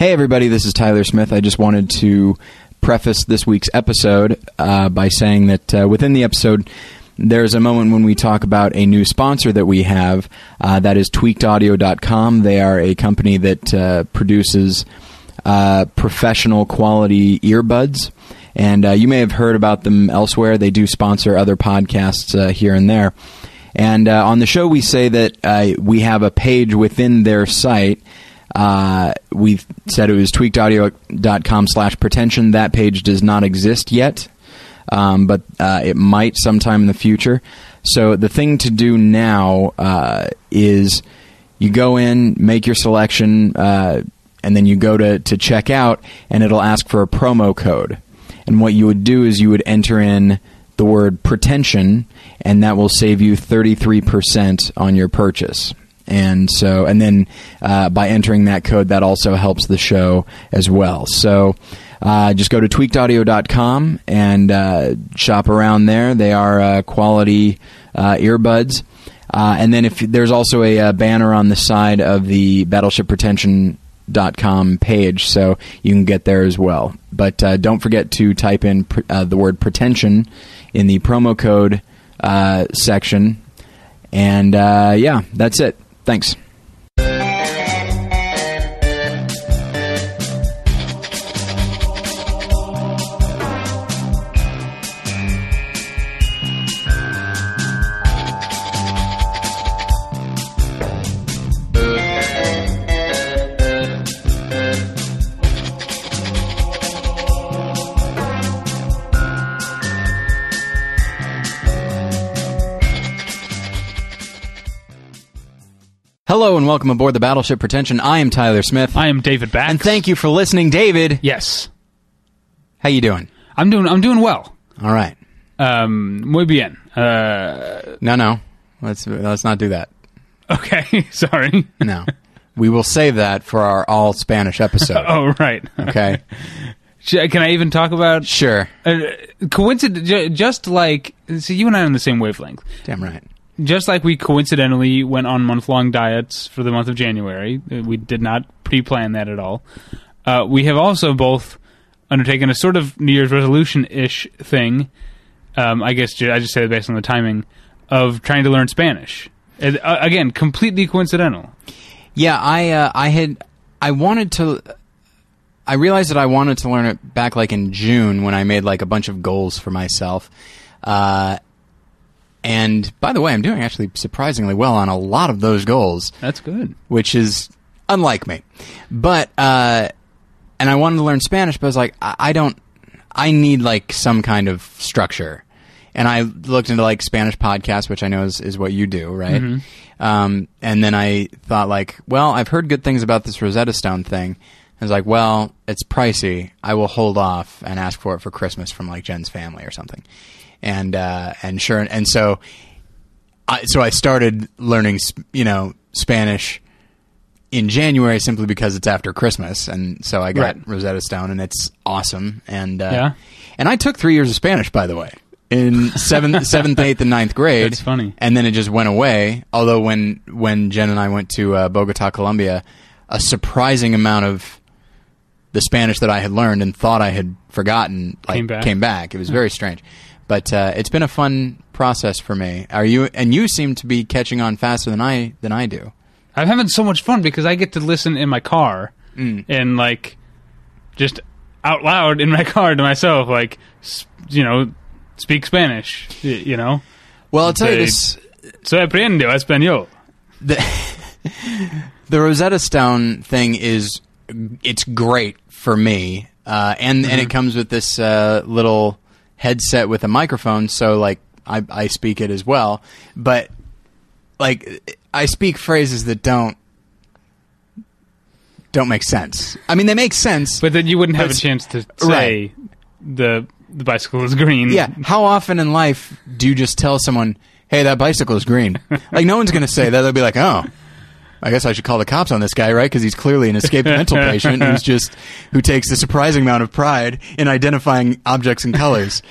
Hey, everybody, this is Tyler Smith. I just wanted to preface this week's episode uh, by saying that uh, within the episode, there's a moment when we talk about a new sponsor that we have. Uh, that is tweakedaudio.com. They are a company that uh, produces uh, professional quality earbuds. And uh, you may have heard about them elsewhere. They do sponsor other podcasts here and there. And on the show, we say that we have a page within their site. Uh, we said it was tweakedaudio.com slash pretension. That page does not exist yet, um, but uh, it might sometime in the future. So the thing to do now uh, is you go in, make your selection, uh, and then you go to, to check out, and it'll ask for a promo code. And what you would do is you would enter in the word pretension, and that will save you 33% on your purchase. And so, and then uh, by entering that code, that also helps the show as well. So, uh, just go to tweakedaudio.com and uh, shop around there. They are uh, quality uh, earbuds. Uh, and then if there's also a, uh banner on the side of the Battleship Pretension com page, so you can get there as well. But don't forget to type in the word pretension in the promo code section. And yeah, that's it. Thanks. Hello and welcome aboard the Battleship Pretension. I am Tyler Smith. I am David Bax. and thank you for listening, David. Yes, How you doing? I'm doing. I'm doing well. All right. Um, muy bien. Uh, No, no. Let's let's not do that. okay, sorry. No. we will save that for our all Spanish episode. Oh, right. Okay. Can I even talk about Sure. uh, Just like so you and I are on the same wavelength. Damn right. Just like we coincidentally went on month long diets for the month of January, uh, we did not pre plan that at all. Uh, we have also both undertaken a sort of New Year's resolution ish thing. Um, I guess I just say it based on the timing of trying to learn Spanish. Uh, again, completely coincidental. Yeah, I uh, I had I wanted to I realized that I wanted to learn it back like in June when I made like a bunch of goals for myself. Uh, and by the way, I'm doing actually surprisingly well on a lot of those goals. That's good. which is unlike me. But uh, and I wanted to learn Spanish, but I was like, I, I don't. I need like some kind of structure. And I looked into like Spanish podcasts, which I know is, is what you do, right? Um, and then I thought like, well, I've heard good things about this Rosetta Stone thing. I was like, well, it's pricey. I will hold off and ask for it for Christmas from like Jen's family or something. And uh, and sure, and so I, so I started learning, you know, Spanish in January simply because it's after Christmas, and so I got Right. Rosetta Stone, and it's awesome. And uh, Yeah? and I took three years of Spanish, by the way, in seventh, seventh, eighth, and ninth grade. That's funny. And then it just went away. Although when when Jen and I went to uh, Bogota, Colombia, a surprising amount of the Spanish that I had learned and thought I had forgotten like Came back. It was very strange, but uh, it's been a fun process for me. Are you? And you seem to be catching on faster than I than I do. I'm having so much fun because I get to listen in my car and like just out loud in my car to myself, like you know, speak Spanish. You know, Well, I'll tell you this: so aprendo español. the, the Rosetta Stone thing is it's great for me, uh, and and it comes with this uh, little headset with a microphone, so like I, I speak it as well, but like I speak phrases that don't don't make sense. I mean, they make sense, But then you wouldn't have a chance to Right. say the the bicycle is green. Yeah. How often in life do you just tell someone, "Hey, that bicycle is green"? like no one's going to say that. They'll be like, "Oh, I guess I should call the cops on this guy, right? Because he's clearly an escaped mental patient who's just who takes a surprising amount of pride in identifying objects and colors."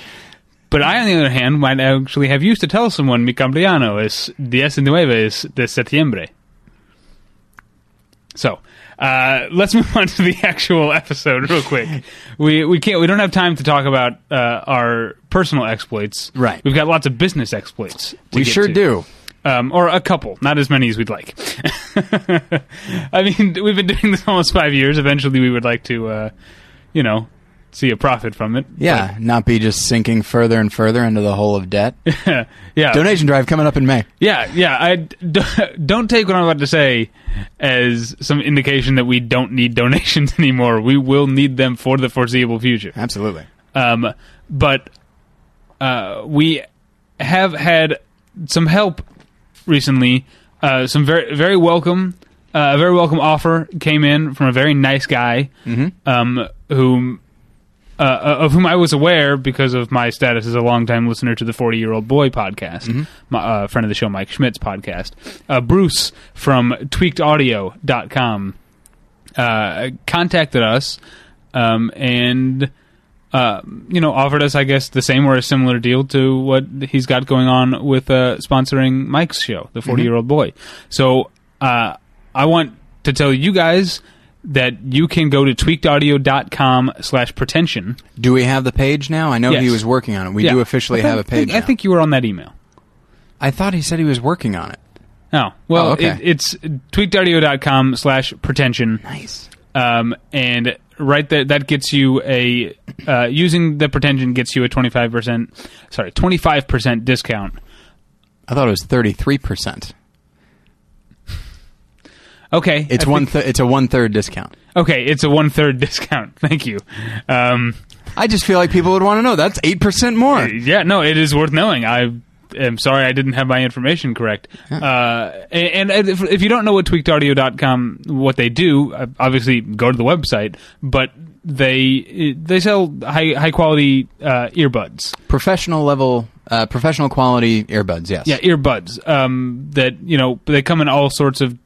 But I, on the other hand, might actually have used to tell someone mi cumpleaños es diez y nueve de septiembre. So, Uh, let's move on to the actual episode real quick. We we can't we don't have time to talk about uh, our personal exploits. Right. We've got lots of business exploits. to We sure to. do. Um, or a couple, not as many as we'd like. I mean, we've been doing this almost five years. Eventually, we would like to, uh, you know, see a profit from it. Yeah, not be just sinking further and further into the hole of debt. Yeah, Donation drive coming up in May. yeah, yeah. I d- don't take what I'm about to say as some indication that we don't need donations anymore. We will need them for the foreseeable future. Absolutely. Um, but uh, we have had some help recently. Uh, some very very welcome, uh, a very welcome offer came in from a very nice guy, um, whom uh, of whom I was aware because of my status as a longtime listener to the Forty Year Old Boy podcast, my uh, friend of the show Mike Schmidt's podcast. Uh, Bruce from TweakedAudio.com uh, contacted us um, and uh, you know offered us, I guess, the same or a similar deal to what he's got going on with uh, sponsoring Mike's show, the Forty Year Old Boy. So uh, I want to tell you guys that you can go to tweakedaudio.com slash pretension. Do we have the page now? I know he was working on it. We Yeah. do officially I think- have a page. I now. think you were on that email. I thought he said he was working on it. Oh, well, Oh, okay. it, it's tweakedaudio.com slash pretension. Nice. um, and right there that gets you a uh, using the pretension gets you a 25% sorry 25% discount I thought it was thirty three percent. okay It's I one. Th- it's a one third discount. okay it's a one-third discount thank you um, I just feel like people would want to know. That's eight percent more. yeah no it is worth knowing i am sorry i didn't have my information correct uh, and, and if, if you don't know what tweakedaudio.com what they do uh, obviously go to the website but they they sell high high quality uh, earbuds Professional level, uh, professional quality earbuds. Yes. Yeah, earbuds. Um, that you know they come in all sorts of.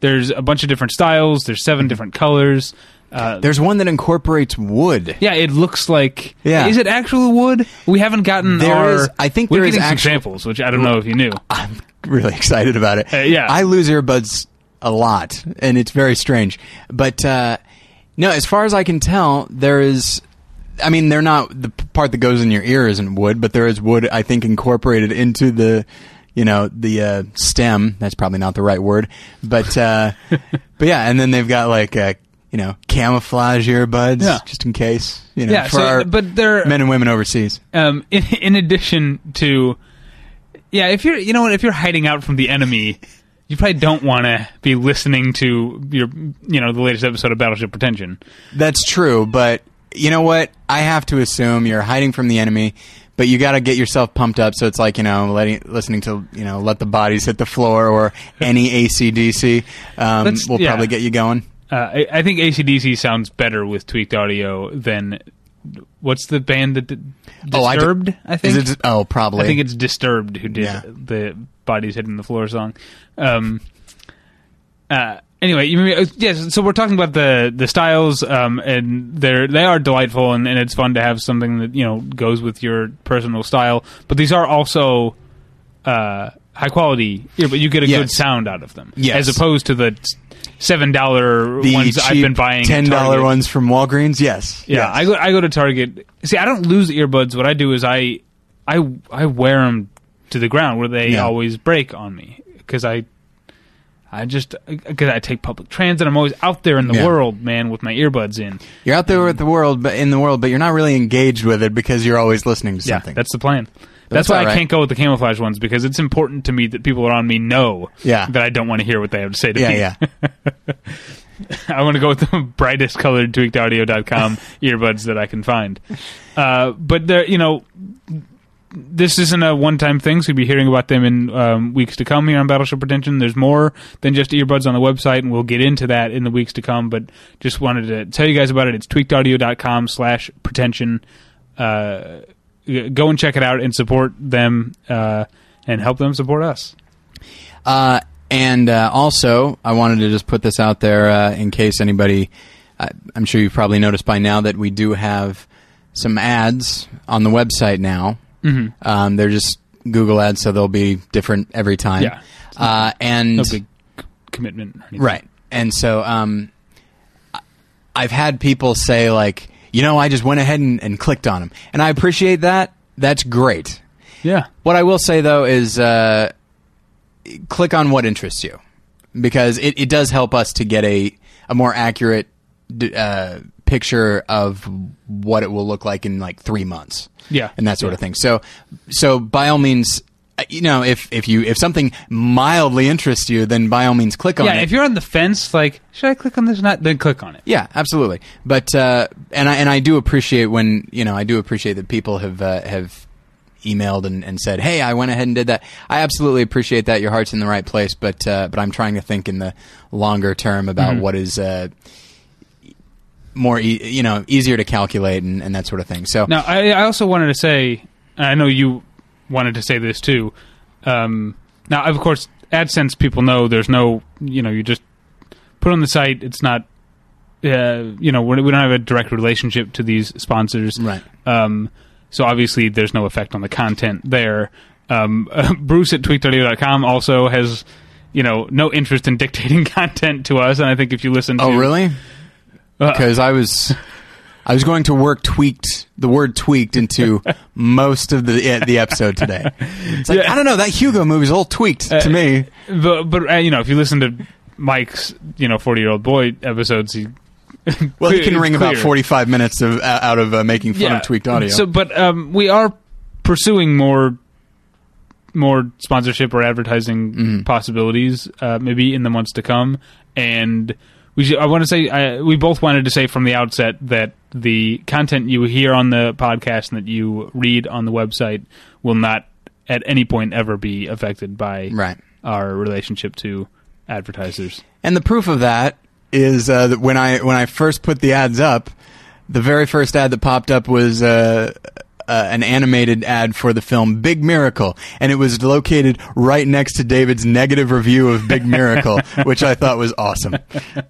There's a bunch of different styles. There's seven different colors. Uh, There's one that incorporates wood. yeah, it looks like. Yeah. Is it actual wood? We haven't gotten There our. is- I think we're there is getting some actual- samples, which I don't know if you knew. I'm really excited about it. Uh, yeah. I lose earbuds a lot, and it's very strange. But uh, no, as far as I can tell, there is. I mean, they're not the p- part that goes in your ear isn't wood, but there is wood. I think incorporated into the, you know, the uh, stem. That's probably not the right word, but uh, but yeah. And then they've got like uh, you know camouflage earbuds, Yeah. just in case. You know, Yeah, for so- our but they're- men and women overseas. Um, in, in addition to, yeah, if you're, you know what, if you're hiding out from the enemy, you probably don't want to be listening to your, you know, the latest episode of Battleship Pretension. That's true, but you know what? I have to assume you're hiding from the enemy, but you got to get yourself pumped up. So it's like you know, letting listening to you know, let the bodies hit the floor or any ACDC um, will yeah. probably get you going. Uh, I, I think ACDC sounds better with tweaked audio than what's the band that did Oh, I Disturbed? Think. Is it? Oh, probably. I think it's Disturbed who did Yeah. the bodies hitting the floor song. Um, uh, anyway, you uh, yes. So we're talking about the the styles, um, and they're they are delightful, and, and it's fun to have something that you know goes with your personal style. But these are also uh, high quality, yeah, but you get a good sound out of them, Yes. as opposed to the seven dollar ones I've been buying. ten dollar ones from Walgreens. Yes. Yeah, Yes. I go I go to Target. See, I don't lose earbuds. What I do is I I I wear them to the ground where they Yeah. always break on me because I I just because I take public transit. I'm always out there in the Yeah. world, man, with my earbuds in. You're out there with the world, but in the world, but you're not really engaged with it because you're always listening to Yeah, something. that's the plan. That's That's, why right. I can't go with the camouflage ones because it's important to me that people around me know Yeah. that I don't want to hear what they have to say to yeah, me. yeah. I want to go with the brightest colored tweakedaudio.com earbuds that I can find. Uh, but there, you know, this isn't a one-time thing. So you'll be hearing about them in um, weeks to come here on Battleship Pretension. There's more than just earbuds on the website, and we'll get into that in the weeks to come. But just wanted to tell you guys about it. It's tweakedaudio.com slash pretension. Uh, go and check it out and support them uh, and help them support us. Uh, and uh, also, I wanted to just put this out there uh, in case anybody. I I'm sure you've probably noticed by now that we do have some ads on the website now. Mm-hmm. Um, they're just Google ads, so they'll be different every time. Yeah. Uh, and No big commitment. Or anything. right, and so um, I've had people say like, you know, I just went ahead and, and clicked on them, and I appreciate that. That's great. Yeah. What I will say though is, uh, click on what interests you, because it, it does help us to get a a more accurate uh, picture of what it will look like in like three months. Yeah. and that sort Yeah. of thing. So, so by all means. You know, if if you if something mildly interests you, then by all means click on Yeah, it. Yeah, if you're on the fence, like, should I click on this or not? Then click on it. Yeah, absolutely. But uh, and I and I do appreciate when you know I do appreciate that people have uh, have emailed and, and said, "Hey, I went ahead and did that." I absolutely appreciate that. Your heart's in the right place, but uh, but I'm trying to think in the longer term about what is uh, more e- you know easier to calculate and, and that sort of thing. So Now, I, I also wanted to say, I know you wanted to say this too. Um, now, of course, AdSense people know there's no, you know, you just put on the site. It's not, uh, you know, we don't have a direct relationship to these sponsors, Right. Um, so obviously, there's no effect on the content there. Um, Bruce at tweakedaudio.com also has, you know, no interest in dictating content to us. And I think if you listen to, oh really? Uh, Because I was. I was going to work tweaked the word tweaked into most of the eh, the episode today. It's like Yeah. I don't know that Hugo movie's a little tweaked to me. but, but uh, you know, if you listen to Mike's, you know, 40 year old boy episodes, he Well, he can wring about 45 minutes of uh, out of uh, making fun of tweaked audio. So, but um, we are pursuing more more sponsorship or advertising Mm-hmm. possibilities, uh, maybe in the months to come. And we, I want to say, I, we both wanted to say from the outset that the content you hear on the podcast and that you read on the website will not at any point ever be affected by Right. our relationship to advertisers. and the proof of that is uh, that when I when I first put the ads up, the very first ad that popped up was uh, uh, an animated ad for the film Big Miracle, and it was located right next to David's negative review of Big Miracle, which I thought was awesome.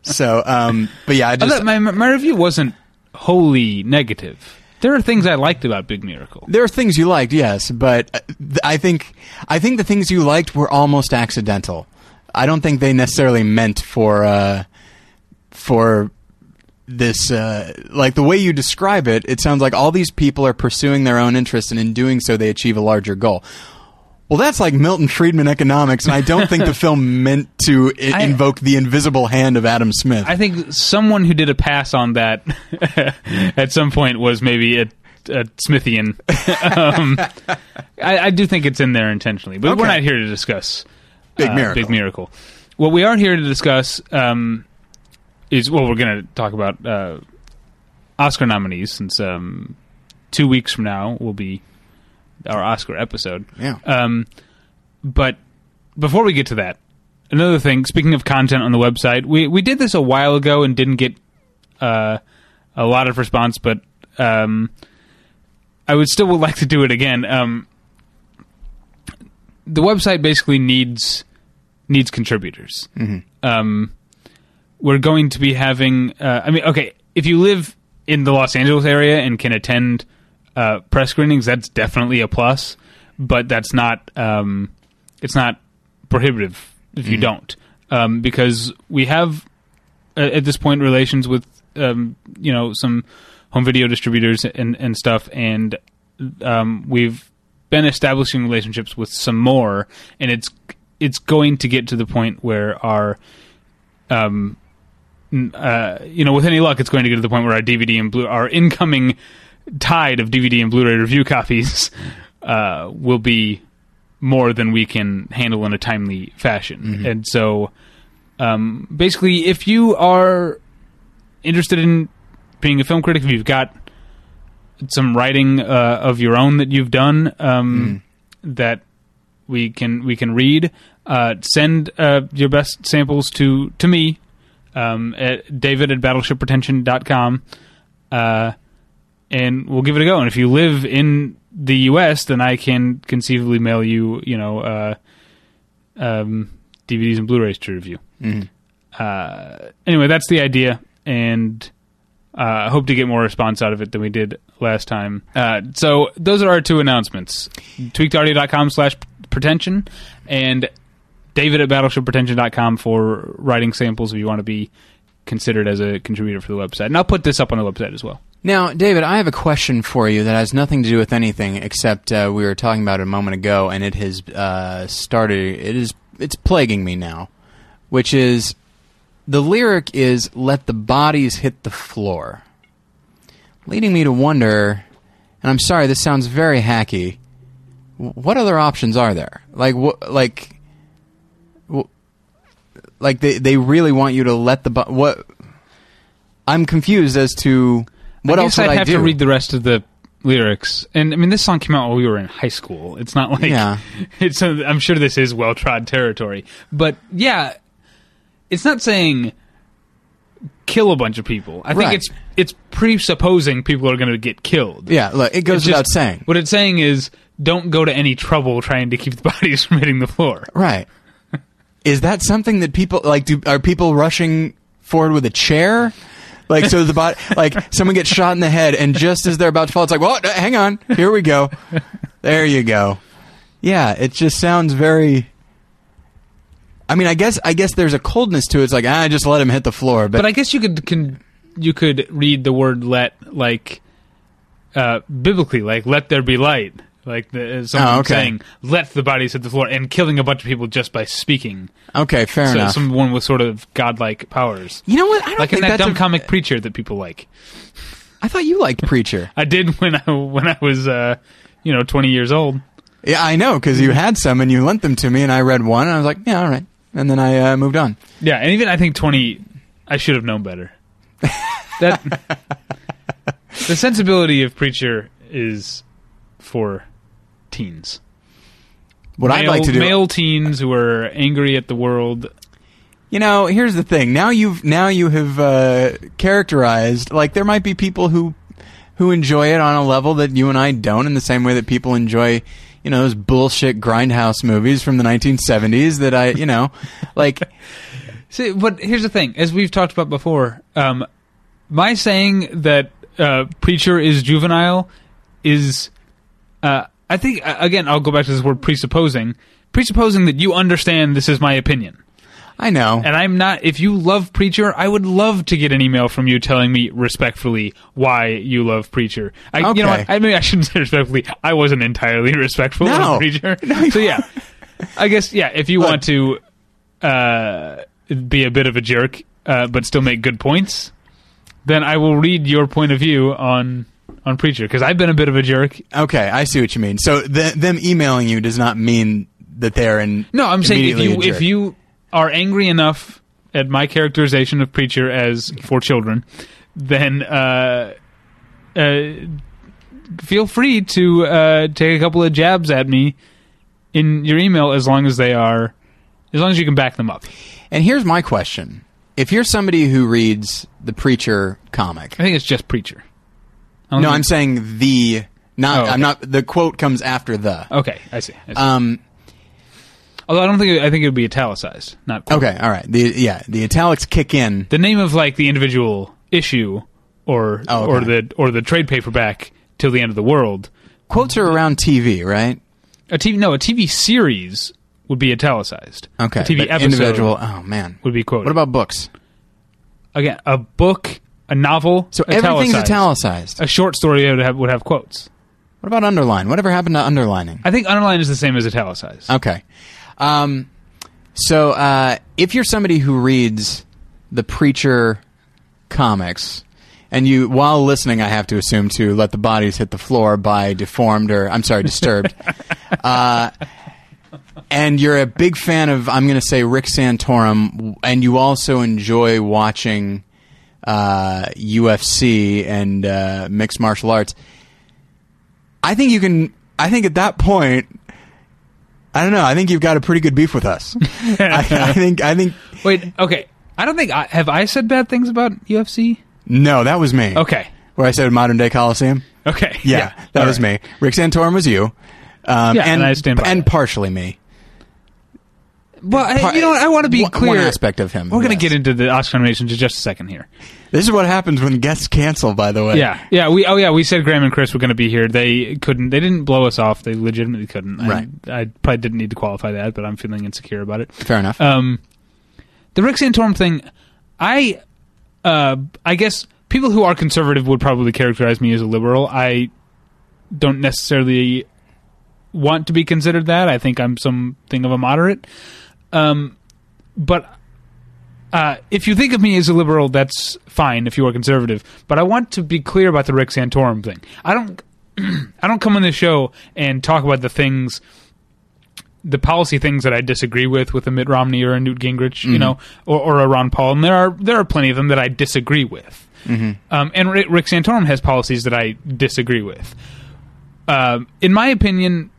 So, um, but yeah, I I just thought my, my review wasn't wholly negative. There are things I liked about Big Miracle. There are things you liked, yes, but uh, th- I think I think the things you liked were almost accidental. I don't think they necessarily meant for uh, for this uh, like the way you describe it. It sounds like all these people are pursuing their own interests, and in doing so, they achieve a larger goal. Well, that's like Milton Friedman economics, and I don't think the film meant to I- I- invoke the invisible hand of Adam Smith. I think someone who did a pass on that at some point was maybe a, a Smithian. um, I, I do think it's in there intentionally, but we're Okay. not here to discuss Big uh, Miracle. Big Miracle. What we are here to discuss um, is well, we're going to talk about uh, Oscar nominees since um, two weeks from now will be our Oscar episode. yeah. Um, but before we get to that, another thing. Speaking of content on the website, we we did this a while ago and didn't get uh, a lot of response, but um, I would still would like to do it again. Um, the website basically needs needs contributors. Um, we're going to be having. Uh, I mean, okay, if you live in the Los Angeles area and can attend uh, press screenings, that's definitely a plus. But that's not. Um, it's not prohibitive if you don't, um, because we have uh, at this point relations with um, you know some home video distributors and and stuff, and um, we've been establishing relationships with some more, and it's it's going to get to the point where our um, uh, you know, with any luck, it's going to get to the point where our DVD and blue, our incoming tide of DVD and Blu-ray review copies, uh, will be more than we can handle in a timely fashion. And so, um, basically, if you are interested in being a film critic, if you've got some writing uh, of your own that you've done um, that we can we can read, uh, send uh, your best samples to to me um, at david at battleshippretension.com uh, and we'll give it a go. And if you live in the U.S., then I can conceivably mail you, you know, uh, um, DVDs and Blu-rays to review. Uh, anyway, that's the idea, and uh, I hope to get more response out of it than we did last time. Uh, so those are our two announcements: tweakedaudio.com slash pretension and David at battleshippretension.com for writing samples if you want to be considered as a contributor for the website. And I'll put this up on the website as well. Now, David, I have a question for you that has nothing to do with anything except uh, we were talking about it a moment ago, and it has uh, started. It is it's plaguing me now, which is the lyric is "Let the bodies hit the floor," leading me to wonder. And I'm sorry, this sounds very hacky. What other options are there? Like what? Like, wh- like they they really want you to let the bo- what? I'm confused as to what I else guess would I'd I have do. to read the rest of the lyrics. And I mean, this song came out while we were in high school. It's not like Yeah. it's. A, I'm sure this is well trod territory, but yeah, it's not saying kill a bunch of people. I think Right. it's it's presupposing people are going to get killed. Yeah, look, it goes It's without just- saying. What it's saying is don't go to any trouble trying to keep the bodies from hitting the floor. Right. Is that something that people like? Do are people rushing forward with a chair? Like so, the bot like someone gets shot in the head, and just as they're about to fall, it's like, "Well, hang on, here we go." There you go. Yeah, it just sounds very. I mean, I guess I guess there's a coldness to it. It's like, ah, just let him hit the floor. But, But I guess you could can you could read the word "let" like uh, biblically, like "let there be light." Like the, uh, someone Oh, okay. saying, "Let the bodies hit the floor," and killing a bunch of people just by speaking. okay, fair so enough. someone with sort of godlike powers, you know what? I don't like in think that dumb a- comic preacher that people like. I thought you liked Preacher. I did when I when I was uh, you know twenty years old. Yeah, I know because you had some and you lent them to me, and I read one, and I was like, yeah, all right, and then I uh, moved on. Yeah, and even I think twenty, I should have known better. that the sensibility of preacher is for teens. What I'd male, like to do, male teens who are angry at the world. you know, here's the thing. Now you've now you have uh, characterized like there might be people who who enjoy it on a level that you and I don't, in the same way that people enjoy. You know those bullshit grindhouse movies from the 1970s that I, you know, like See, but here's the thing: as we've talked about before, um, my saying that uh, preacher is juvenile is, uh, I think again, I'll go back to this word presupposing, presupposing that you understand this is my opinion. I know. And I'm not. If you love Preacher, I would love to get an email from you telling me respectfully why you love Preacher. I, You know, what? I maybe I shouldn't say respectfully. I wasn't entirely respectful No. of Preacher. so yeah, I guess yeah. If you want to uh, be a bit of a jerk, uh, but still make good points, then I will read your point of view on on Preacher because I've been a bit of a jerk. Okay, I see what you mean. So th- them emailing you does not mean that they're in. No, I'm saying if you if you are angry enough at my characterization of preacher as for children, then uh, uh, feel free to uh, take a couple of jabs at me in your email as long as they are as long as you can back them up. And here's my question: If you're somebody who reads the Preacher comic, I think it's just preacher. No, I'm saying the not. Oh, okay. I'm not. The quote comes after the. okay. I see. I see. Um. Although I don't think it, I think it would be italicized, not quote. Okay. All right. The yeah. The italics kick in. the name of like the individual issue or Oh, or the or the trade paperback till the end of the world. Quotes are around TV, right? A TV no, a TV series would be italicized. Okay. a TV episode individual. Oh man. would be quoted. What about books? again a book, a novel? So everything's italicized. A short story would have would have quotes. What about underline? Whatever happened to underlining? I think underline is the same as italicized. Okay. Um, so uh, if you're somebody who reads the Preacher comics, and you, while listening, I have to assume to let the bodies hit the floor by deformed or I'm sorry, disturbed. uh, and you're a big fan of, I'm going to say Rick Santorum, and you also enjoy watching uh, UFC and uh, mixed martial arts. I think you can. I think at that point, I don't know. I think you've got a pretty good beef with us. I, I think. I think. Wait, okay. I don't think I have I said bad things about UFC. No, that was me. Okay, Where I said modern day Coliseum. okay, Yeah, that All was right. me. Rick Santorum was you. Um, Yeah, and, and I stand by and that. partially me. Well, I- you know what? I want to be one- clear. One aspect of him. We're going to get into the Oscar nominations in just a second here. This is what happens when guests cancel. By the way. Yeah, yeah. We oh yeah, we said Graham and Chris were going to be here. They couldn't. They didn't blow us off. They legitimately couldn't. I- Right. I, probably didn't need to qualify that, but I'm feeling insecure about it. Fair enough. Um, the Rick Santorum thing, I uh, I guess people who are conservative would probably characterize me as a liberal. I don't necessarily want to be considered that. I think I'm something of a moderate. Um, but uh, if you think of me as a liberal, that's fine. If you are conservative, but I want to be clear about the Rick Santorum thing. I don't. I don't come on this show and talk about the things, the policy things that I disagree with, with a Mitt Romney or a Newt Gingrich, you know, or, or a Ron Paul. And there are there are plenty of them that I disagree with. Um, and Rick, Rick Santorum has policies that I disagree with. Um, in my opinion,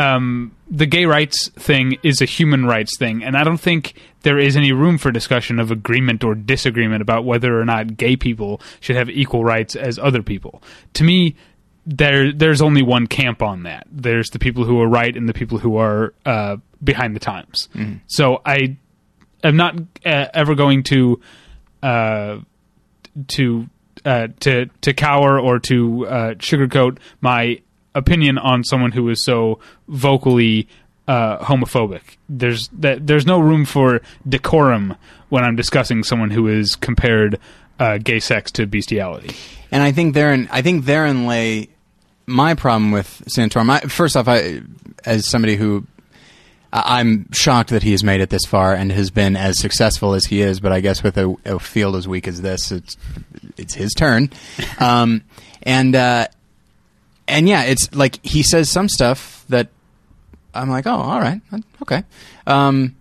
um, the gay rights thing is a human rights thing, and I don't think there is any room for discussion of agreement or disagreement about whether or not gay people should have equal rights as other people. To me, there there's only one camp on that. There's the people who are right and the people who are uh, behind the times. So I am not uh, ever going to uh, to uh, to to cower or to uh, sugarcoat my opinion on someone who is so vocally uh, homophobic. There's that there's no room for decorum when I'm discussing someone who is compared uh, gay sex to bestiality. And I think therein, I think therein lay my problem with Santorum. I, first off, I, as somebody who I'm shocked that he has made it this far and has been as successful as he is. But I guess with a, a field as weak as this, it's it's his turn. Um, and uh, and yeah, it's like he says some stuff that I'm like, oh, all right, okay. Um,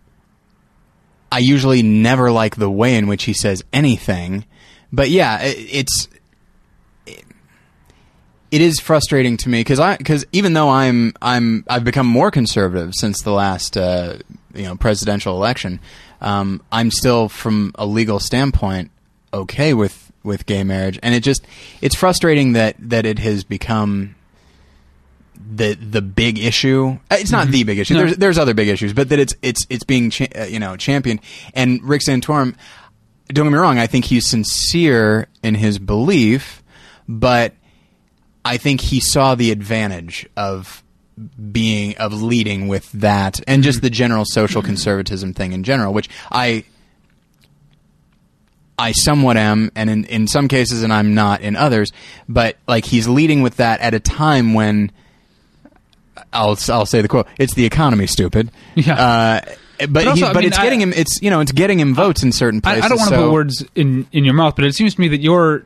I usually never like the way in which he says anything, but yeah, it, it's it is frustrating to me because I because even though I'm I'm I've become more conservative since the last uh, you know presidential election, um, I'm still from a legal standpoint okay with with gay marriage, and it just it's frustrating that that it has become the the big issue. Uh, It's not the big issue. No. There's there's other big issues, but that it's it's it's being cha- uh, you know championed. And Rick Santorum, don't get me wrong, I think he's sincere in his belief, but I think he saw the advantage of being of leading with that and just the general social conservatism thing in general, which I I somewhat am, and in, in some cases, and I'm not in others. But like he's leading with that at a time when I'll I'll say the quote: "It's the economy, stupid." Yeah. Uh, but But also, he, I mean, it's I- getting him. It's you know it's getting him votes in certain places. I don't want to so- put words in in your mouth, but it seems to me that your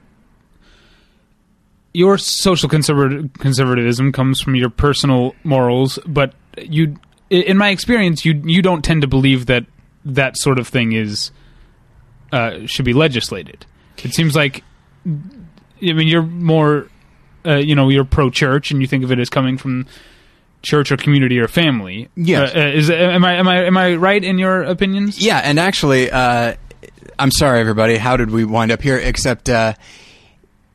your social conservative, conservatism comes from your personal morals, but you, in my experience, you you don't tend to believe that that sort of thing is uh, should be legislated. It seems like, I mean, you're more, uh, you know, you're pro church, and you think of it as coming from church or community or family. Yes. Uh, uh, is am I am I am I right in your opinions? Yeah, and actually, uh, I'm sorry, everybody. How did we wind up here? Except, uh,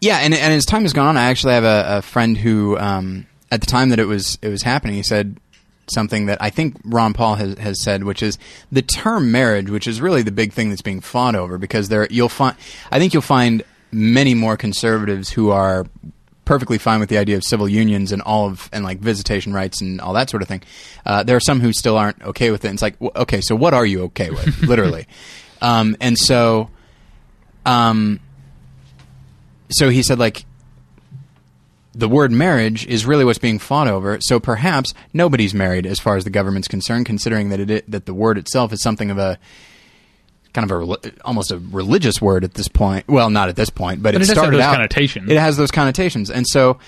yeah, and, and as time has gone on, I actually have a, a friend who, um, at the time that it was it was happening, he said something that I think Ron Paul has, has said, which is the term marriage, which is really the big thing that's being fought over because there you'll find, I think you'll find many more conservatives who are perfectly fine with the idea of civil unions and all of and like visitation rights and all that sort of thing. Uh, there are some who still aren't okay with it. And it's like, okay, so what are you okay with, literally? Um, and so, um, so he said like the word marriage is really what's being fought over. So perhaps nobody's married as far as the government's concerned, considering that it that the word itself is something of a kind of a almost a religious word at this point. Well, not at this point, but, But it have started those out connotations. It has those connotations, and so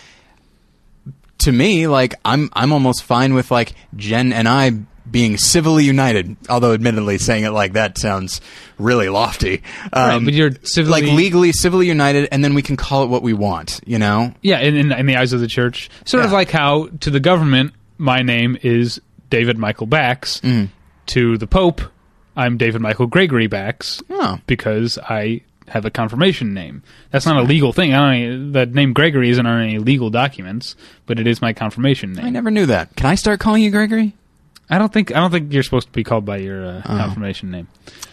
to me, like I'm I'm almost fine with like Jen and I being civilly united. Although, admittedly, saying it like that sounds really lofty. Right, Um, but you're civilly- like legally civilly united, and then we can call it what we want. You know? Yeah, in, in, in the eyes of the church. Sort of like how to the government, my name is David Michael Bax. Mm. To the Pope, I'm David Michael Gregory Bax Oh. because I have a confirmation name. That's not a legal thing. I don't, the name Gregory isn't on any legal documents, but it is my confirmation name. I never knew that. Can I start calling you Gregory? I don't think I don't think you're supposed to be called by your Oh. uh, confirmation name.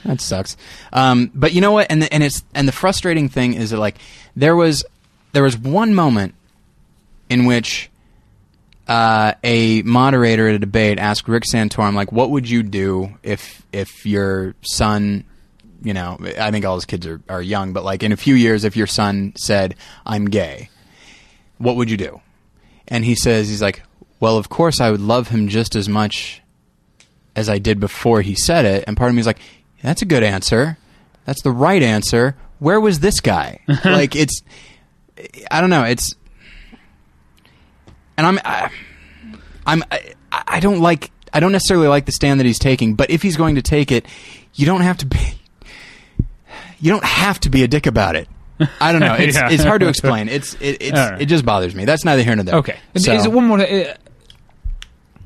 That sucks. Um, but you know what? And the, and it's and the frustrating thing is that like there was there was one moment in which uh, a moderator at a debate asked Rick Santorum like, "What would you do if if your son you know, I think all his kids are, are young, but like in a few years, if your son said, I'm gay, what would you do? And he says, he's like, well, of course I would love him just as much as I did before he said it. And part of me is like, that's a good answer. That's the right answer. Where was this guy? like it's, I don't know. It's, and I'm, I, I'm, I, I don't like, I don't necessarily like the stand that he's taking, but if he's going to take it, you don't have to be, you don't have to be a dick about it. I don't know. It's, Yeah. it's hard to explain. It's it, it's All right. it just bothers me. That's neither here nor there. Okay. So- Is it one more?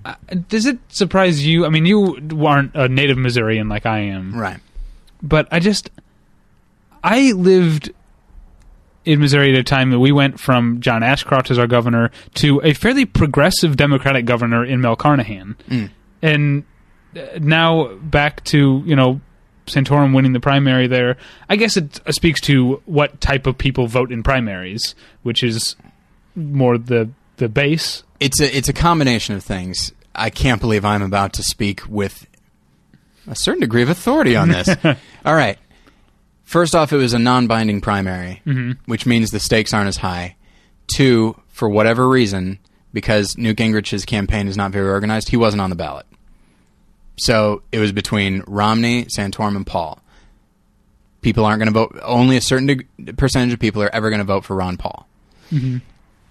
Uh, does it surprise you? I mean, you aren't a native Missourian like I am, right. but I just I lived in Missouri at a time that we went from John Ashcroft as our governor to a fairly progressive Democratic governor in Mel Carnahan, and uh, now back to you know Santorum winning the primary there. I guess it uh, speaks to what type of people vote in primaries, which is more the the base. It's a it's a combination of things. I can't believe I'm about to speak with a certain degree of authority on this. All right. First off, it was a non-binding primary, mm-hmm. which means the stakes aren't as high. Two, for whatever reason, because Newt Gingrich's campaign is not very organized, he wasn't on the ballot. So it was between Romney, Santorum, and Paul. People aren't going to vote. Only a certain deg- percentage of people are ever going to vote for Ron Paul. Mm-hmm.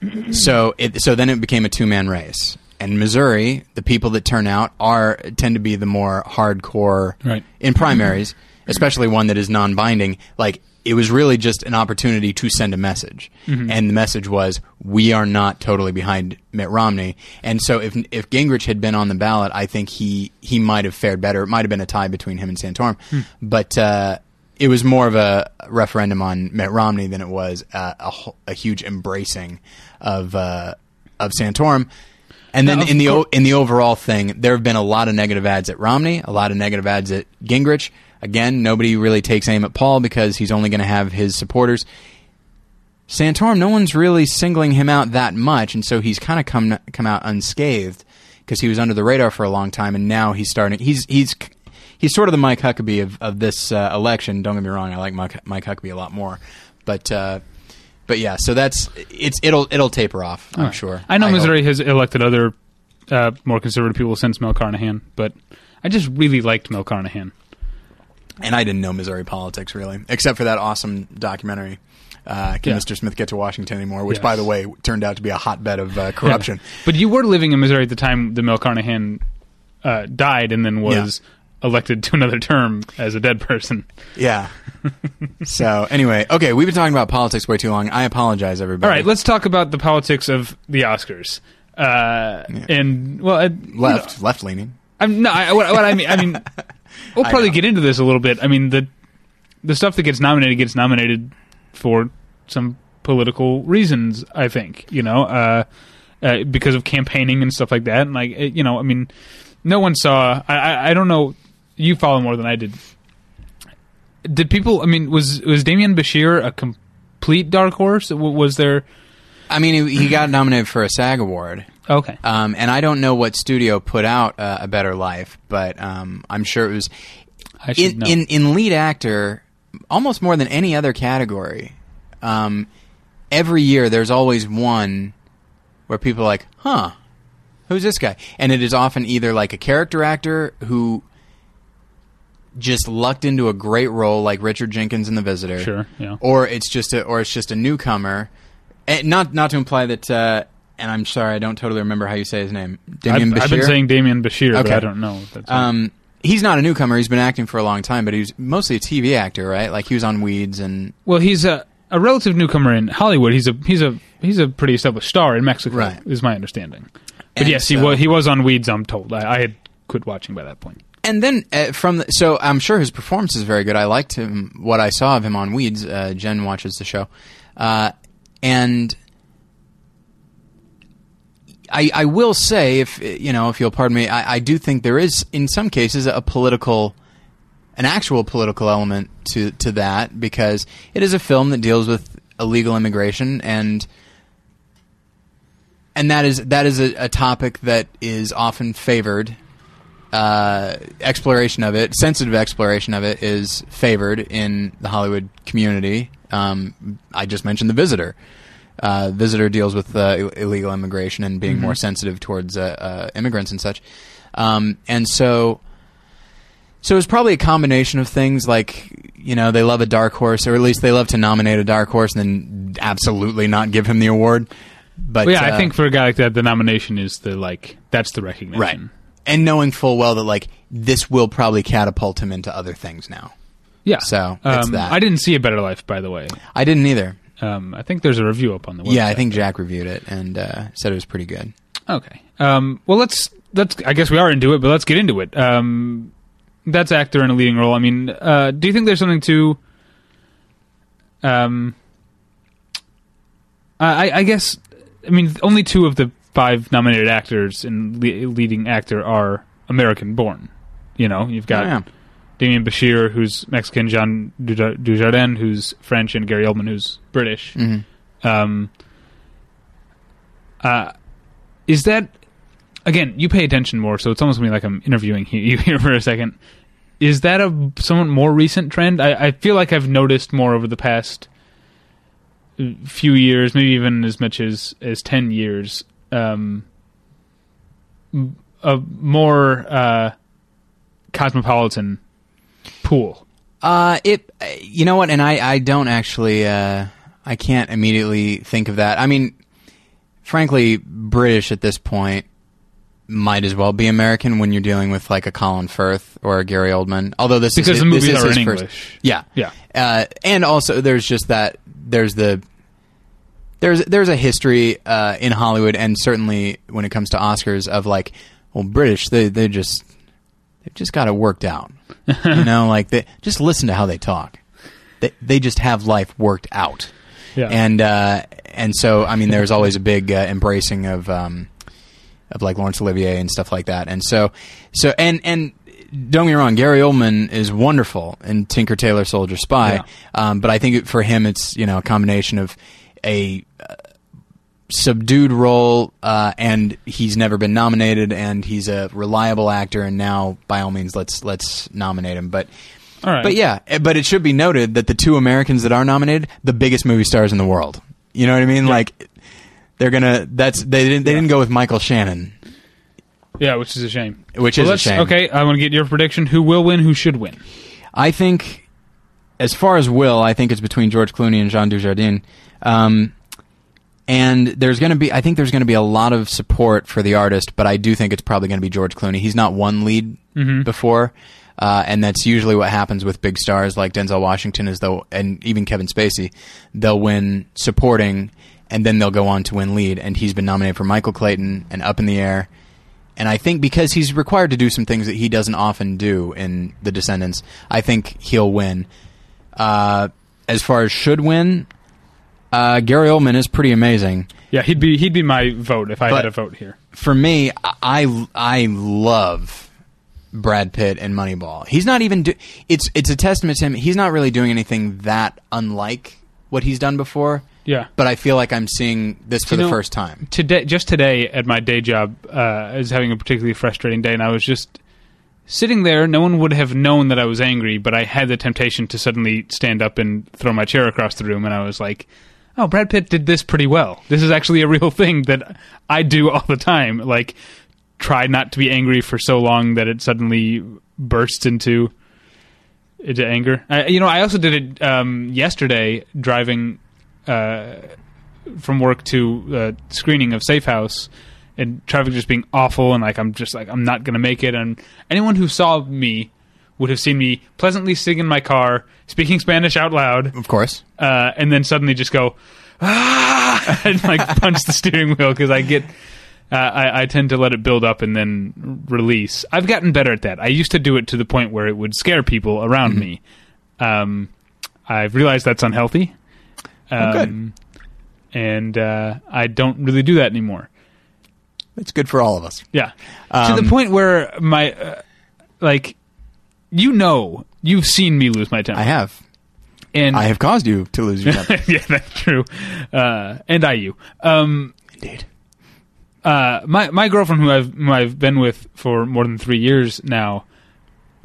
So it so then it became a two man race. And Missouri, the people that turn out are tend to be the more hardcore Right. in primaries, especially one that is non binding. Like it was really just an opportunity to send a message, and the message was we are not totally behind Mitt Romney. And so if if Gingrich had been on the ballot, I think he he might have fared better. It might have been a tie between him and Santorum, but. Uh, it was more of a referendum on Mitt Romney than it was uh, a, a huge embracing of uh, of Santorum. And then of in the o- in the overall thing, there have been a lot of negative ads at Romney, a lot of negative ads at Gingrich. Again, nobody really takes aim at Paul because he's only going to have his supporters. Santorum, no one's really singling him out that much, and so he's kind of come come out unscathed because he was under the radar for a long time, and now he's starting. He's he's he's sort of the Mike Huckabee of, of this uh, election. Don't get me wrong, I like Mike, Mike Huckabee a lot more, but uh, but yeah, so that's it's it'll it'll taper off. I'm right. sure. I know hope. Missouri has elected other uh, more conservative people since Mel Carnahan, but I just really liked Mel Carnahan. And I didn't know Missouri politics really, except for that awesome documentary. Uh, Can Yeah. Mr. Smith get to Washington anymore? Which, Yes. by the way, turned out to be a hotbed of uh, corruption. But you were living in Missouri at the time the Mel Carnahan uh, died and then was elected to another term as a dead person. Yeah. so anyway, okay, we've been talking about politics way too long. I apologize, everybody. All right, let's talk about the politics of the Oscars. Uh, And well, I, you know, left left leaning. I'm no. I, what, what I mean, I mean, we'll probably get into this a little bit. I mean, the the stuff that gets nominated gets nominated for some political reasons. I think you know, uh, uh, because of campaigning and stuff like that. And like, it, you know, I mean, no one saw. I, I, I don't know. You follow more than I did. Did people? I mean, was was Damian Bashir a complete dark horse? W- Was there? I mean, he, he got nominated for a SAG award, Okay, um, and I don't know what studio put out uh, A Better Life, but um, I'm sure it was I should in, know. in in lead actor, almost more than any other category. Um, every year, there's always one where people are like, "Huh, who's this guy?" And it is often either like a character actor who just lucked into a great role, like Richard Jenkins in The Visitor, Sure, yeah. or it's just a or it's just a newcomer. And not not to imply that. Uh, and I'm sorry, I don't totally remember how you say his name. I've, Damian I've been saying Damian Bashir, but Okay. I don't know. If that's Um, he's not a newcomer. He's been acting for a long time, but he's mostly a TV actor, right? Like he was on Weeds and Well, he's a a relative newcomer in Hollywood. He's a he's a he's a pretty established star in Mexico, Right. is my understanding. But And yes, he was he was on Weeds. I'm told. I, I had quit watching by that point. and then uh, from the, so I'm sure his performance is very good. I liked him what I saw of him on Weeds. Uh, Jen watches the show, uh, and I, I will say, if you know, if you'll pardon me, I, I do think there is, in some cases, a political, an actual political element to to that because it is a film that deals with illegal immigration and and that is that is a, a topic that is often favored uh, exploration of it, sensitive exploration of it, is favored in the Hollywood community. Um, I just mentioned The Visitor. Uh, Visitor deals with uh, illegal immigration and being more sensitive towards uh, uh, immigrants and such. Um, and so, so it's probably a combination of things like you know they love a dark horse, or at least they love to nominate a dark horse and then absolutely not give him the award. But Well, yeah, I uh, think for a guy like that, the nomination is the like that's the recognition. right, and knowing full well that like this will probably catapult him into other things now. Yeah. So, it's um, that. I didn't see a Better Life, by the way. I didn't either. Um, I think there's a review up on the website. Yeah, I think Jack reviewed it and uh, said it was pretty good. Okay. Um, well, let's let's. I guess we are into it, but let's get into it. Um, that's actor in a leading role. I mean, uh, do you think there's something to? Um, I, I guess. I mean, only two of the five nominated actors in le- leading actor are American born. You know, you've got yeah. Demián Bichir, who's Mexican, Jean Dujardin, who's French, and Gary Oldman, who's British. Mhm. Um, uh, is that again? You pay attention more, so it's almost gonna be like I'm interviewing you here for a second. Is that a somewhat more recent trend? I, I feel like I've noticed more over the past uh, few years, maybe even as much as as ten years. Um, a more uh, cosmopolitan pool. Uh, it. You know what? And I, I don't actually. Uh, I can't immediately think of that. I mean, frankly, British at this point might as well be American when you're dealing with like a Colin Firth or a Gary Oldman. Although this Because is the this movies is are his in first- English. Yeah, Yeah. Uh, and also, there's just that. There's the. There's there's a history uh, in Hollywood, and certainly when it comes to Oscars, of like, well, British they they just just got it worked out. you know, like they just listen to how they talk. They they just have life worked out. Yeah. And uh, and so I mean, there's always a big uh, embracing of um, of like Laurence Olivier and stuff like that. And so so and and don't get me wrong, Gary Oldman is wonderful in Tinker Tailor Soldier Spy. Yeah. Um, but I think for him, it's you know a combination of a subdued role, uh, and he's never been nominated, and he's a reliable actor, and now by all means, let's let's nominate him. But All right. but yeah, eh, but it should be noted that the two Americans that are nominated, the biggest movie stars in the world. You know what I mean? Like they're gonna. That's they didn't they didn't go with Michael Shannon, Yeah, which is a shame. which Well, is a shame. Okay, I want to get your prediction. Who will win? Who should win? I think, as far as will, I think it's between George Clooney and Jean Dujardin. Um, and there's going to be, I think there's going to be a lot of support for the artist, but I do think it's probably going to be George Clooney. He's not won lead before, uh, and that's usually what happens with big stars like Denzel Washington, is though, and even Kevin Spacey, they'll win supporting, and then they'll go on to win lead. And he's been nominated for Michael Clayton and Up in the Air. And I think because he's required to do some things that he doesn't often do in The Descendants, I think he'll win. Uh, as far as should win, uh, Gary Oldman is pretty amazing. Yeah, he'd be he'd be my vote if I But- had a vote here. For me, I I love Brad Pitt and Moneyball. He's not even do- it's it's a testament to him. He's not really doing anything that unlike what he's done before. Yeah. But I feel like I'm seeing this for You the know- first time. Today, just today at my day job, uh, I was having a particularly frustrating day, and I was just sitting there. No one would have known that I was angry, but I had the temptation to suddenly stand up and throw my chair across the room, and I was like. Oh, Brad Pitt did this pretty well. This is actually a real thing that I do all the time. Like, try not to be angry for so long that it suddenly bursts into into anger. I, you know, I also did it um, yesterday driving uh, from work to uh, screening of Safe House, and traffic just being awful, and like I'm just like I'm not gonna make it. And anyone who saw me would have seen me pleasantly sitting in my car, speaking Spanish out loud, Of course. uh, and then suddenly just go ah, and like punch the steering wheel because I get. Uh, I, I tend to let it build up and then release. I've gotten better at that. I used to do it to the point where it would scare people around me. Um, I've realized that's unhealthy. Oh, good. Um, And uh, I don't really do that anymore. It's good for all of us. Yeah. to the Um, point where my, uh, like, you know, you've seen me lose my temper. I have. And I have caused you to lose your temper. yeah, that's true. Uh, and I you. Um, Indeed. uh, my my girlfriend, who I've who I've been with for more than three years now,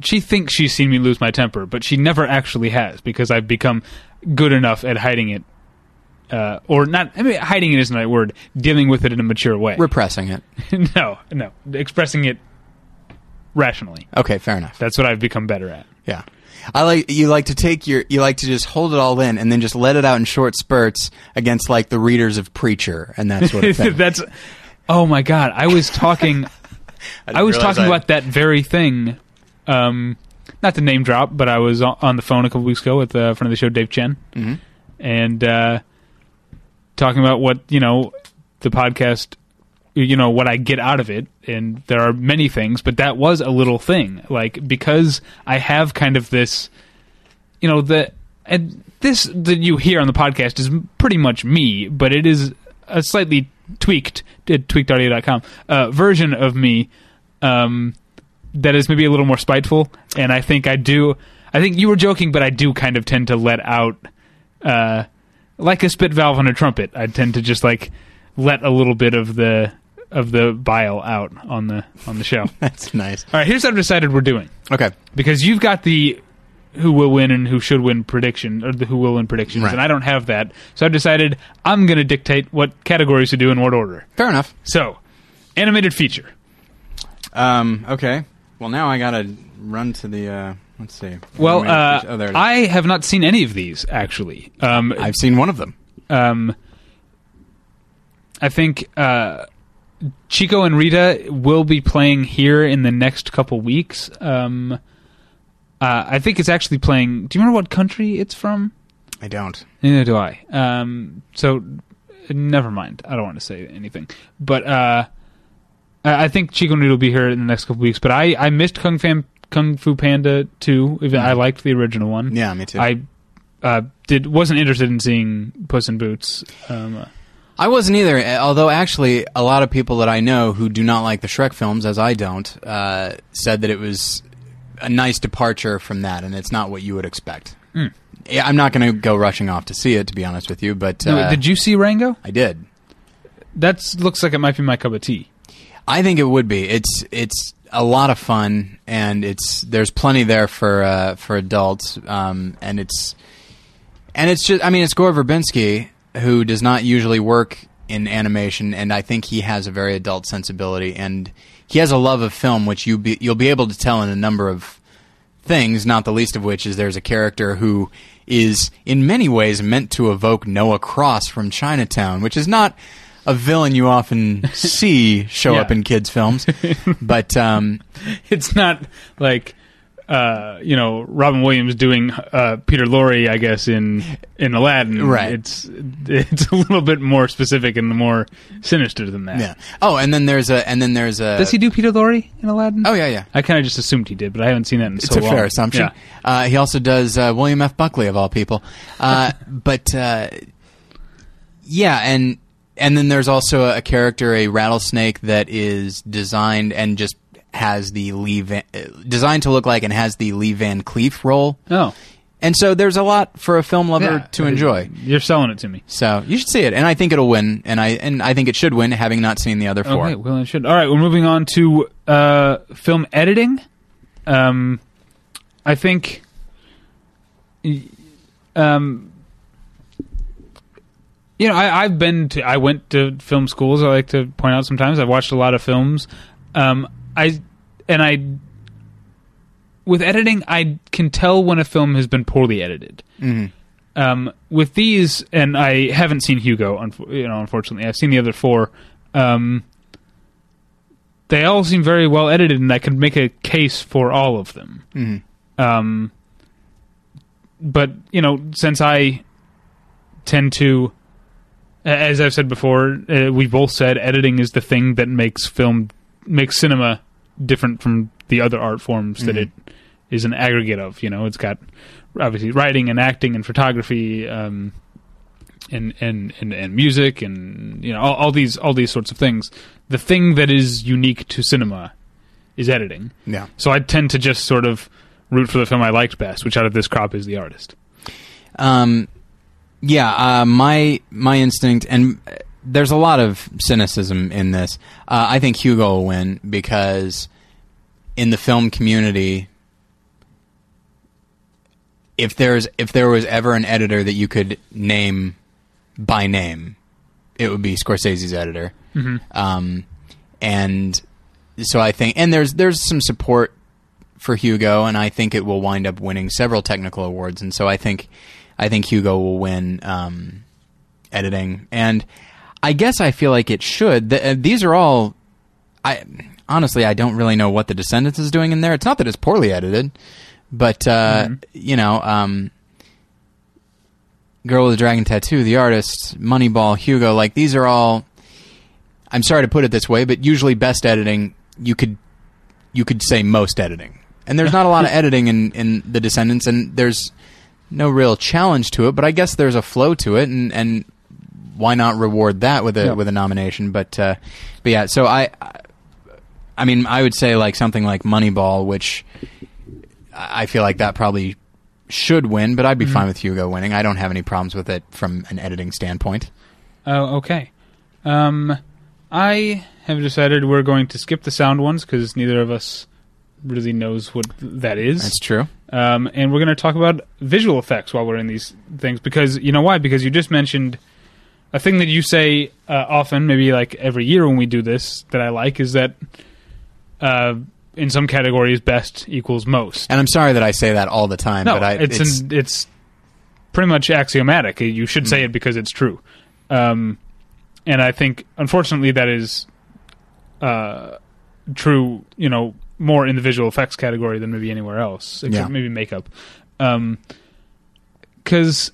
she thinks she's seen me lose my temper, but she never actually has because I've become good enough at hiding it, uh, or not. I mean, hiding it isn't the right word. Dealing with it in a mature way. Repressing it. no, no, expressing it rationally. Okay, fair enough. That's what I've become better at. Yeah. I like you like to take your you like to just hold it all in and then just let it out in short spurts against like the readers of Preacher and that sort of thing. That's. Oh my god! I was talking. I, was talking about that very thing. Um, not to name drop, but I was on the phone a couple weeks ago with uh, friend of the show, Dave Chen, Mhm. and uh, talking about what you know the podcast, you know what I get out of it, and there are many things, but that was a little thing, like because I have kind of this, you know, the and this that you hear on the podcast is pretty much me, but it is a slightly tweaked tweakedaudio.com uh, version of me um, that is maybe a little more spiteful and i think i do i think you were joking but i do kind of tend to let out uh, like a spit valve on a trumpet. I tend to just like let a little bit of the of the bile out on the on the show That's nice. All right, here's what i've decided we're doing Okay. because you've got the who will win and who should win prediction or the who will win predictions Right. and i don't have that so i've decided i'm going to dictate what categories to do in what order Fair enough. so animated feature Um, okay. Well, now I gotta run to the. Uh, let's see. well Wait, uh, oh, there it is. i have not seen any of these actually um, I've seen one of them. um, i think uh, chico and rita will be playing here in the next couple weeks um, uh, i think it's actually playing do you remember what country it's from I don't. Neither do I. Um, so never mind. I don't want to say anything. But uh, I think Chico and Rita will be here in the next couple weeks. But I, I missed Kung, Fan, Kung Fu Panda 2. Even I liked the original one. Yeah, me too. I uh, did wasn't interested in seeing Puss in Boots. Um, uh, I wasn't either. uh, Although actually, a lot of people that I know who do not like the Shrek films, as I don't, uh, said that it was a nice departure from that, and it's not what you would expect. Yeah, I'm not going to go rushing off to see it, to be honest with you, but uh, did you see Rango? I did. That looks like it might be my cup of tea. I think it would be. It's it's a lot of fun, and it's there's plenty there for uh, for adults, um, and it's and it's just. I mean, it's Gore Verbinski who does not usually work in animation, and I think he has a very adult sensibility, and he has a love of film, which you be, you'll be able to tell in a number of things. Not the least of which is there's a character who is in many ways meant to evoke Noah Cross from Chinatown, which is not a villain you often see show Yeah. up in kids' films. but um, It's not like uh, you know Robin Williams doing uh, Peter Lorre, I guess in in Aladdin. Right. It's it's a little bit more specific and more sinister than that. yeah. Oh, and then there's a and then there's a. Does he do Peter Lorre in Aladdin? Oh yeah, yeah. I kind of just assumed he did, but I haven't seen that in It's so a long. fair assumption. Yeah. Uh, he also does uh, William F. Buckley of all people. Uh, but uh, yeah, and and then there's also a, a character, a rattlesnake that is designed and just has the Lee Van, uh, designed to look like and has the Lee Van Cleef role. Oh, And so there's a lot for a film lover Yeah. to enjoy. You're selling it to me. So you should see it, and I think it'll win, and I and I think it should win, having not seen the other four. Okay, well, it should. All right, we're moving on to uh, film editing. Um, I think. Um, you know, I, I've been to. I went to film schools. I like to point out sometimes. I've watched a lot of films. Um, I and I. With editing, I can tell when a film has been poorly edited. Mhm. Um, with these, and I haven't seen Hugo. Unfo- you know, unfortunately, I've seen the other four. Um, they all seem very well edited, and I could make a case for all of them. Mhm. Um, but you know, since I tend to, as I've said before, uh, we both said editing is the thing that makes film, makes cinema different from the other art forms that Mhm. it is an aggregate of. You know, it's got obviously writing and acting and photography, um, and, and and and music, and you know all, all these all these sorts of things. The thing that is unique to cinema is editing. Yeah. So I tend to just sort of root for the film I liked best, which out of this crop is the artist. Um, yeah, uh, my my instinct, and there's a lot of cynicism in this. Uh, I think Hugo will win because in the film community, if there's if there was ever an editor that you could name by name, it would be Scorsese's editor. Um, and so I think, and there's there's some support for Hugo, and I think it will wind up winning several technical awards. And so I think I think Hugo will win um, editing, and I guess I feel like it should. The, uh, these are all. I honestly I don't really know what the Descendants is doing in there. It's not that it's poorly edited, but uh, you know. Um, Girl with the Dragon Tattoo, The Artist, Moneyball, Hugo, like these are all I'm sorry to put it this way, but usually best editing you could you could say most editing. And there's not a lot of editing in, in The Descendants and there's no real challenge to it, but I guess there's a flow to it and, and why not reward that with a Yeah. with a nomination? But uh, but yeah, so I I mean I would say like something like Moneyball, which I I feel like that probably should win, but I'd be fine with Hugo winning. I don't have any problems with it from an editing standpoint. Oh, okay. Um, I have decided we're going to skip the sound ones because neither of us really knows what that is. That's true. Um, and we're going to talk about visual effects while we're in these things because you know why? Because you just mentioned a thing that you say uh, often, maybe like every year when we do this, that I like is that uh, in some categories, best equals most. And I'm sorry that I say that all the time, No, but I, it's it's, an, it's pretty much axiomatic. You should say it because it's true. Um, and I think, unfortunately, that is uh, true. You know, more in the visual effects category than maybe anywhere else, except Yeah. maybe makeup. Because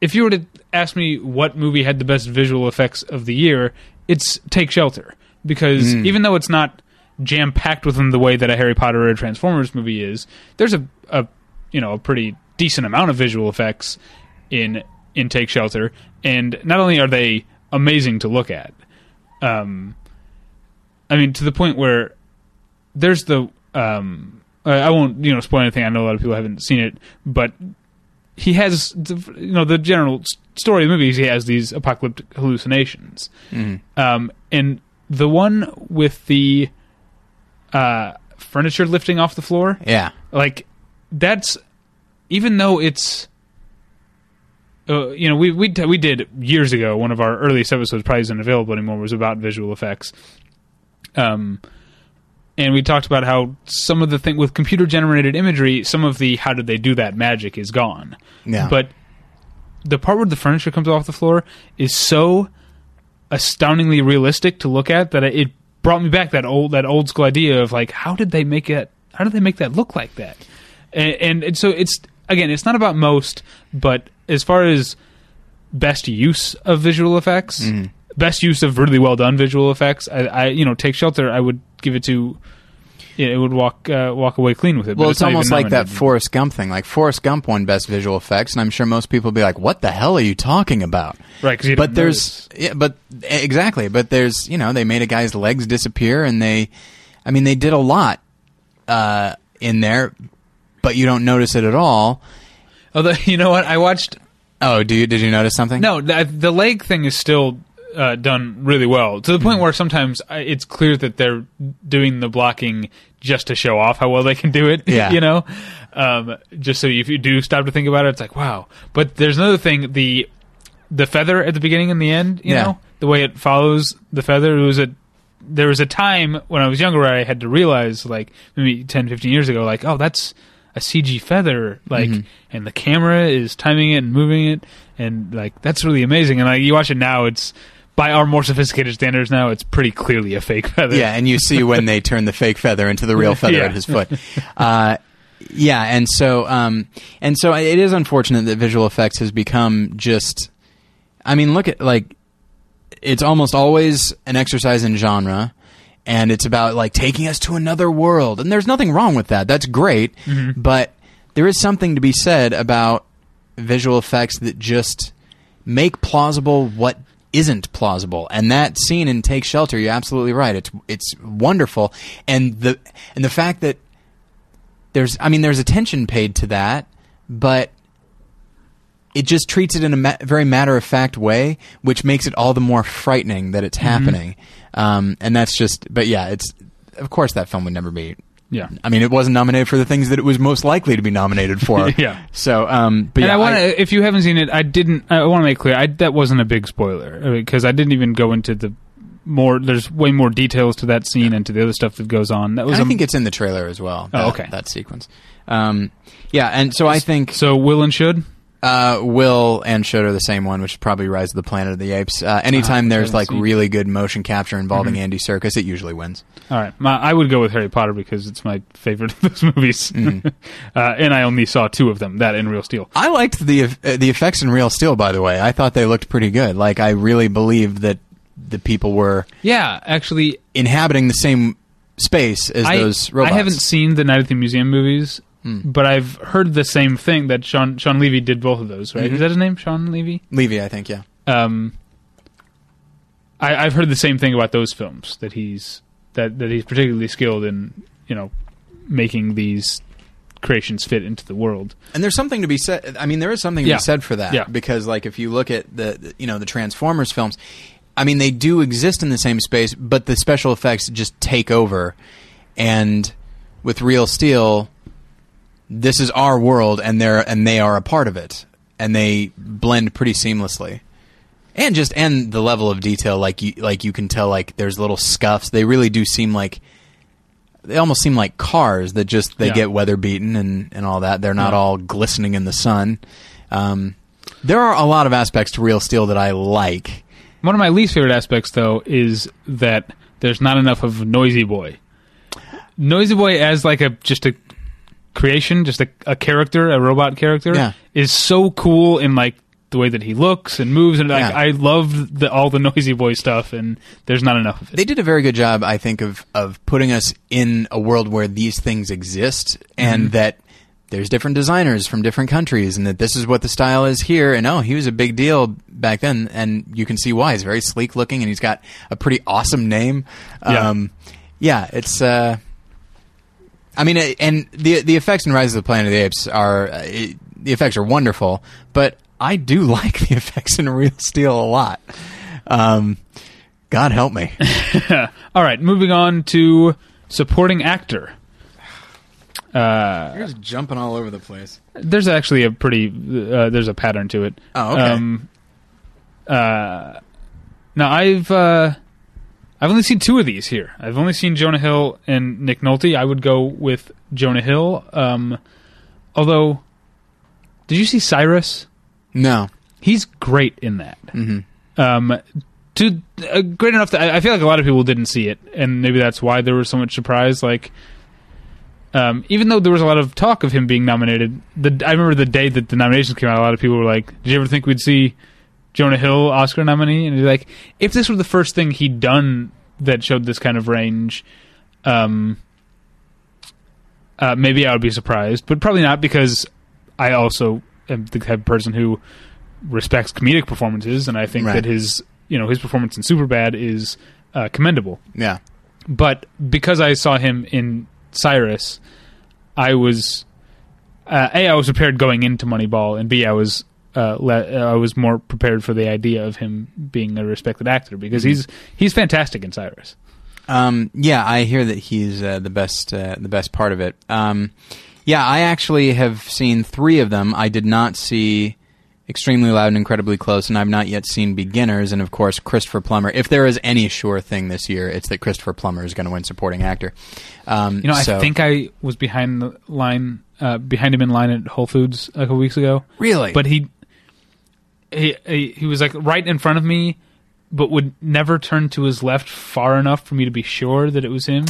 if you were to ask me what movie had the best visual effects of the year, it's Take Shelter. Because Hmm. even though it's not jam packed within the way that a Harry Potter or a Transformers movie is, there's a, a you know a pretty decent amount of visual effects in in Take Shelter, and not only are they amazing to look at, um, I mean to the point where there's the um, I I won't you know spoil anything. I know a lot of people haven't seen it, but he has you know the general story of the movie is he has these apocalyptic hallucinations, Mhm. um, and the one with the uh, furniture lifting off the floor, yeah. like that's even though it's uh, you know we we we did years ago one of our earliest episodes probably isn't available anymore was about visual effects um and we talked about how some of the thing with computer generated imagery some of the how did they do that magic is gone Yeah. but the part where the furniture comes off the floor is so astoundingly realistic to look at that it brought me back that old that old school idea of like how did they make it how did they make that look like that and, and, and so it's again it's not about most but as far as best use of visual effects Mm-hmm. Best use of really well done visual effects I, I you know take shelter i would give it to yeah, it would walk uh, walk away clean with it. Well, but it's, almost like that. Forrest Gump thing. Like Forrest Gump won Best Visual Effects, and I'm sure most people will be like, "What the hell are you talking about?" right? 'cause you But there's, yeah, but exactly. But there's, you know, they made a guy's legs disappear, and they, I mean, they did a lot uh, in there, but you don't notice it at all. although you know what I watched Oh, do you? Did you notice something? No, the, the leg thing is still uh, done really well to the point where sometimes I, it's clear that they're doing the blocking just to show off how well they can do it. Yeah. you know, um, just so if you do stop to think about it, it's like wow. But there's another thing the the feather at the beginning and the end. You Yeah. know, the way it follows the feather. It was a there was a time when I was younger where I had to realize, like maybe 10, 15 years ago, like oh that's a CG feather, like, and the camera is timing it and moving it, and like that's really amazing. And like you watch it now, it's by our more sophisticated standards now, it's pretty clearly a fake feather. Yeah, and you see when they turn the fake feather into the real feather Yeah. at his foot. Uh, yeah, and so um, and so it is unfortunate that visual effects has become just. I mean, look at like it's almost always an exercise in genre, and it's about like taking us to another world, and there's nothing wrong with that. That's great, but there is something to be said about visual effects that just make plausible what isn't plausible. And that scene in Take Shelter, you're absolutely right. It's it's wonderful, and the and the fact that there's I mean there's attention paid to that, but it just treats it in a ma- very matter of fact way, which makes it all the more frightening that it's happening. Um, and that's just, but yeah, it's of course that film would never be. Yeah. I mean, it wasn't nominated for the things that it was most likely to be nominated for. Yeah. So, um, but and yeah, I want to. If you haven't seen it, I didn't. I want to make clear I, that wasn't a big spoiler because I didn't even go into the more. There's way more details to that scene and to the other stuff that goes on. That was. I think it's in the trailer as well. Oh, that- okay. That sequence. Um, yeah, and so I think so. Will and should. Uh, Will and Should are the same one, which is probably Rise of the Planet of the Apes. Uh, anytime Ah, there's like really good motion capture involving Mhm. Andy Serkis, it usually wins. All right, my, I would go with Harry Potter because it's my favorite of those movies, Mm-hmm. uh, and I only saw two of them. That and Real Steel. I liked the uh, the effects in Real Steel, by the way. I thought they looked pretty good. Like I really believed that the people were Yeah, actually, inhabiting the same space as I, those robots. I haven't seen the Night at the Museum movies, Hmm. but I've heard the same thing that Shawn Shawn Levy did both of those. Right? Mhm. Is that his name? Shawn Levy. Levy, I think, yeah. Um, I, I've heard the same thing about those films that he's that that he's particularly skilled in. You know, making these creations fit into the world. And there's something to be said. I mean, there is something to Yeah. be said for that Yeah. because, like, if you look at the- you know the Transformers films, I mean, they do exist in the same space, but the special effects just take over. And with Real Steel, this is our world, and they're and they are a part of it, and they blend pretty seamlessly. And just and the level of detail, like you like you can tell, like there's little scuffs. They really do seem like they almost seem like cars that just they Yeah. get weather beaten and, and all that. They're not Yeah. all glistening in the sun. Um, there are a lot of aspects to Real Steel that I like. One of my least favorite aspects, though, is that there's not enough of Noisy Boy. Noisy Boy as like a just a creation, just a, a character, a robot character, Yeah. is so cool in like the way that he looks and moves, and like Yeah. I love the, all the Noisy Boy stuff, and there's not enough of it. They did a very good job, I think, of of putting us in a world where these things exist and that there's different designers from different countries and that this is what the style is here. And oh, he was a big deal back then, and you can see why. He's very sleek looking and he's got a pretty awesome name. Yeah. Um, yeah, it's. Uh, I mean, and the the effects in Rise of the Planet of the Apes are uh, it, the effects are wonderful, but I do like the effects in Real Steel a lot. Um, God help me. all right, moving on to supporting actor. Uh, You're just jumping all over the place. there's actually a pretty uh, there's a pattern to it. Oh, okay. Um, uh, now I've uh, I've only seen two of these here. I've only seen Jonah Hill and Nick Nolte. I would go with Jonah Hill. Um, although, did you see Cyrus? No. He's great in that. hmm Um, to uh, great enough that I, I feel like a lot of people didn't see it, and maybe that's why there was so much surprise. Like, um, even though there was a lot of talk of him being nominated, the I remember the day that the nominations came out, a lot of people were like, "Did you ever think we'd see Jonah Hill Oscar nominee?" And he's like, "If this were the first thing he'd done that showed this kind of range, um, uh, maybe I would be surprised, but probably not because I also am the type of person who respects comedic performances, and I think Right. that his you know his performance in Superbad is uh, commendable. Yeah. But because I saw him in Cyrus, I was uh, a I was prepared going into Moneyball, and b I was uh, le- uh, I was more prepared for the idea of him being a respected actor because Mm-hmm. he's he's fantastic in Cyrus. Um, yeah, I hear that he's uh, the best, uh, the best part of it. Um, yeah, I actually have seen three of them. I did not see Extremely Loud and Incredibly Close, and I've not yet seen Beginners, and of course Christopher Plummer. If there is any sure thing this year, it's that Christopher Plummer is going to win Supporting Actor. Um, You know, so- I think I was behind the line, uh, behind him in line at Whole Foods a couple weeks ago. really, but he, he he he was like right in front of me, but would never turn to his left far enough for me to be sure that it was him.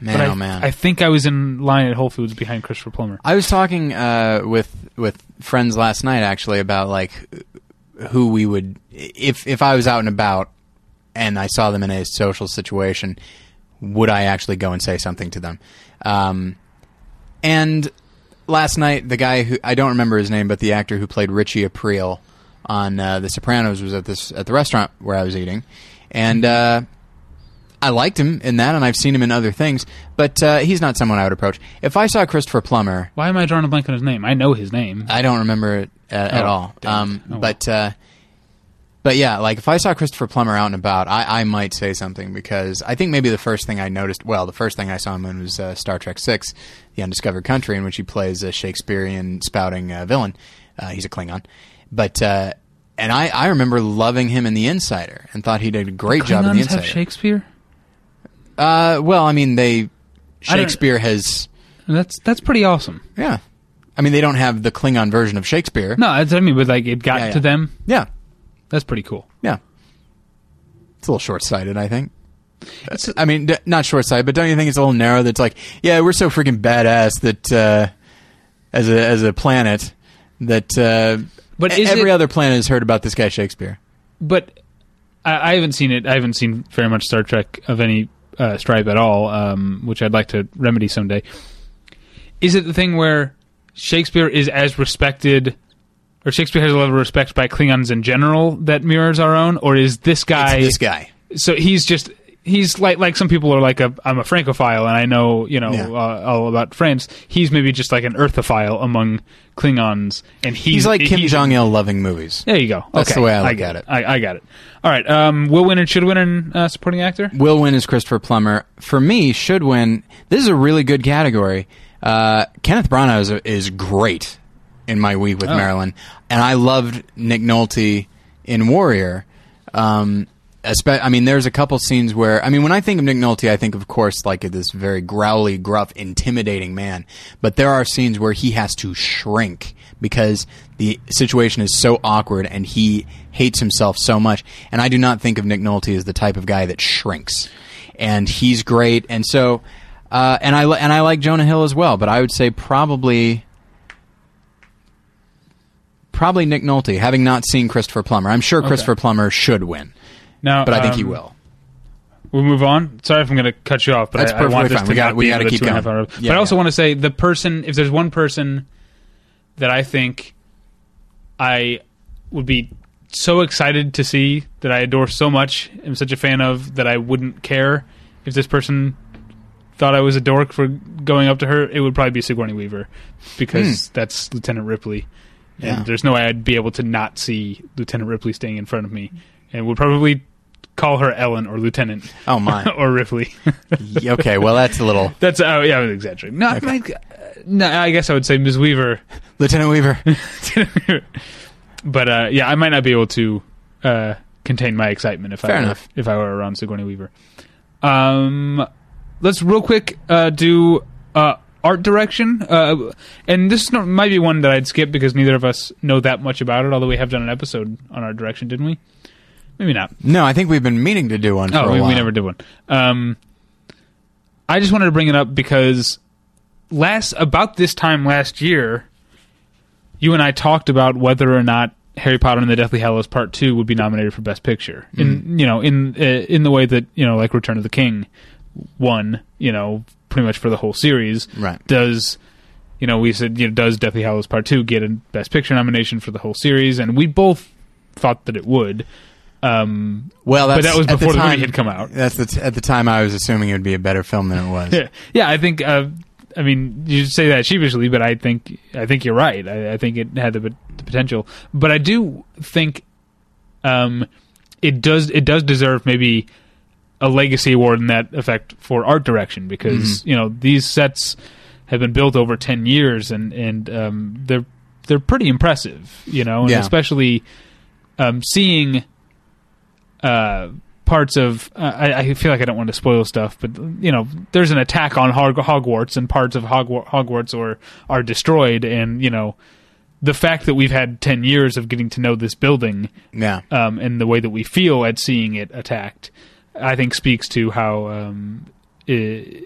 man, but I, oh man, I think I was in line at Whole Foods behind Christopher Plummer. I was talking uh, with with friends last night actually about like who we would if if I was out and about and I saw them in a social situation, would I actually go and say something to them? Um, and last night, the guy who I don't remember his name, but the actor who played Richie Aprile on uh, The Sopranos was at this at the restaurant where I was eating, and uh, I liked him in that, and I've seen him in other things, but uh, he's not someone I would approach. If I saw Christopher Plummer, Why am I drawing a blank on his name? I know his name. I don't remember it at, at Oh, all. Um, Oh, well. but uh, but yeah, like if I saw Christopher Plummer out and about, I, I might say something because I think maybe the first thing I noticed, well, the first thing I saw him in was uh, Star Trek Six, The Undiscovered Country, in which he plays a Shakespearean spouting uh, villain. Uh, he's a Klingon, but uh, and I, I remember loving him in The Insider and thought he did a great job in The Insider. have Shakespeare. uh, well, I mean they Shakespeare has That's that's pretty awesome. yeah. I mean they don't have the Klingon version of Shakespeare. No, I mean, but like it got Yeah, to yeah. them. Yeah, That's pretty cool. Yeah. It's a little short sighted, I think. It's, I mean, d- not short sighted, but don't you think it's a little narrow? That's like, yeah, we're so freaking badass that uh, as a as a planet that uh, But every it- other planet has heard about this guy Shakespeare. But I, I haven't seen it. I haven't seen very much Star Trek of any uh, stripe at all, um, which I'd like to remedy someday. Is it the thing where Shakespeare is as respected, or Shakespeare has a level of respect by Klingons in general that mirrors our own, or is this guy? It's this guy. So he's just he's like like some people are like a I'm a Francophile and I know you know Yeah. uh, all about France. He's maybe just like an Earthophile among Klingons, and he's, He's, like Kim Jong Il loving movies. There you go. That's okay. the way I look get at it. I, I got it. All right. Um, will win and should win in uh, supporting actor. Will win is Christopher Plummer. For me, should win. This is a really good category. Uh, Kenneth Branagh is, is great in my week with Oh. Marilyn, and I loved Nick Nolte in Warrior. Um, I mean, there's a couple scenes where I mean, when I think of Nick Nolte, I think of course like this very growly, gruff, intimidating man. But there are scenes where he has to shrink because the situation is so awkward and he hates himself so much. And I do not think of Nick Nolte as the type of guy that shrinks. And he's great. And so, uh, and I and I like Jonah Hill as well. But I would say probably. Probably Nick Nolte, having not seen Christopher Plummer. I'm sure Christopher Plummer should win, Now, but I think he um, will. We'll move on. Sorry if I'm going to cut you off, but That's I, I want this fine. to We gotta- not we gotta the keep two and a half going. Yeah, but I also yeah. want to say the person. If there's one person that I think I would be so excited to see that I adore so much, am such a fan of that I wouldn't care if this person thought I was a dork for going up to her. It would probably be Sigourney Weaver because that's Lieutenant Ripley. Hmm. Yeah. And there's no way I'd be able to not see Lieutenant Ripley staying in front of me, and would probably call her Ellen or Lieutenant Oh my. or Ripley. Okay, well that's a little That's oh yeah, I was exaggerating. No, Okay. my- no, I guess I would say Ms. Weaver, Lieutenant Weaver. but uh, yeah, I might not be able to uh, contain my excitement if Fair I were, enough. if I were around Sigourney Weaver. Um, let's real quick uh, do uh, art direction, uh, and this might be one that I'd skip because neither of us know that much about it. Although we have done an episode on art direction, didn't we? Maybe not. No, I think we've been meaning to do one for Oh, a we, while. we never did one. Um, I just wanted to bring it up because last about this time last year, you and I talked about whether or not Harry Potter and the Deathly Hallows Part Two would be nominated for Best Picture. In you know, in uh, in the way that you know, like Return of the King won. You know, pretty much for the whole series. Right. Does you know we said you know does Deathly Hallows Part Two get a Best Picture nomination for the whole series? And we both thought that it would. Um, Well, but that was before the, time, movie had come out. That's the t- at the time I was assuming it would be a better film than it was. Yeah, yeah. I think. Uh, I mean, you say that sheepishly, but I think I think you're right. I, I think it had the, the potential, but I do think um, it does it does deserve maybe a legacy award in that effect for art direction because Mm-hmm. you know these sets have been built over ten years and and um, they're they're pretty impressive. You know, and Yeah. especially um, seeing uh, parts of. Uh, I, I feel like I don't want to spoil stuff, but you know, there's an attack on Hog- Hogwarts, and parts of Hogwa- Hogwarts are are destroyed, and you know, the fact that we've had ten years of getting to know this building Yeah. um, and the way that we feel at seeing it attacked, I think speaks to how um, i-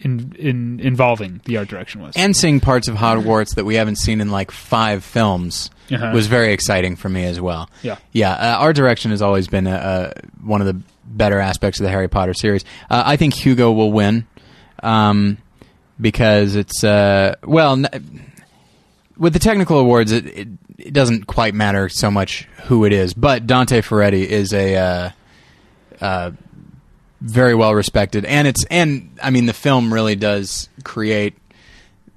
in, in involving the art direction was. And seeing parts of Hogwarts that we haven't seen in like five films Uh-huh. was very exciting for me as well. Yeah. Yeah, uh, art direction has always been a, a, one of the better aspects of the Harry Potter series. Uh, I think Hugo will win um, because it's uh, well n- with the technical awards. It, it, it doesn't quite matter so much who it is, but Dante Ferretti is a uh, uh, very well respected, and it's and I mean the film really does create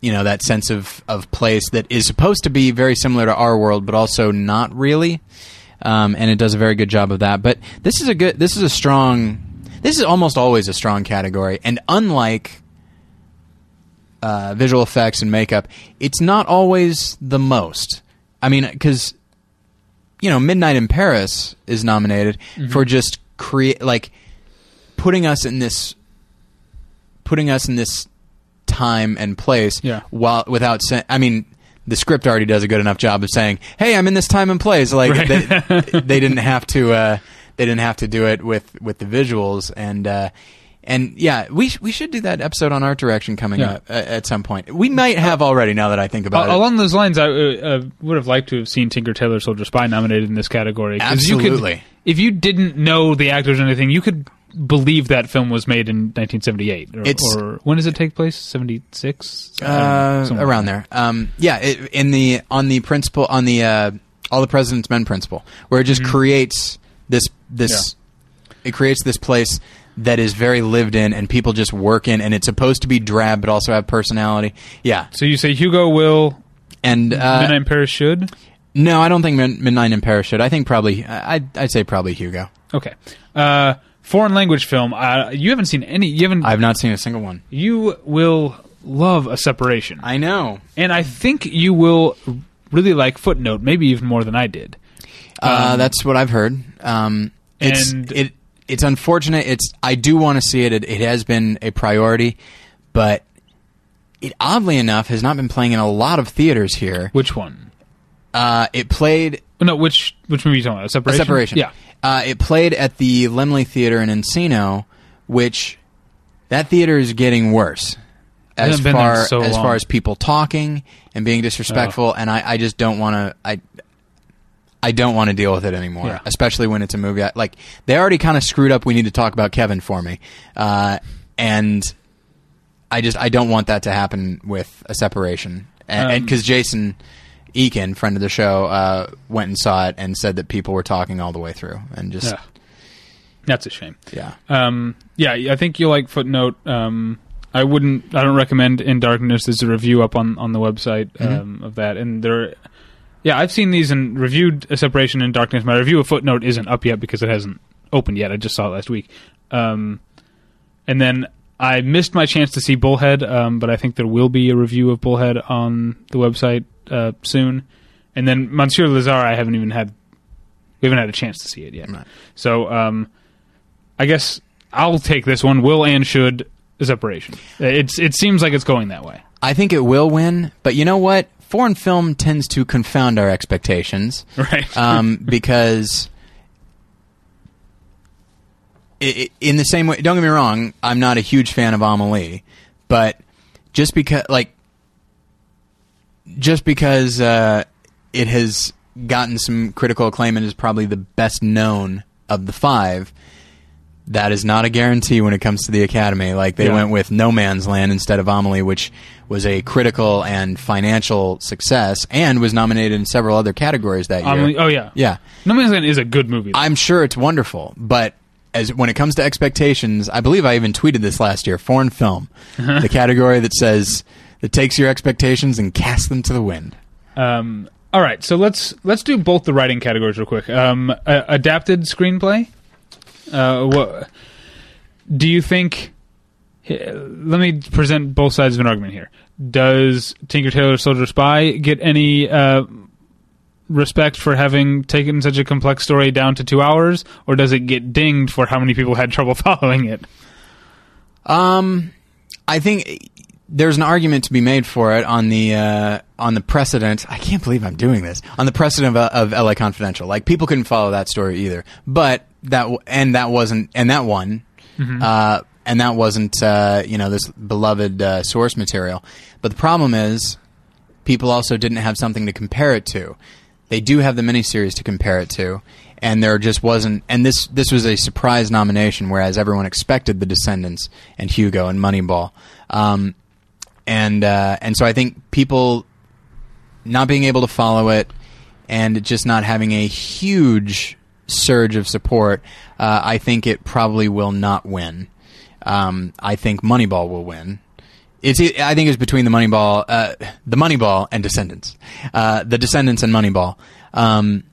you know that sense of of place that is supposed to be very similar to our world, but also not really. Um, and it does a very good job of that. But this is a good. This is a strong. This is almost always a strong category, and unlike uh, visual effects and makeup, it's not always the most. I mean, because you know, Midnight in Paris is nominated for just create like putting us in this, putting us in this time and place. Yeah. While without saying, I mean, the script already does a good enough job of saying, "Hey, I'm in this time and place." Like Right. they, they didn't have to. Uh, they didn't have to do it with with the visuals and. Uh, and yeah, we sh- we should do that episode on art direction coming Yeah. up uh, at some point. We might have already now that I think about it. along those lines, I uh, uh, would have liked to have seen Tinker Tailor Soldier Spy nominated in this category. 'cause You Absolutely. could, if you didn't know the actors or anything, you could believe that film was made in 1978. Or, It's- or when does it take place? 76? uh, around there. Um, yeah, it, in the on the principle on the uh, all the president's men principle, where it just creates this this it creates this place that is very lived in and people just work in, and it's supposed to be drab but also have personality. Yeah, So you say Hugo will, and uh, Midnight in Paris should? no, I don't think Mid- Midnight in Paris should. I think probably I'd, I'd say probably Hugo. Okay. Uh, foreign language film. Uh, you haven't seen any. You haven't. I've not seen a single one. you will love a separation, I know. and I think you will really like Footnote, maybe even more than I did. Uh, that's what I've heard. Um, it's And- it it's unfortunate. It's I do want to see it. it. It has been a priority, but it oddly enough has not been playing in a lot of theaters here. Which one? Uh, it played No, which which movie are you talking about? A separation. a separation. Yeah. Uh, it played at the Laemmle Theater in Encino, which that theater is getting worse as there far so as long. far as people talking and being disrespectful. And I, I just don't want to. I I don't want to deal with it anymore, Yeah. especially when it's a movie. I, like they already kind of screwed up. We need to talk about Kevin for me, uh, and I just I don't want that to happen with a separation. And Um, because Jason Eakin, friend of the show, uh, went and saw it and said that people were talking all the way through, and just Yeah. That's a shame. yeah. Um, yeah, I think you'll like Footnote. Um, I wouldn't. I don't recommend In Darkness. There's a review up on on the website Mm-hmm. um, of that, and there. Yeah, I've seen these and reviewed a separation in Darkness. My review of Footnote isn't up yet because it hasn't opened yet. I just saw it last week. Um, and then I missed my chance to see Bullhead, um, but I think there will be a review of Bullhead on the website uh, soon. And then Monsieur Lazhar, I haven't even had. We haven't had a chance to see it yet. Right. So um, I guess I'll take this one. Will and should separation. It's it seems like it's going that way. I think it will win, but you know what? Foreign film tends to confound our expectations. Right. um, because in the same way, don't get me wrong, I'm not a huge fan of Amelie, but just because, like, just because uh, it has gotten some critical acclaim and is probably the best known of the five, that is not a guarantee when it comes to the Academy. Like they Yeah. went with No Man's Land instead of Amelie, which was a critical and financial success, and was nominated in several other categories that year. Amelie- oh yeah. Yeah, No Man's Land is a good movie. I'm sure it's wonderful, but as when it comes to expectations, I believe I even tweeted this last year. Foreign film, the category that says that takes your expectations and casts them to the wind. Um, all right, so let's let's do both the writing categories real quick. Um, uh, adapted screenplay. Uh, what do you think? Let me present both sides of an argument here. Does Tinker Tailor Soldier Spy get any uh, respect for having taken such a complex story down to two hours, or does it get dinged for how many people had trouble following it? Um, I think there's an argument to be made for it on the uh, on the precedent. I can't believe I'm doing this on the precedent of, of LA Confidential. Like people couldn't follow that story either, but that and that wasn't and that one. Uh, and that wasn't, uh, you know, this beloved uh, source material. But the problem is, people also didn't have something to compare it to. They do have the miniseries to compare it to, and there just wasn't. And this this was a surprise nomination, whereas everyone expected The Descendants and Hugo and Moneyball. Um, and uh, and so I think people not being able to follow it and just not having a huge surge of support, uh, I think it probably will not win. Um, I think Moneyball will win. It's I think it's between the Moneyball, uh, the Moneyball and Descendants, uh, the Descendants and Moneyball. Um,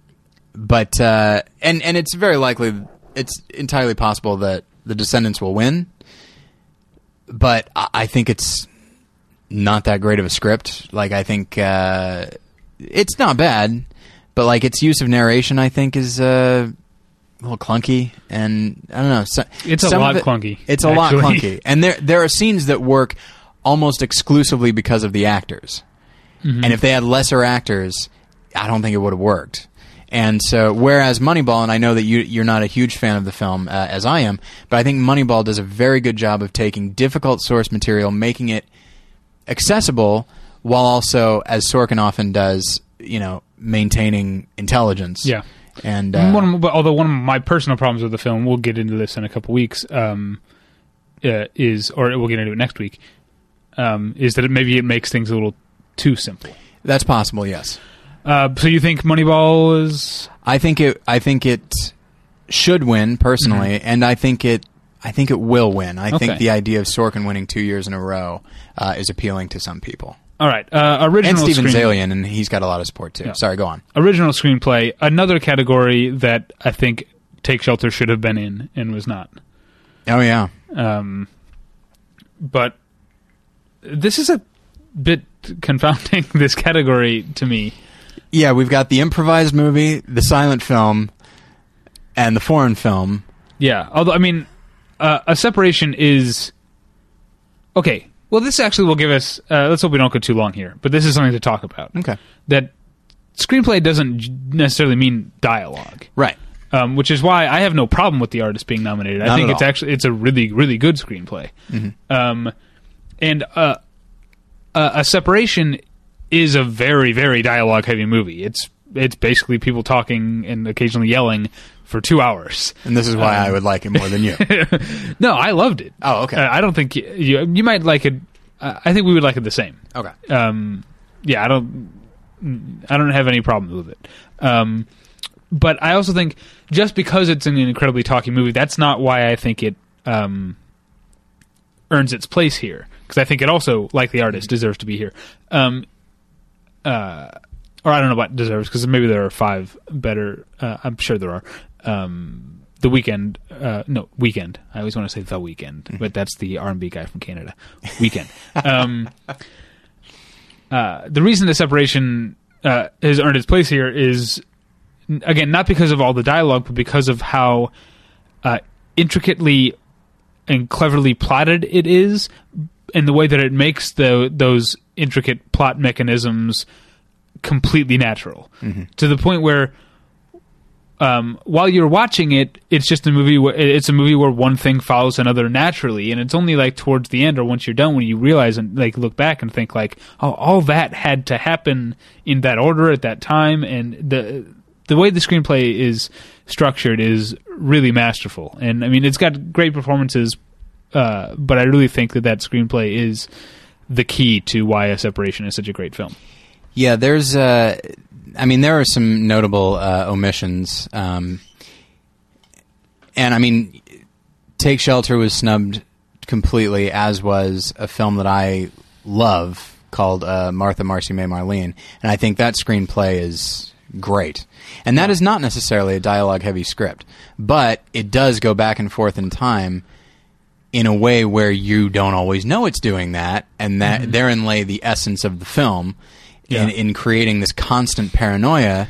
but uh, and and it's very likely, it's entirely possible that the Descendants will win. But I, I think it's not that great of a script. Like I think uh, it's not bad, but like its use of narration, I think is uh, a little clunky, and I don't know. So, It's a lot it- clunky, It's a lot clunky, and there there are scenes that work almost exclusively because of the actors. Mm-hmm. And if they had lesser actors, I don't think it would have worked. And so, whereas Moneyball, and I know that you, you're not a huge fan of the film uh, as I am, but I think Moneyball does a very good job of taking difficult source material, making it accessible, while also, as Sorkin often does, you know, maintaining intelligence. Yeah. And uh, one of, although one of my personal problems with the film, we'll get into this in a couple weeks, um, uh, is or we'll get into it next week, um, is that it, maybe it makes things a little too simple. that's possible. Yes. Uh, so you think Moneyball is I think it. I think it should win personally, and I think it. I think it will win. I Okay. think the idea of Sorkin winning two years in a row uh, is appealing to some people, all right? Uh, original and Steven screen- Zaillian, and he's got a lot of support too. Yeah. Sorry, go on. original screenplay, another category that I think Take Shelter should have been in and was not. Oh yeah, Um, but this is a bit confounding. This category to me. yeah. We've got the improvised movie, the silent film, and the foreign film. Yeah, although I mean, uh, a separation is okay. Well, this actually will give us. Uh, let's hope we don't go too long here, but this is something to talk about. Okay, That screenplay doesn't necessarily mean dialogue, right. um, which is why I have no problem with the artist being nominated. I think it's all. actually it's a really really good screenplay, um, and uh, uh, a separation is a very very dialogue heavy movie. It's it's basically people talking and occasionally yelling for two hours. And this is why I would like it more than you. no, I loved it. Oh, okay. Uh, I don't think you, you you might like it. Uh, I think we would like it the same. okay. Um, yeah, I don't. I don't have any problems with it. Um, but I also think just because it's an incredibly talky movie, that's not why I think it um, earns its place here. Because I think it also, like the artist, deserves to be here. Um, uh, or I don't know what deserves because maybe there are five better. Uh, I'm sure there are. Um, the weekend, uh, no weekend. I always want to say the weekend, but that's the R&B guy from Canada. Weekend. um, uh, the reason the separation uh, has earned its place here is again not because of all the dialogue, but because of how uh, intricately and cleverly plotted it is, and the way that it makes the those intricate plot mechanisms completely natural to the point where um, while you're watching it, it's just a movie. Where, it's a movie where one thing follows another naturally, and it's only like towards the end or once you're done when you realize and like look back and think like, oh, all that had to happen in that order at that time, and the the way the screenplay is structured is really masterful. And I mean, it's got great performances, uh, but I really think that that screenplay is the key to why a separation is such a great film. Yeah, there's. Uh, I mean, there are some notable uh, omissions, um, and I mean, Take Shelter was snubbed completely, as was a film that I love called uh, Martha, Marcy, May, Marlene, and I think that screenplay is great. And that is not necessarily a dialogue-heavy script, but it does go back and forth in time in a way where you don't always know it's doing that, and that therein lay the essence of the film in, Yeah. in creating this constant paranoia.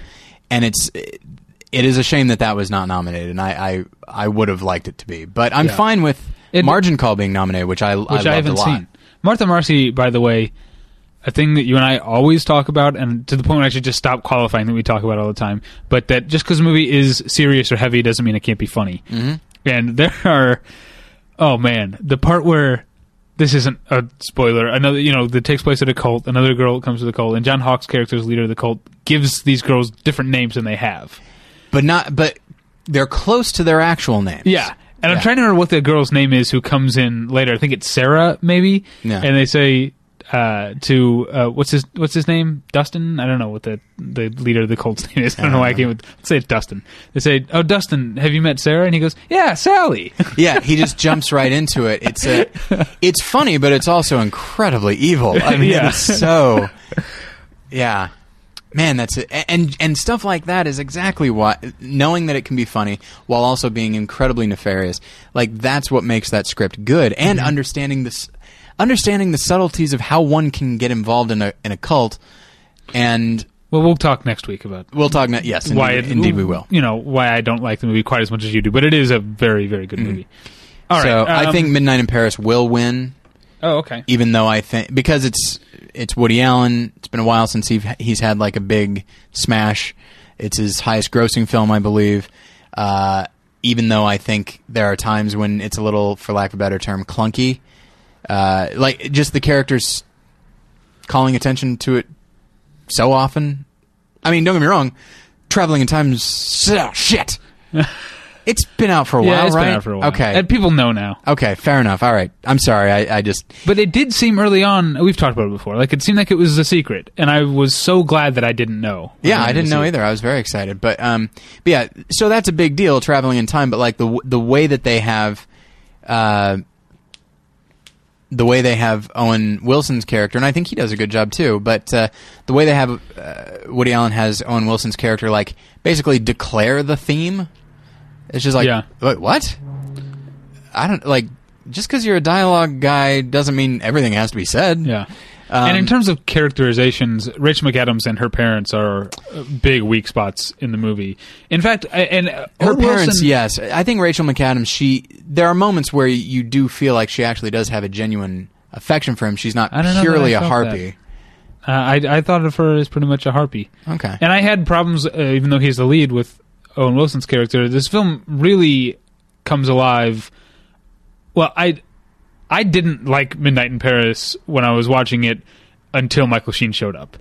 And it's it is a shame that that was not nominated, and I I, I would have liked it to be, but I'm Yeah. fine with It- Margin Call being nominated, which I which I, I, haven't lot. seen. Martha Marcy, by the way, a thing that you and I always talk about, and to the point where I should just stop qualifying that we talk about all the time. But that just because a movie is serious or heavy doesn't mean it can't be funny. Mm-hmm. And there are, oh man, the part where this isn't a spoiler. Another, you know, that takes place at a cult. Another girl comes to the cult, and John Hawkes' character is leader of the cult. Gives these girls different names than they have. but not but they're close to their actual names. Yeah. And I'm trying to remember what the girl's name is who comes in later. I think it's Sarah, maybe. Yeah. And they say, uh, to uh, what's his what's his name? Dustin. I don't know what the the leader of the Colts name is. I don't know why I came with. Let's say it's Dustin. They say, "Oh, Dustin, have you met Sarah?" And he goes, "Yeah, Sally." Yeah, he just jumps right into it. It's a, it's funny, but it's also incredibly evil. I mean, Yeah. it's so, yeah, man, that's it. And and stuff like that is exactly what knowing that it can be funny while also being incredibly nefarious. Like that's what makes that script good, and understanding this, understanding the subtleties of how one can get involved in a in a cult, and well, we'll talk next week about we'll talk. ne- Yes, indeed, why it, indeed we will. You know why I don't like the movie quite as much as you do, but it is a very very good movie. All right. so I um, think Midnight in Paris will win. Oh, okay. even though I think because it's it's Woody Allen. It's been a while since he he's had like a big smash. It's his highest grossing film, I believe. Uh, even though I think there are times when it's a little, for lack of a better term, clunky. Uh, like just the characters calling attention to it so often. I mean, don't get me wrong. Traveling in time is so- shit. it's been out for a Yeah, while, it's right? been out for a while. Okay. and people know now. okay, fair enough. All right. I'm sorry. I, I just But it did seem early on. We've talked about it before. Like it seemed like it was a secret, and I was so glad that I didn't know. Yeah, I didn't know either. I was very excited, but um, but yeah, so that's a big deal traveling in time. But like the the way that they have, uh, the way they have Owen Wilson's character, and I think he does a good job too. But uh, the way they have uh, Woody Allen has Owen Wilson's character, like basically declare the theme. It's just like, Yeah. wait, what? I don't like. Just because you're a dialogue guy doesn't mean everything has to be said. Yeah. Um, and in terms of characterizations, Rachel McAdams and her parents are uh, big weak spots in the movie. In fact, and uh, her Owen parents yes i think rachel mcadams she there are moments where you do feel like she actually does have a genuine affection for him she's not I don't that purely a harpy Uh, I, I thought of her as pretty much a harpy. okay And I had problems, uh, even though he's the lead, with Owen Wilson's character. This film really comes alive. Well, I I didn't like Midnight in Paris when I was watching it until Michael Sheen showed up,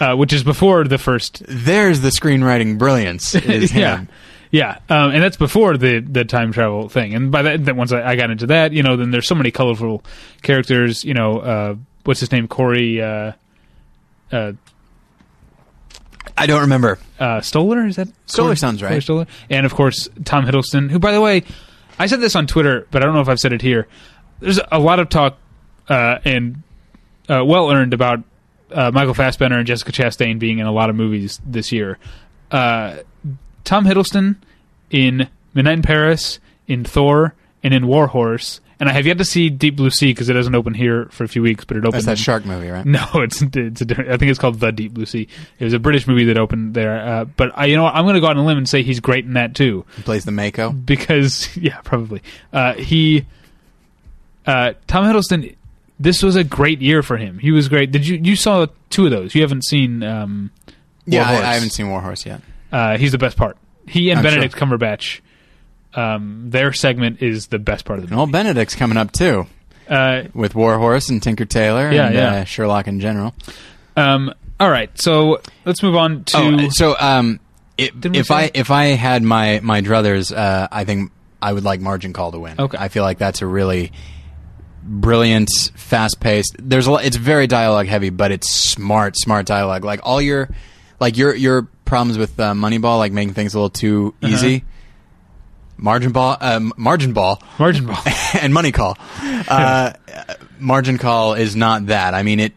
uh, which is before the first. there's the screenwriting brilliance is yeah, him. yeah, um, and that's before the the time travel thing. And by that, once I, I got into that, you know, then there's so many colorful characters. You know, uh, what's his name? Corey. Uh, uh, i don't remember uh, Stoller. Is that Stoller Corey- sounds right. Corey Stoller, and of course Tom Hiddleston, who, by the way, I said this on Twitter, but I don't know if I've said it here. There's a lot of talk uh, and uh, well earned about uh, Michael Fassbender and Jessica Chastain being in a lot of movies this year. Uh, Tom Hiddleston in Midnight in Paris, in Thor, and in War Horse. And I have yet to see Deep Blue Sea because it doesn't open here for a few weeks, but it opened. that's that in- shark movie right no, it's it's a different. I think it's called The Deep Blue Sea. It was a British movie that opened there. Uh, but I, you know, what, I'm going to go out on a limb and say he's great in that too, he plays the mako because yeah, probably uh, he, uh, Tom Hiddleston. This was a great year for him. He was great. Did you you saw two of those? You haven't seen? Um, yeah War Horse. I, I haven't seen warhorse yet Uh, he's the best part. He and I'm Benedict Cumberbatch. Um, their segment is the best part of the well movie. benedict's coming up too Uh, with warhorse and tinker tailor Yeah, and yeah. Uh, sherlock in general um, all right, so let's move on to. Oh, so um, it, if I if I had my my druthers, uh, I think I would like Margin Call to win. Okay. I feel like that's a really brilliant, fast paced. There's a lot, it's very dialogue heavy, but it's smart, smart dialogue. Like all your like your your problems with uh, Moneyball, like making things a little too Uh-huh. easy. Margin ball, um, margin ball, Margin ball. and money call. Uh, margin call is not that. I mean, it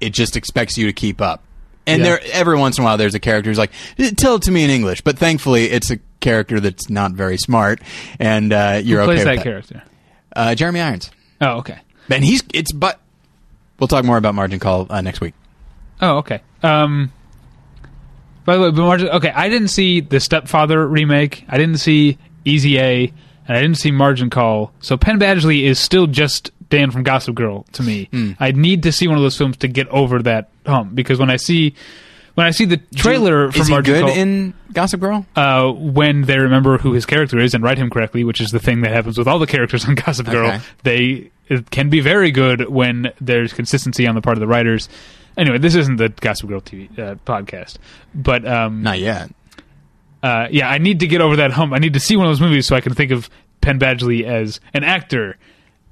it just expects you to keep up. And Yeah. there, every once in a while, there's a character who's like, "Tell it to me in English." But thankfully, it's a character that's not very smart, and uh, you're Who okay plays with that character? Uh, Jeremy Irons, Oh, okay. and he's it's but. We'll talk more about margin call uh, next week. Oh, okay. Um, by the way, but Margin, okay, I didn't see the Stepfather remake. I didn't see Easy A, and I didn't see Margin Call. So Penn Badgley is still just Dan from Gossip Girl to me. Hmm. I need to see one of those films to get over that hump because when I see when I see the trailer from Is he Margin good Call, in Gossip Girl? uh, when they remember who his character is and write him correctly, which is the thing that happens with all the characters on Gossip Girl, Okay. they it can be very good when there's consistency on the part of the writers. Anyway, this isn't the Gossip Girl TV uh, podcast, but um, Not yet. uh, yeah, I need to get over that hump. I need to see one of those movies so I can think of Penn Badgley as an actor.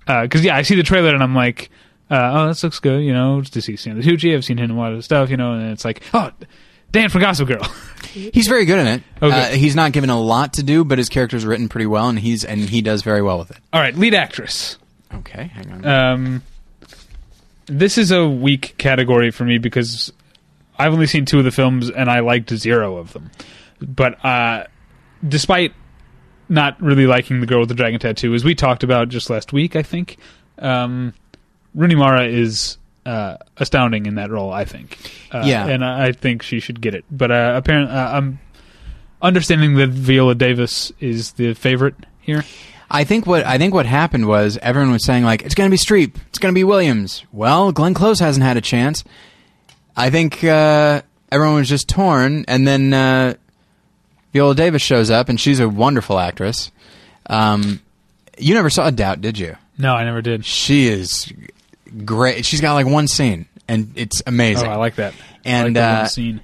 Because yeah, I see the trailer and I'm like, uh, oh, this looks good. You know, just to see Stanley Tucci. I've seen him in a lot of stuff. You know, and it's like, oh, Dan from Gossip Girl. He's very good in it. Okay. Uh, he's not given a lot to do, but his character's written pretty well, and he's and he does very well with it. All right, lead actress. Okay, hang on. Um, this is a weak category for me because I've only seen two of the films and I liked zero of them. But uh, despite not really liking the girl with the dragon tattoo, as we talked about just last week, I think um, Rooney Mara is uh, astounding in that role. I think, uh, Yeah. and I I think she should get it. But uh, apparently, uh, I'm understanding that Viola Davis is the favorite here. I think what I think what happened was everyone was saying like it's going to be Streep, it's going to be Williams. Well, Glenn Close hasn't had a chance. I think uh, everyone was just torn, and then uh, Viola Davis shows up, and she's a wonderful actress. Um, you never saw a Doubt, did you? No, I never did. She is great. She's got like one scene, and it's Oh, amazing. I like that. I And, like that uh, one scene.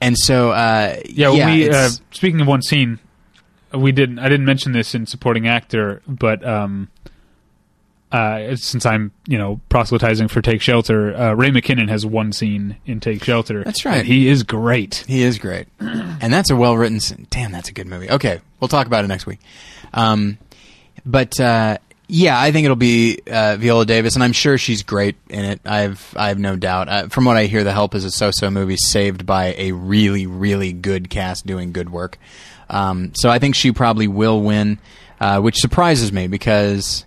and so, uh, Yeah, yeah, we uh, speaking of one scene, we didn't. I didn't mention this in supporting actor, but um, uh, since I'm you know proselytizing for Take Shelter, uh, Ray McKinnon has one scene in Take Shelter. That's right. he is great. He is great, and that's a well written. Scene. Damn, that's a good movie. Okay, we'll talk about it next week. Um, but uh, yeah, I think it'll be uh, Viola Davis, and I'm sure she's great in it. I've I have no doubt. Uh, from what I hear, The Help is a so-so movie saved by a really really good cast doing good work. Um, so I think she probably will win, uh, which surprises me because.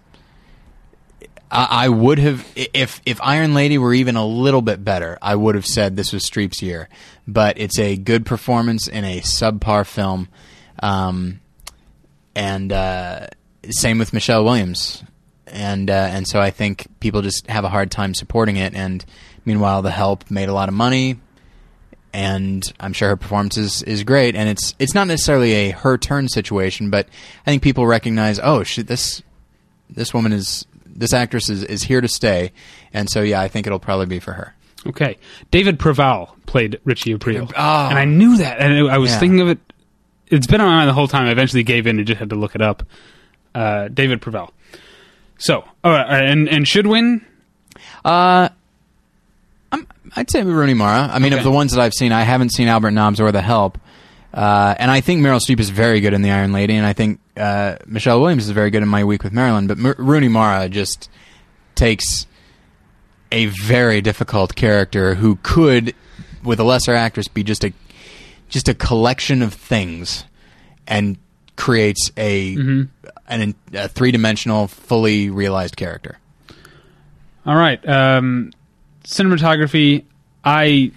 I I would have if if Iron Lady were even a little bit better. I would have said this was Streep's year, but it's a good performance in a subpar film, um, and uh, same with Michelle Williams, and uh, and so I think people just have a hard time supporting it. And meanwhile, The Help made a lot of money, and I'm sure her performance is, is great. And it's it's not necessarily a her turn situation, but I think people recognize, oh shit, this this woman is this actress is, is here to stay, and so yeah, I think it'll probably be for her. Okay, David Proval played Richie Aprile, Oh. and I knew that, and I was Yeah. thinking of it. It's been on my mind the whole time. I eventually gave in and just had to look it up. Uh, David Proval. So, all right, all right, and and should win. Uh, I'm, I'd say Rooney Mara. I mean, Okay. of the ones that I've seen, I haven't seen Albert Nobbs or The Help. Uh, and I think Meryl Streep is very good in The Iron Lady, and I think uh, Michelle Williams is very good in My Week with Marilyn. But M- Rooney Mara just takes a very difficult character who could, with a lesser actress, be just a just a collection of things, and creates a an, a three dimensional, fully realized character. All right. Um, cinematography. I,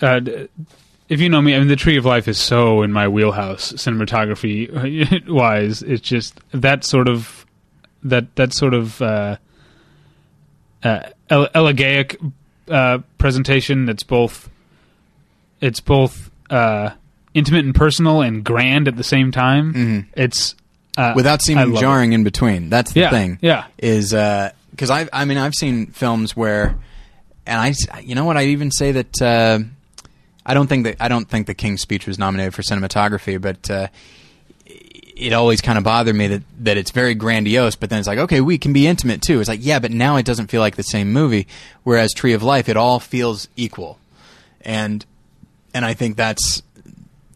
uh, d- if you know me, I mean, the Tree of Life is so in my wheelhouse, cinematography wise. It's just that sort of that that sort of uh, uh, ele- elegaic uh, presentation. That's both. It's both uh, intimate and personal, and grand at the same time. It's uh, without seeming love it. jarring in between. That's the Yeah, thing. yeah. is because I I mean I've seen films where, and I you know what I even say that uh, I don't think that I don't think the King's Speech was nominated for cinematography, but. Uh, it always kind of bothered me that, that it's very grandiose, but then it's like, okay, we can be intimate too. It's like, yeah, but now it doesn't feel like the same movie. Whereas Tree of Life, it all feels equal, and and I think that's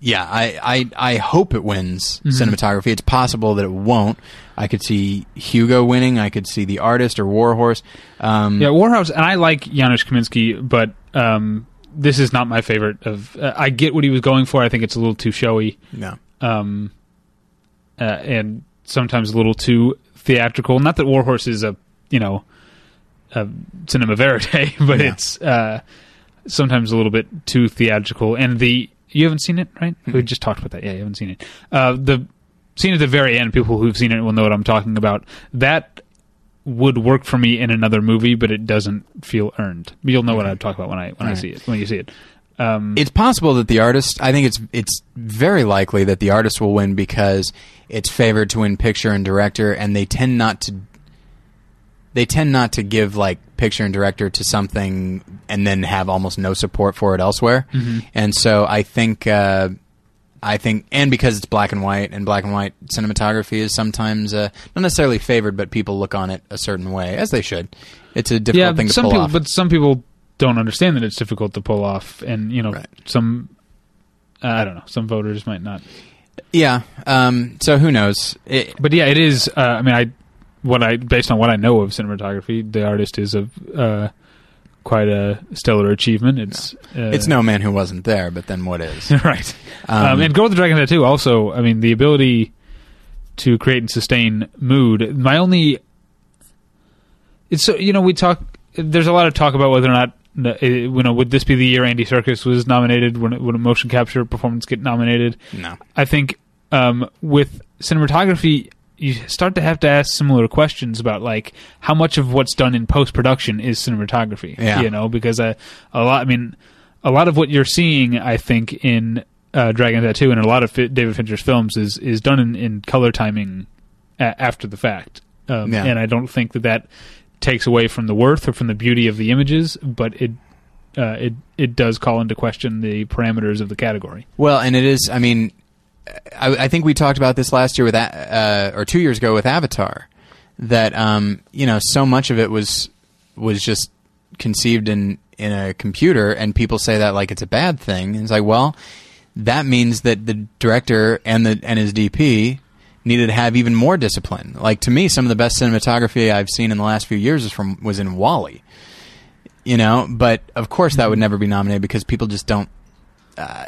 yeah, I, I, I hope it wins Mm-hmm. cinematography. It's possible that it won't. I could see Hugo winning. I could see The Artist or Warhorse. Um, Yeah, Warhorse, and I like Janusz Kaminski, but um, this is not my favorite. Of uh, I get what he was going for. I think it's a little too showy, no. um, uh, and sometimes a little too theatrical. Not that Warhorse is a you know a cinema verite, but Yeah. it's uh, sometimes a little bit too theatrical. And the you haven't seen it, right? We just talked about that. Yeah, you haven't seen it. Uh, the scene at the very end. People who've seen it will know what I'm talking about. That would work for me in another movie, but it doesn't feel earned. You'll know what I talk about when I when I Right. see it when you see it. Um, It's possible that the artist. I think it's it's very likely that the artist will win because it's favored to win picture and director, and they tend not to. They tend not to give like picture and director to something and then have almost no support for it elsewhere. And so I think uh, I think, and because it's black and white, and black and white cinematography is sometimes uh, not necessarily favored, but people look on it a certain way, as they should. it's a difficult yeah, thing to some pull people, off. but some people don't understand that it's difficult to pull off, and you know, Right. some uh, I don't know, some voters might not. yeah. Um, so who knows? It, But yeah, it is. Uh, I mean, I what I based on what I know of cinematography, the artist is a uh, quite a stellar achievement. It's uh, it's no man who wasn't there, but then what is? right. Um, Um, and Girl with the Dragon Tattoo also, I mean, the ability to create and sustain mood. My only, it's so you know we talk. There's a lot of talk about whether or not uh, you know would this be the year Andy Serkis was nominated? Would, would a motion capture performance get nominated? no. I think um, with cinematography, you start to have to ask similar questions about like how much of what's done in post production is cinematography. Yeah. You know, because uh, a lot. I mean, a lot of what you're seeing, I think, in uh, Dragon Tattoo and a lot of Fi- David Fincher's films is is done in, in color timing a- after the fact. Um, Yeah. And I don't think that that takes away from the worth or from the beauty of the images, but it. Uh, it it does call into question the parameters of the category. Well, and it is. I mean, I, I think we talked about this last year with, uh, or two years ago with Avatar, that um, you know, so much of it was was just conceived in in a computer, and people say that like it's a bad thing. And it's like, well, that means that the director and the and his DP needed to have even more discipline. Like to me, some of the best cinematography I've seen in the last few years is from was in WALL-E. You know, but of course that would never be nominated because people just don't uh,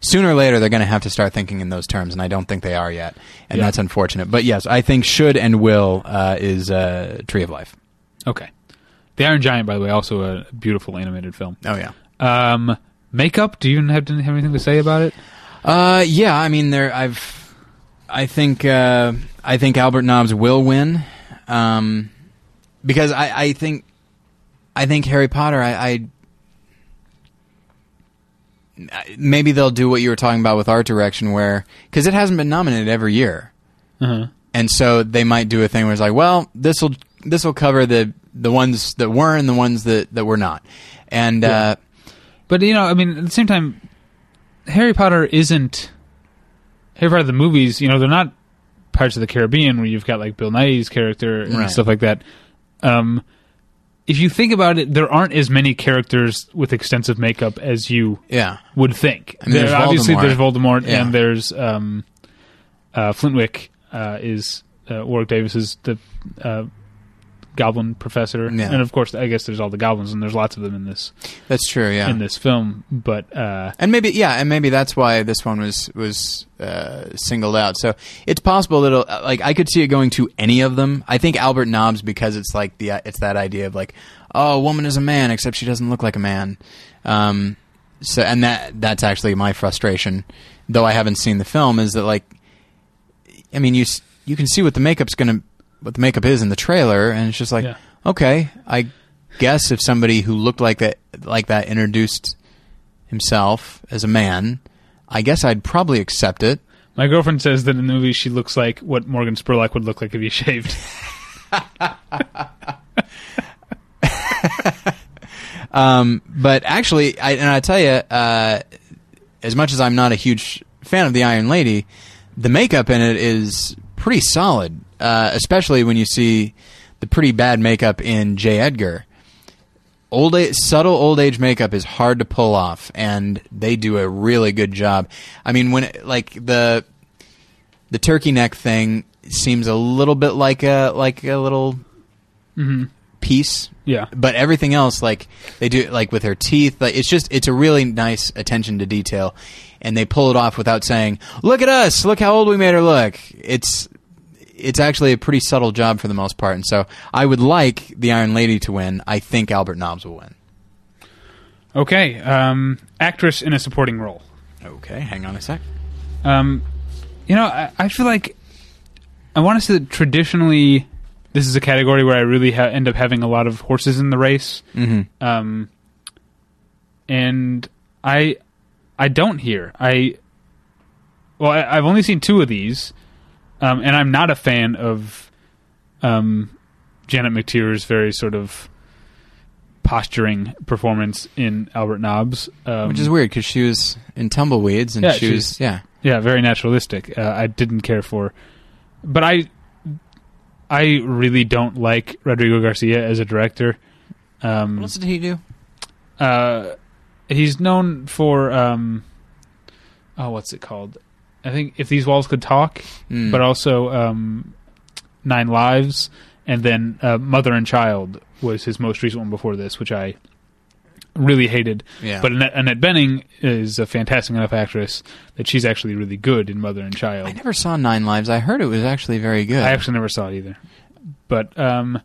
sooner or later they're going to have to start thinking in those terms, and I don't think they are yet, and Yeah. that's unfortunate. But yes, I think should and will uh, is uh, Tree of Life. Okay. The Iron Giant, by the way, also a beautiful animated film. Oh yeah, Um, makeup. Do you have, have anything to say about it? uh, yeah. I mean, there. I've, I think, uh, I think Albert Nobbs will win, um, because I, I think, I think Harry Potter. I, I maybe they'll do what you were talking about with art direction, where because it hasn't been nominated every year. Uh-huh. and so they might do a thing where it's like, well, this will this will cover the the ones that were and the ones that that were not, and Yeah. uh, But you know, I mean, at the same time, Harry Potter isn't Harry Potter. The movies, you know, they're not Pirates of the Caribbean where you've got like Bill Nighy's character and Right. stuff like that. Um, if you think about it, there aren't as many characters with extensive makeup as you yeah, would think. I mean, there's There- obviously, Voldemort. there's Voldemort, Yeah. and there's um, uh, Flintwick uh, is uh, Warwick Davis is the uh, Goblin professor, Yeah. and of course, I guess there's all the goblins, and there's lots of them in this that's true. Yeah, in this film. But uh, and maybe yeah, and maybe that's why this one was was uh, singled out. So it's possible that it'll, uh, like I could see it going to any of them. I think Albert Nobbs because it's like the it's that idea of like oh, a woman is a man except she doesn't look like a man. Um, so and that that's actually my frustration, though I haven't seen the film, is that like I mean you you can see what the makeup's gonna what the makeup is in the trailer, and it's just like Yeah. okay, I guess if somebody who looked like that like that introduced himself as a man, I guess I'd probably accept it. my girlfriend says that in the movie she looks like what Morgan Spurlock would look like if he shaved. Um, but actually, I, and I tell you, uh, as much as I'm not a huge fan of the Iron Lady, the makeup in it is pretty solid, uh, especially when you see the pretty bad makeup in J. Edgar. Old age, subtle old age makeup is hard to pull off, and they do a really good job. I mean, when like the the turkey neck thing seems a little bit like a like a little piece yeah, but everything else like they do like with her teeth like it's just it's a really nice attention to detail and they pull it off without saying look at us look how old we made her look it's it's actually a pretty subtle job for the most part and so i would like the iron lady to win i think albert nobbs will win okay. Um, actress in a supporting role. okay hang on a sec Um, you know, I, I feel like I want to say that traditionally this is a category where I really ha- end up having a lot of horses in the race. mm-hmm. Um, and I I don't hear I well, I, I've only seen two of these, um, and I'm not a fan of um, Janet McTeer's very sort of posturing performance in Albert Nobbs, um, which is weird because she was in tumbleweeds and Yeah, she was yeah Yeah, very naturalistic. Uh, I didn't care for, but I I really don't like Rodrigo Garcia as a director. Um, What else did he do? uh, he's known for um, oh, what's it called? I think if these walls could talk, Mm. but also um, Nine Lives, and then uh, Mother and Child was his most recent one before this, which I really hated. yeah. But Annette, Annette Bening is a fantastic enough actress that she's actually really good in Mother and Child. I never saw Nine Lives. I heard it was actually very good. I actually never saw it either. But um,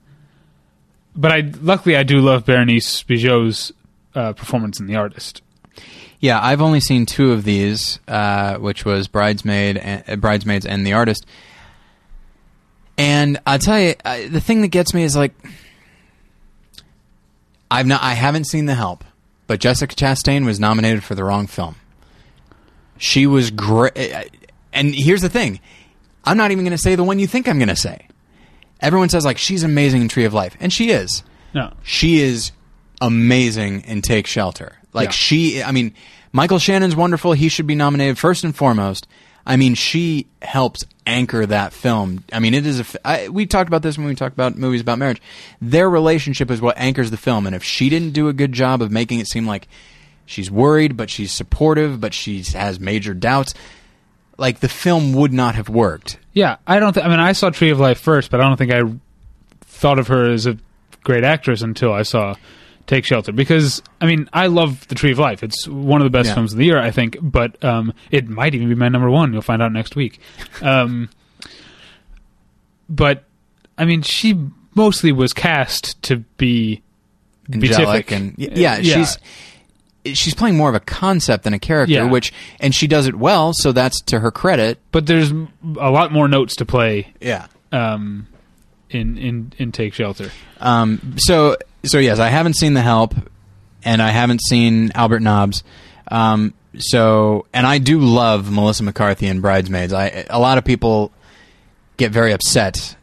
but I luckily I do love Berenice Bejo's uh, performance in The Artist. Yeah, I've only seen two of these, uh, which was Bridesmaid, and, uh, Bridesmaids, and The Artist. And I'll tell you, uh, the thing that gets me is like, I've not, I haven't seen The Help, but Jessica Chastain was nominated for the wrong film. She was great, and here's the thing: I'm not even going to say the one you think I'm going to say. Everyone says like she's amazing in Tree of Life, and she is No, she is amazing in Take Shelter. Like Yeah. she, I mean, Michael Shannon's wonderful. He should be nominated first and foremost. I mean, she helps anchor that film. I mean, it is a. I, we talked about this when we talked about movies about marriage. Their relationship is what anchors the film, and if she didn't do a good job of making it seem like she's worried, but she's supportive, but she has major doubts, like the film would not have worked. yeah, I don't. Th- I mean, I saw Tree of Life first, but I don't think I thought of her as a great actress until I saw Take Shelter. Because I mean, I love The Tree of Life. It's one of the best Yeah. films of the year, I think. But um, it might even be my number one. You'll find out next week. Um, but I mean, she mostly was cast to be angelic beatific. and y- yeah, she's she's playing more of a concept than a character Yeah. which and she does it well so that's to her credit But there's a lot more notes to play yeah um, in in in Take Shelter. um so so yes i haven't seen the help and i haven't seen albert nobbs. Um so and i do love melissa mccarthy in bridesmaids. I a lot of people get very upset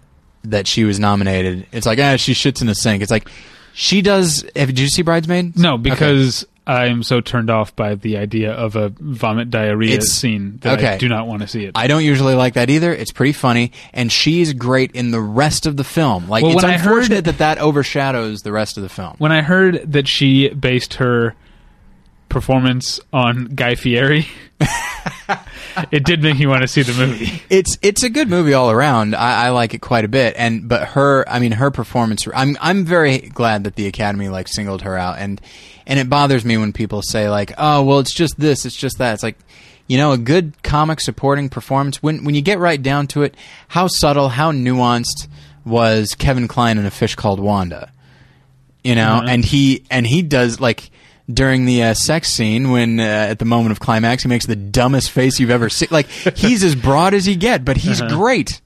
that she was nominated. It's like ah she shits in the sink. It's like she does have, did you see bridesmaids No, because I'm so turned off by the idea of a vomit diarrhea It's- scene that I do not want to see it. I don't usually like that either. It's pretty funny, and she's great in the rest of the film. Like Well, it's I heard- unfortunate that that overshadows the rest of the film. when I heard that she based her performance on Guy Fieri, it did make me want to see the movie. It's it's a good movie all around. I, I like it quite a bit, and but her, I mean, her performance. I'm I'm very glad that the Academy like singled her out, and and it bothers me when people say like, oh, well, it's just this, it's just that. It's like. You know, a good comic supporting performance. When when you get right down to it, how subtle, how nuanced was Kevin Kline in A Fish Called Wanda? you know Mhm. and he and he does like during the uh, sex scene when uh, at the moment of climax he makes the dumbest face you've ever seen like he's as broad as he get but he's Uh-huh. great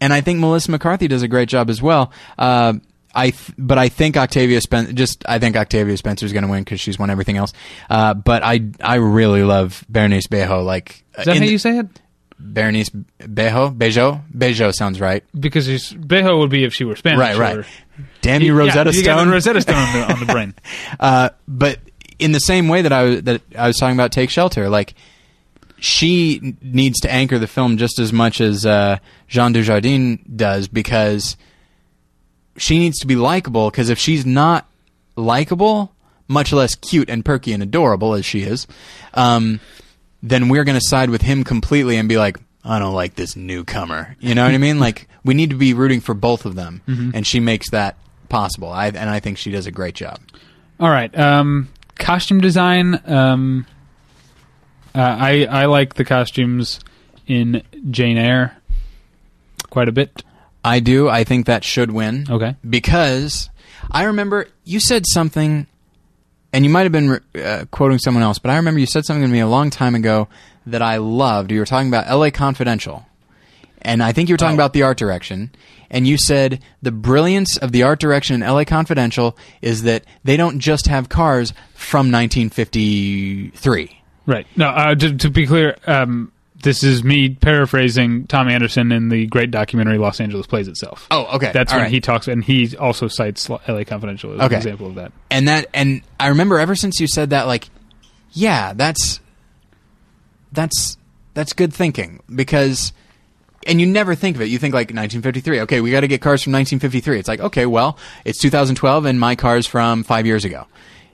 and i think melissa mccarthy does a great job as well uh, I th- but I think Octavia Spencer just I think Octavia Spencer is going to win because she's won everything else. Uh, but I I really love Berenice Bejo. Like Is that how you say it? Berenice Bejo Bejo Bejo sounds right. Because she's, Bejo would be if she were Spanish. Right, right. or- Damn you, Rosetta yeah, you got Stone. the Rosetta Stone on the, on the brain. Uh, but in the same way that I was, that I was talking about Take Shelter, like she needs to anchor the film just as much as uh, Jean Dujardin does because she needs to be likable. Because if she's not likable, much less cute and perky and adorable as she is, um, then we're going to side with him completely and be like, I don't like this newcomer. You know what I mean? Like we need to be rooting for both of them, and she makes that possible. I, and I think she does a great job. All right. Um, costume design. Um, uh, I I like the costumes in Jane Eyre quite a bit. I do. I think that should win. Okay. Because I remember you said something, and you might have been uh, quoting someone else, but I remember you said something to me a long time ago that I loved. You were talking about L.A. Confidential, and I think you were talking Oh. about the art direction. And you said the brilliance of the art direction in L.A. Confidential is that they don't just have cars from 1953. Right. No. Uh, to, to be clear, um, this is me paraphrasing Thom Andersen in the great documentary Los Angeles Plays Itself. Oh, okay. That's All when right. he talks, and he also cites L.A. Confidential as Okay. an example of that. and that and I remember ever since you said that like yeah that's that's that's good thinking because and you never think of it. You think like 1953. Okay, we got to get cars from 1953. It's like okay, well, it's 2012, and my car's from five years ago.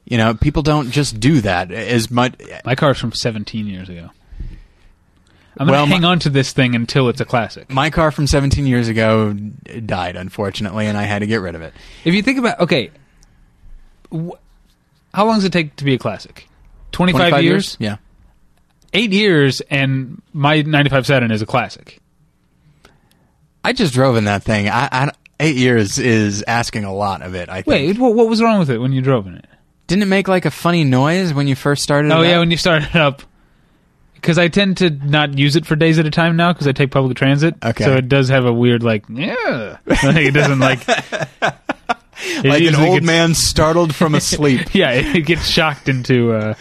You know, people don't just do that as much. My car's from 17 years ago. I'm gonna hang my- on to this thing until it's a classic. My car from 17 years ago died, unfortunately, and I had to get rid of it. If you think about okay, wh- how long does it take to be a classic? 25, 25 years? Yeah. Eight years, and my 95 Saturn is a classic. I just drove in that thing. I, I eight years is asking a lot of it. I think. Wait, what, what was wrong with it when you drove in it? didn't it make like a funny noise when you first started? Oh yeah, up? when you started up. Because I tend to not use it for days at a time now because I take public transit. Okay. So it does have a weird like yeah. Like, it doesn't like. it like an old gets- man startled from a sleep. Yeah, it gets shocked into uh,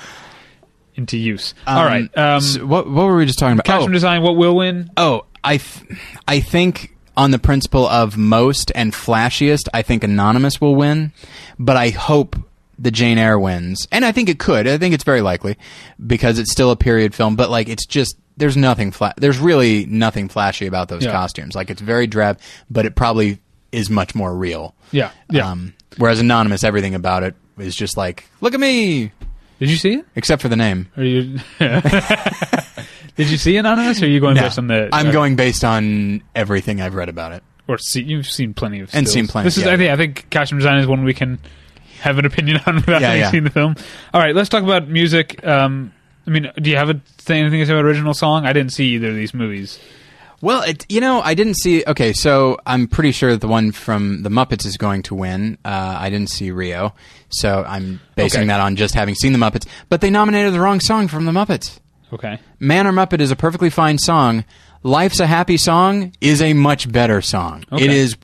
into use. All Um, right. Um, so what what were we just talking about? costume Oh, design. What will win? oh, I th- I think on the principle of most and flashiest, I think Anonymous will win, but I hope the Jane Eyre wins, and I think it could. I think it's very likely because it's still a period film, but like it's just. There's nothing fla- There's really nothing flashy about those Yeah. costumes. Like it's very drab, but it probably is much more real. Yeah. Yeah. Um, whereas Anonymous, everything about it is just like, look at me, Did you see it? except for the name. Are you? Did you see Anonymous? Or are you going No, based on the? I'm uh, going based on everything I've read about it. Or see, you've seen plenty of And seen plenty, This is. yeah. I think. I think costume design is one we can have an opinion on without Yeah, having yeah. seen the film. All right, let's talk about music. Um, I mean, do you have a, say anything to say about original song? I didn't see either of these movies. Well, it, you know, I didn't see. Okay, so I'm pretty sure the one from the Muppets is going to win. Uh, I didn't see Rio, so I'm basing Okay. that on just having seen the Muppets. But they nominated the wrong song from the Muppets. Okay. Man or Muppet is a perfectly fine song. Life's a Happy Song is a much better song. Okay. It is,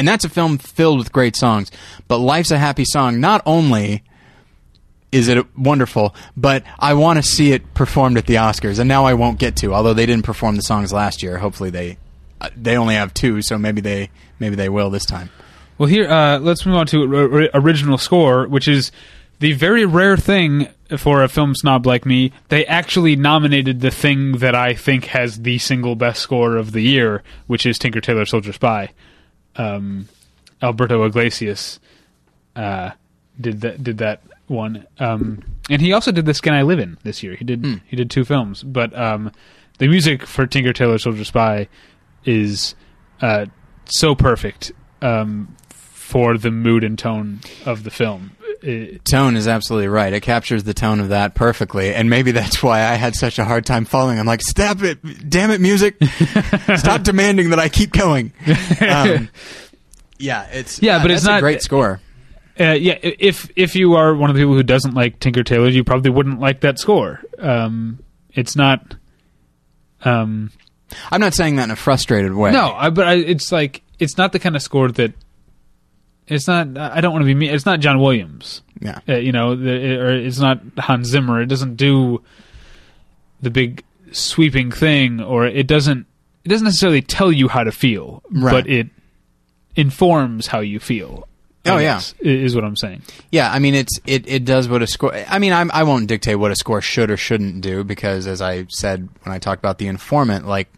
and that's a film filled with great songs. But Life's a Happy Song not only is it wonderful, but I want to see it performed at the Oscars, and now I won't get to. Although they didn't perform the songs last year, hopefully they uh, they only have two, so maybe they maybe they will this time. Well, here, uh, let's move on to or- or- original score, which is the very rare thing for a film snob like me. They actually nominated the thing that I think has the single best score of the year, which is Tinker Tailor Soldier Spy. Um, Alberto Iglesias uh, did that did that one, um, and he also did The Skin I Live In this year. He did he did two films, but um, the music for Tinker Tailor Soldier Spy is uh, so perfect um, for the mood and tone of the film. It- Tone is absolutely right. It captures the tone of that perfectly, and maybe that's why I had such a hard time following. I'm like, stop it, damn it, music, stop demanding that I keep going. Um, yeah, it's Yeah, but it's that's a not- great score. uh, yeah, if if you are one of the people who doesn't like Tinker Tailor, you probably wouldn't like that score. Um, it's not. Um, I'm not saying that in a frustrated way. no, I, but I, it's like it's not the kind of score that. It's not. I don't want to be mean. It's not John Williams. yeah, uh, you know, the, or it's not Hans Zimmer. It doesn't do the big sweeping thing, or it doesn't. It doesn't necessarily tell you how to feel, Right. but it informs how you feel. I Oh, yeah. guess, i- is what I'm saying. yeah. I mean, it's it, it does what a score. I mean, I'm, I won't dictate what a score should or shouldn't do because, as I said when I talked about the informant, like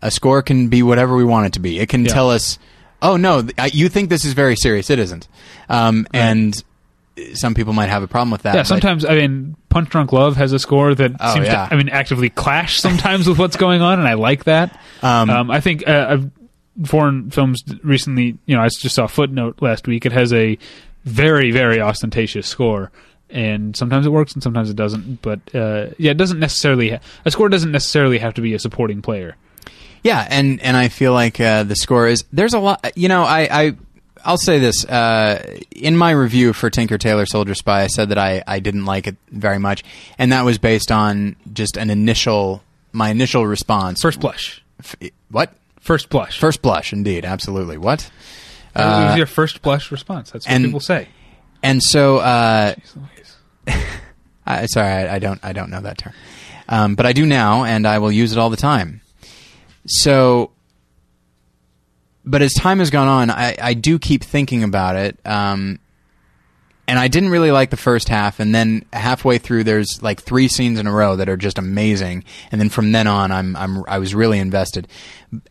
a score can be whatever we want it to be. It can Yeah. tell us, oh no, th- I- you think this is very serious. It isn't, um, and some people might have a problem with that. Yeah, but- sometimes I mean, Punch Drunk Love has a score that Oh, seems yeah. to, I mean, actively clash sometimes with what's going on, and I like that. Um, Um, I think uh, I've, foreign films recently, you know, I just saw Footnote last week. It has a very, very ostentatious score, and sometimes it works and sometimes it doesn't. But uh, yeah, it doesn't necessarily ha- a score doesn't necessarily have to be a supporting player. Yeah, and and I feel like uh, the score is there's a lot. You know, I. I I'll say this. Uh, in my review for Tinker Tailor Soldier Spy, I said that I, I didn't like it very much, and that was based on just an initial my initial response. First blush, F- what? first blush. First blush, indeed, absolutely. What? it was your first blush response. That's what and- people say. And so, uh, I, sorry, I, I don't, I don't know that term, um, but I do now, and I will use it all the time. So, but as time has gone on, I, I do keep thinking about it, um, and I didn't really like the first half, and then halfway through, there's like three scenes in a row that are just amazing, and then from then on, I'm I'm I was really invested,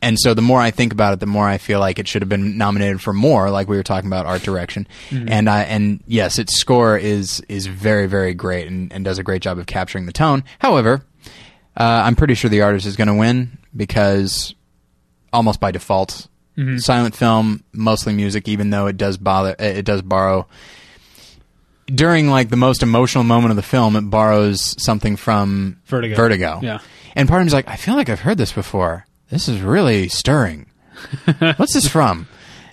and so the more I think about it, the more I feel like it should have been nominated for more, like we were talking about art direction, and I and yes, its score is is very very great and, and does a great job of capturing the tone. However, uh, I'm pretty sure the artist is going to win because almost by default, silent film, mostly music, even though it does bother it does borrow during like the most emotional moment of the film, it borrows something from Vertigo. Vertigo. Yeah. And part of me's like, I feel like I've heard this before. This is really stirring. What's this from?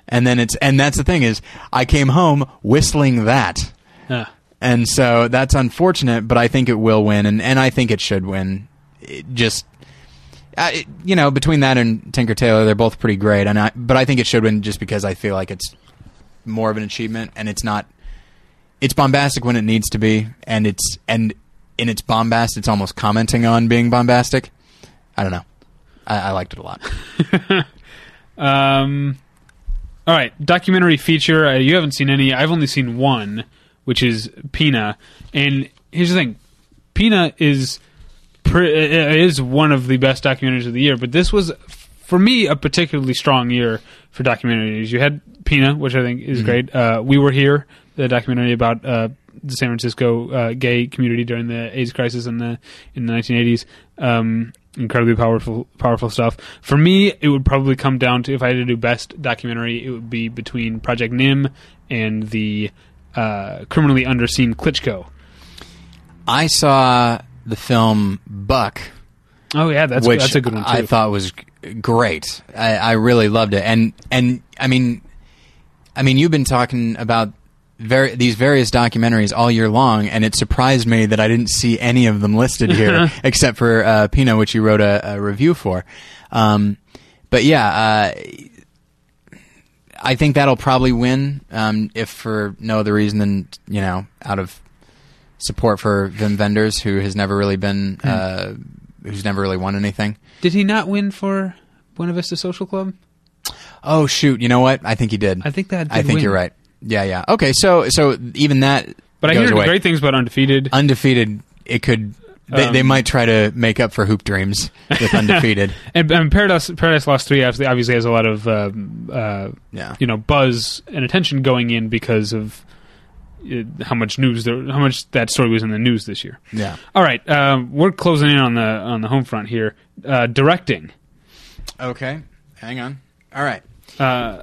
And then it's and that's the thing is I came home whistling that. Yeah. And so that's unfortunate, but I think it will win, and, and I think it should win. Just, uh, you know, between that and Tinker Tailor, they're both pretty great, and I, but I think it should win just because I feel like it's more of an achievement, and it's not, it's bombastic when it needs to be, and it's and in its bombast, it's almost commenting on being bombastic. I don't know, I, I liked it a lot. Um, all right, documentary feature. Uh, you haven't seen any. I've only seen one, which is Pina. And here's the thing: Pina is uh, is one of the best documentaries of the year. But this was, for me, a particularly strong year for documentaries. You had Pina, which I think is great. Uh, we were here, the documentary about uh, the San Francisco uh, gay community during the AIDS crisis in the in the 1980s. Um, incredibly powerful, powerful stuff. For me, it would probably come down to if I had to do best documentary, it would be between Project Nim and the uh, criminally underseen Klitschko. I saw the film Buck. Oh yeah, that's which that's a good one too. I thought was great. I, I really loved it, and and I mean, I mean, you've been talking about very these various documentaries all year long, and it surprised me that I didn't see any of them listed here, except for uh, Pina, which you wrote a, a review for. Um, but yeah, uh, I think that'll probably win, um, if for no other reason than you know out of support for Wim Wenders, who has never really been, Hmm. uh, who's never really won anything. Did he not win for Buena Vista Social Club? Oh shoot! You know what? I think he did. I think that. I think win. you're right. Yeah, yeah. Okay, so so even that. But I hear away. great things about Undefeated. Undefeated. It could. They, they Um, might try to make up for Hoop Dreams with Undefeated. And, and Paradise Paradise Lost Three obviously, obviously has a lot of um, uh, Yeah. you know buzz and attention going in because of how much news there, how much that story was in the news this year. Yeah. All right, um, we're closing in on the on the home front here. Uh, directing. Okay. Hang on. All right. Uh,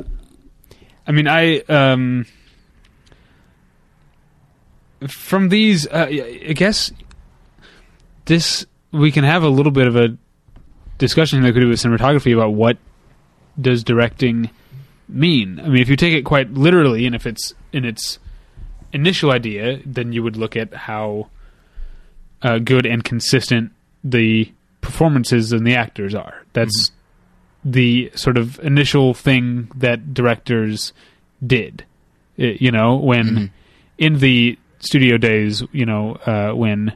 I mean, I um, from these, uh, I guess this we can have a little bit of a discussion that could do with cinematography about what does directing mean. I mean, if you take it quite literally, and if it's in its initial idea, then you would look at how uh, good and consistent the performances and the actors are. That's the sort of initial thing that directors did. I- you know, when Mhm. in the studio days, you know, uh, when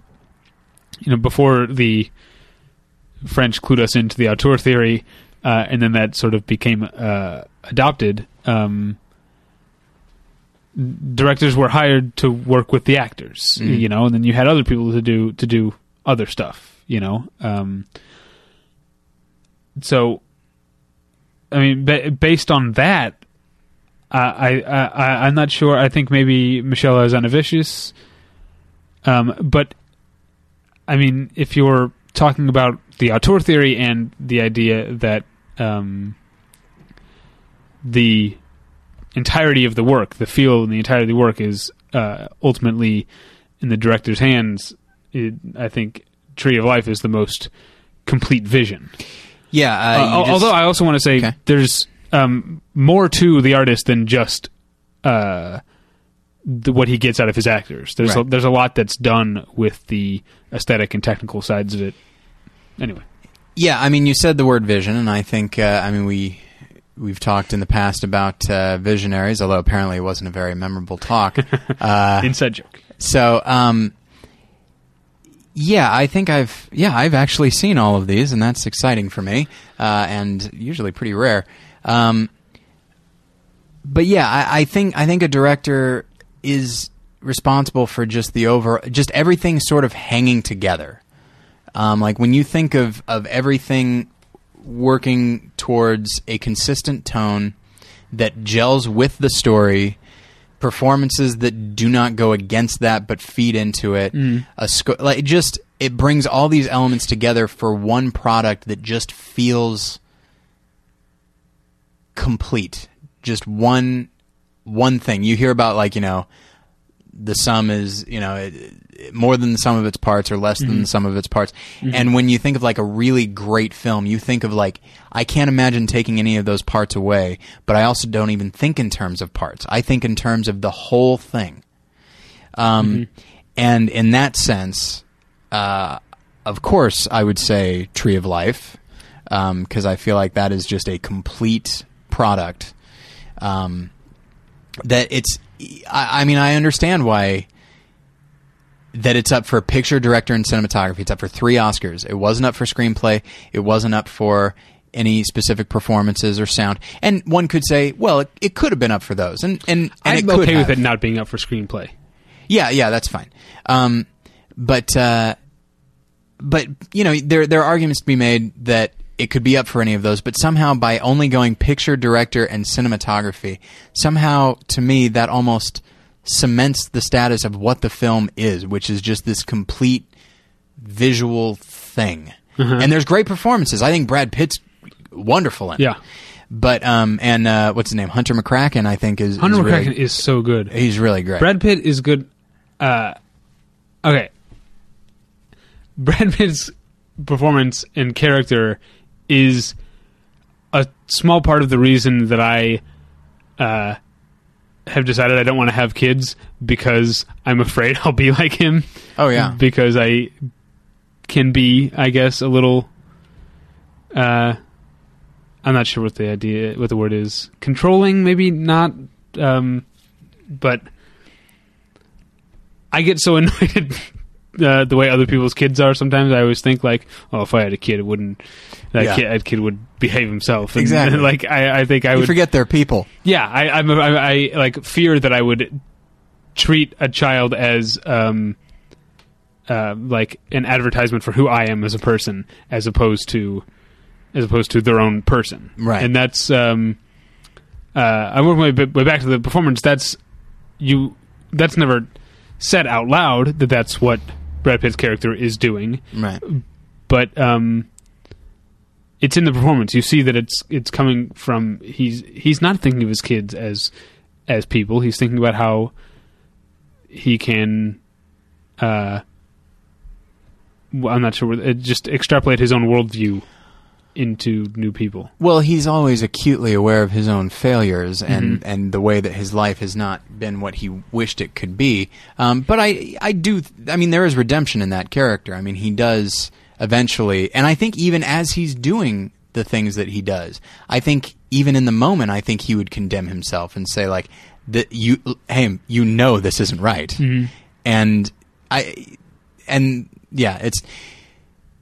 you know before the French clued us into the auteur theory, uh, and then that sort of became uh, adopted. Um, directors were hired to work with the actors, Mm. you know, and then you had other people to do to do other stuff, you know. Um, so, I mean, ba- based on that, I, I, I, I'm not sure. I think maybe Michel Hazanavicius. Um, but I mean, if you're talking about the auteur theory and the idea that um, the entirety of the work, the feel and the entirety of the work is uh, ultimately in the director's hands, it, I think Tree of Life is the most complete vision. Yeah. Uh, Uh, just- although I also want to say Okay. there's um, more to the artist than just uh, the, what he gets out of his actors. There's a, there's a lot that's done with the aesthetic and technical sides of it. Anyway, Yeah, I mean, you said the word vision, and I think, uh, I mean, we we've talked in the past about uh, visionaries, although apparently it wasn't a very memorable talk. uh, inside joke. so, um, yeah, I think I've yeah I've actually seen all of these, and that's exciting for me, uh, and usually pretty rare. Um, but yeah, I, I think I think a director is responsible for just the over, just everything sort of hanging together. Um, like when you think of of everything working towards a consistent tone that gels with the story, performances that do not go against that but feed into it. Mm. A sco- like it just it brings all these elements together for one product that just feels complete. Just one one thing. You hear about like, you know, the sum is, you know, it, it- more than the sum of its parts or less than the sum of its parts. And when you think of like a really great film, you think of like I can't imagine taking any of those parts away, but I also don't even think in terms of parts. I think in terms of the whole thing. Um, and in that sense, uh, of course, I would say Tree of Life because I feel like that is just a complete product. Um, that it's, I, I mean, I understand why that it's up for picture, director, and cinematography. It's up for three Oscars. It wasn't up for screenplay. It wasn't up for any specific performances or sound. And one could say, well, it, it could have been up for those, and and, and I'm it could okay with it not being up for screenplay. Yeah, yeah, that's fine. Um, but uh, but you know, there there are arguments to be made that it could be up for any of those, but somehow by only going picture, director, and cinematography, somehow to me that almost cements the status of what the film is, which is just this complete visual thing. And there's great performances. I think Brad Pitt's wonderful in it. Yeah. But um and uh, what's his name? Hunter McCracken, I think is Hunter is really- is so good. he's really great. Brad Pitt is good. Uh, okay. Brad Pitt's performance and character is a small part of the reason that I uh, have decided I don't want to have kids because I'm afraid I'll be like him. Oh, yeah. Because I can be, I guess, a little. Uh, I'm not sure what the idea, what the word is. Controlling, maybe not. Um, but I get so annoyed at uh, the way other people's kids are. Sometimes I always think like, oh, if I had a kid, it wouldn't. That, Yeah. kid, that kid would behave himself. And, Exactly. like I, I think I you would. forget they're people. Yeah, I, I'm. I, I like fear that I would treat a child as um, uh, like an advertisement for who I am as a person, as opposed to as opposed to their own person. Right. and that's um, uh, I work my way back to the performance. That's you. That's never said out loud that that's what Brad Pitt's character is doing Right. but um, it's in the performance. You see that it's it's coming from he's he's not thinking of his kids as as people. He's thinking about how he can. Uh, I'm not sure. uh, Just extrapolate his own worldview into new people. Well, he's always acutely aware of his own failures and, and the way that his life has not been what he wished it could be. Um, but I I do I mean there is redemption in that character. I mean he does eventually, and I think even as he's doing the things that he does, I think even in the moment, I think he would condemn himself and say like that you hey you know this isn't right, and I and yeah it's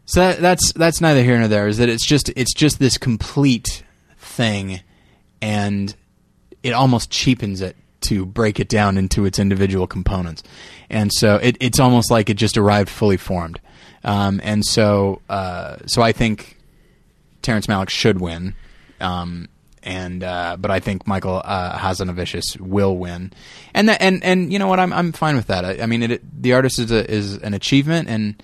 so that, that's that's neither here nor there. Is that it's just it's just this complete thing, and it almost cheapens it to break it down into its individual components, and so it, it's almost like it just arrived fully formed. Um, and so uh, so I think Terrence Malick should win, um, and uh, but I think Michael uh, Hazanavicius will win, and that and and you know what I'm I'm fine with that. I, I mean it, the artist is a, is an achievement and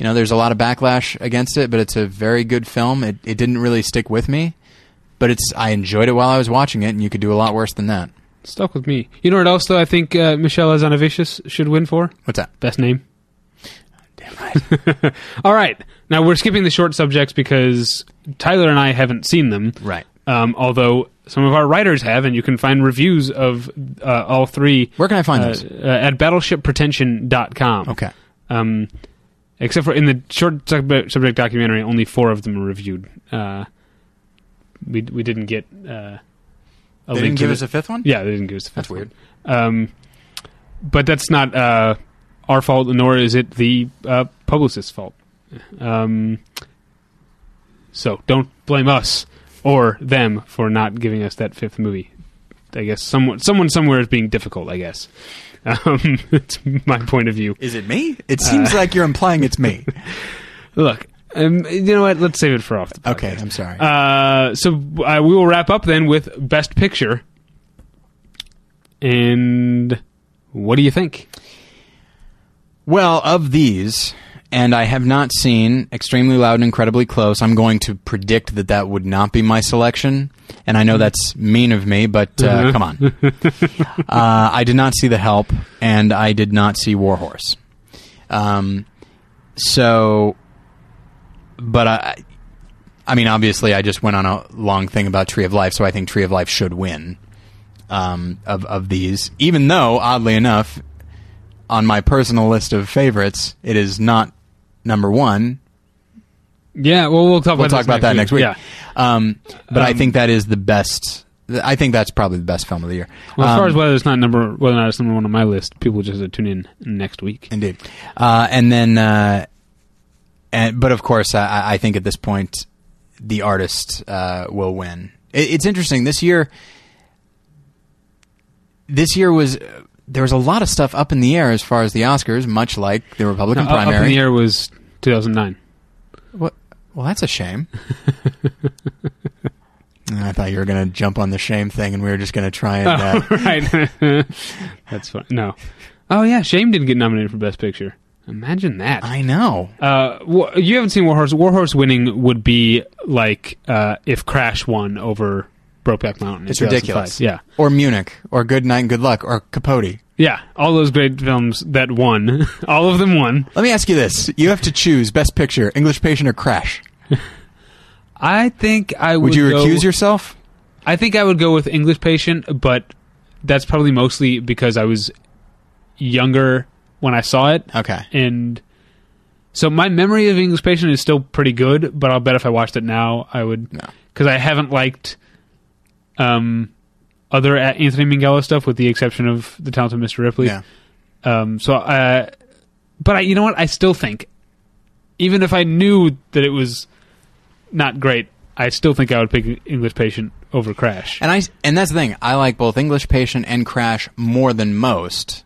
you know, there's a lot of backlash against it, but it's a very good film. It, it didn't really stick with me, but it's I enjoyed it while I was watching it, and you could do a lot worse than that. Stuck with me. You know what else though? I think uh, Michel Hazanavicius should win for What's that? best name. Damn right. All right, now we're skipping the short subjects because Tyler and I haven't seen them. right. Um, although some of our writers have, and you can find reviews of uh, all three Where can I find uh, those? uh, at battleshippretension.com. Okay. Um, except for in the short subject, subject documentary, only four of them are reviewed. Uh, we we didn't get. Uh, a They link didn't to give the- a fifth one. Yeah, they didn't give us. That's fifth weird. one. Um, but that's not uh, our fault, nor is it the uh, publicist's fault. Um, so don't blame us or them for not giving us that fifth movie. I guess someone someone somewhere is being difficult. I guess. Um, it's my point of view. Is it me? It seems like you're implying it's me. Look, um, you know what? Let's save it for off the. Okay, I'm sorry. Uh, so uh, we will wrap up then with Best Picture. And what do you think? Well, of these, and I have not seen Extremely Loud and Incredibly Close, I'm going to predict that that would not be my selection. And I know that's mean of me, but uh, come on. uh, I did not see The Help, and I did not see Warhorse. Um, so, but I, I mean, obviously, I just went on a long thing about Tree of Life, so I think Tree of Life should win um, of of these. Even though, oddly enough, on my personal list of favorites, it is not number one. Yeah, well, we'll talk We'll about talk about that next week. Yeah. Um, but I Um, think that is the best. I think that's probably the best film of the year. Well, as Um, far as whether it's not number whether or not it's number one on my list, people just tune in next week. Indeed. Uh, and then, uh, and but of course, I, I think at this point, the artist uh, will win. It, it's interesting this year. This year was there was a lot of stuff up in the air as far as the Oscars, much like the Republican No, primary. Up in the air was 2009. What? Well, that's a shame. I thought you were going to jump on the shame thing, and we were just going to try and. Uh, Oh, right. That's fine. No. Oh yeah, Shame didn't get nominated for Best Picture. Imagine that. I know. Uh, wa- you haven't seen Warhorse. Warhorse winning would be like uh, if Crash won over Brokeback Mountain. It's ridiculous. Yeah, Or Munich, or Good Night and Good Luck, or Capote. Yeah. All those great films that won, all of them won. Let me ask you this: You have to choose Best Picture, English Patient, or Crash. I think I would. Would you go- recuse yourself? I think I would go with English Patient, but that's probably mostly because I was younger when I saw it, Okay. and so my memory of English Patient is still pretty good. But I'll bet if I watched it now, I would No. because I haven't liked um other Anthony Minghella stuff, with the exception of the Talented Mr. Ripley. Yeah. Um. So, uh, but I, you know what? I still think, even if I knew that it was not great, I still think I would pick English Patient over Crash. And I and that's the thing. I like both English Patient and Crash more than most,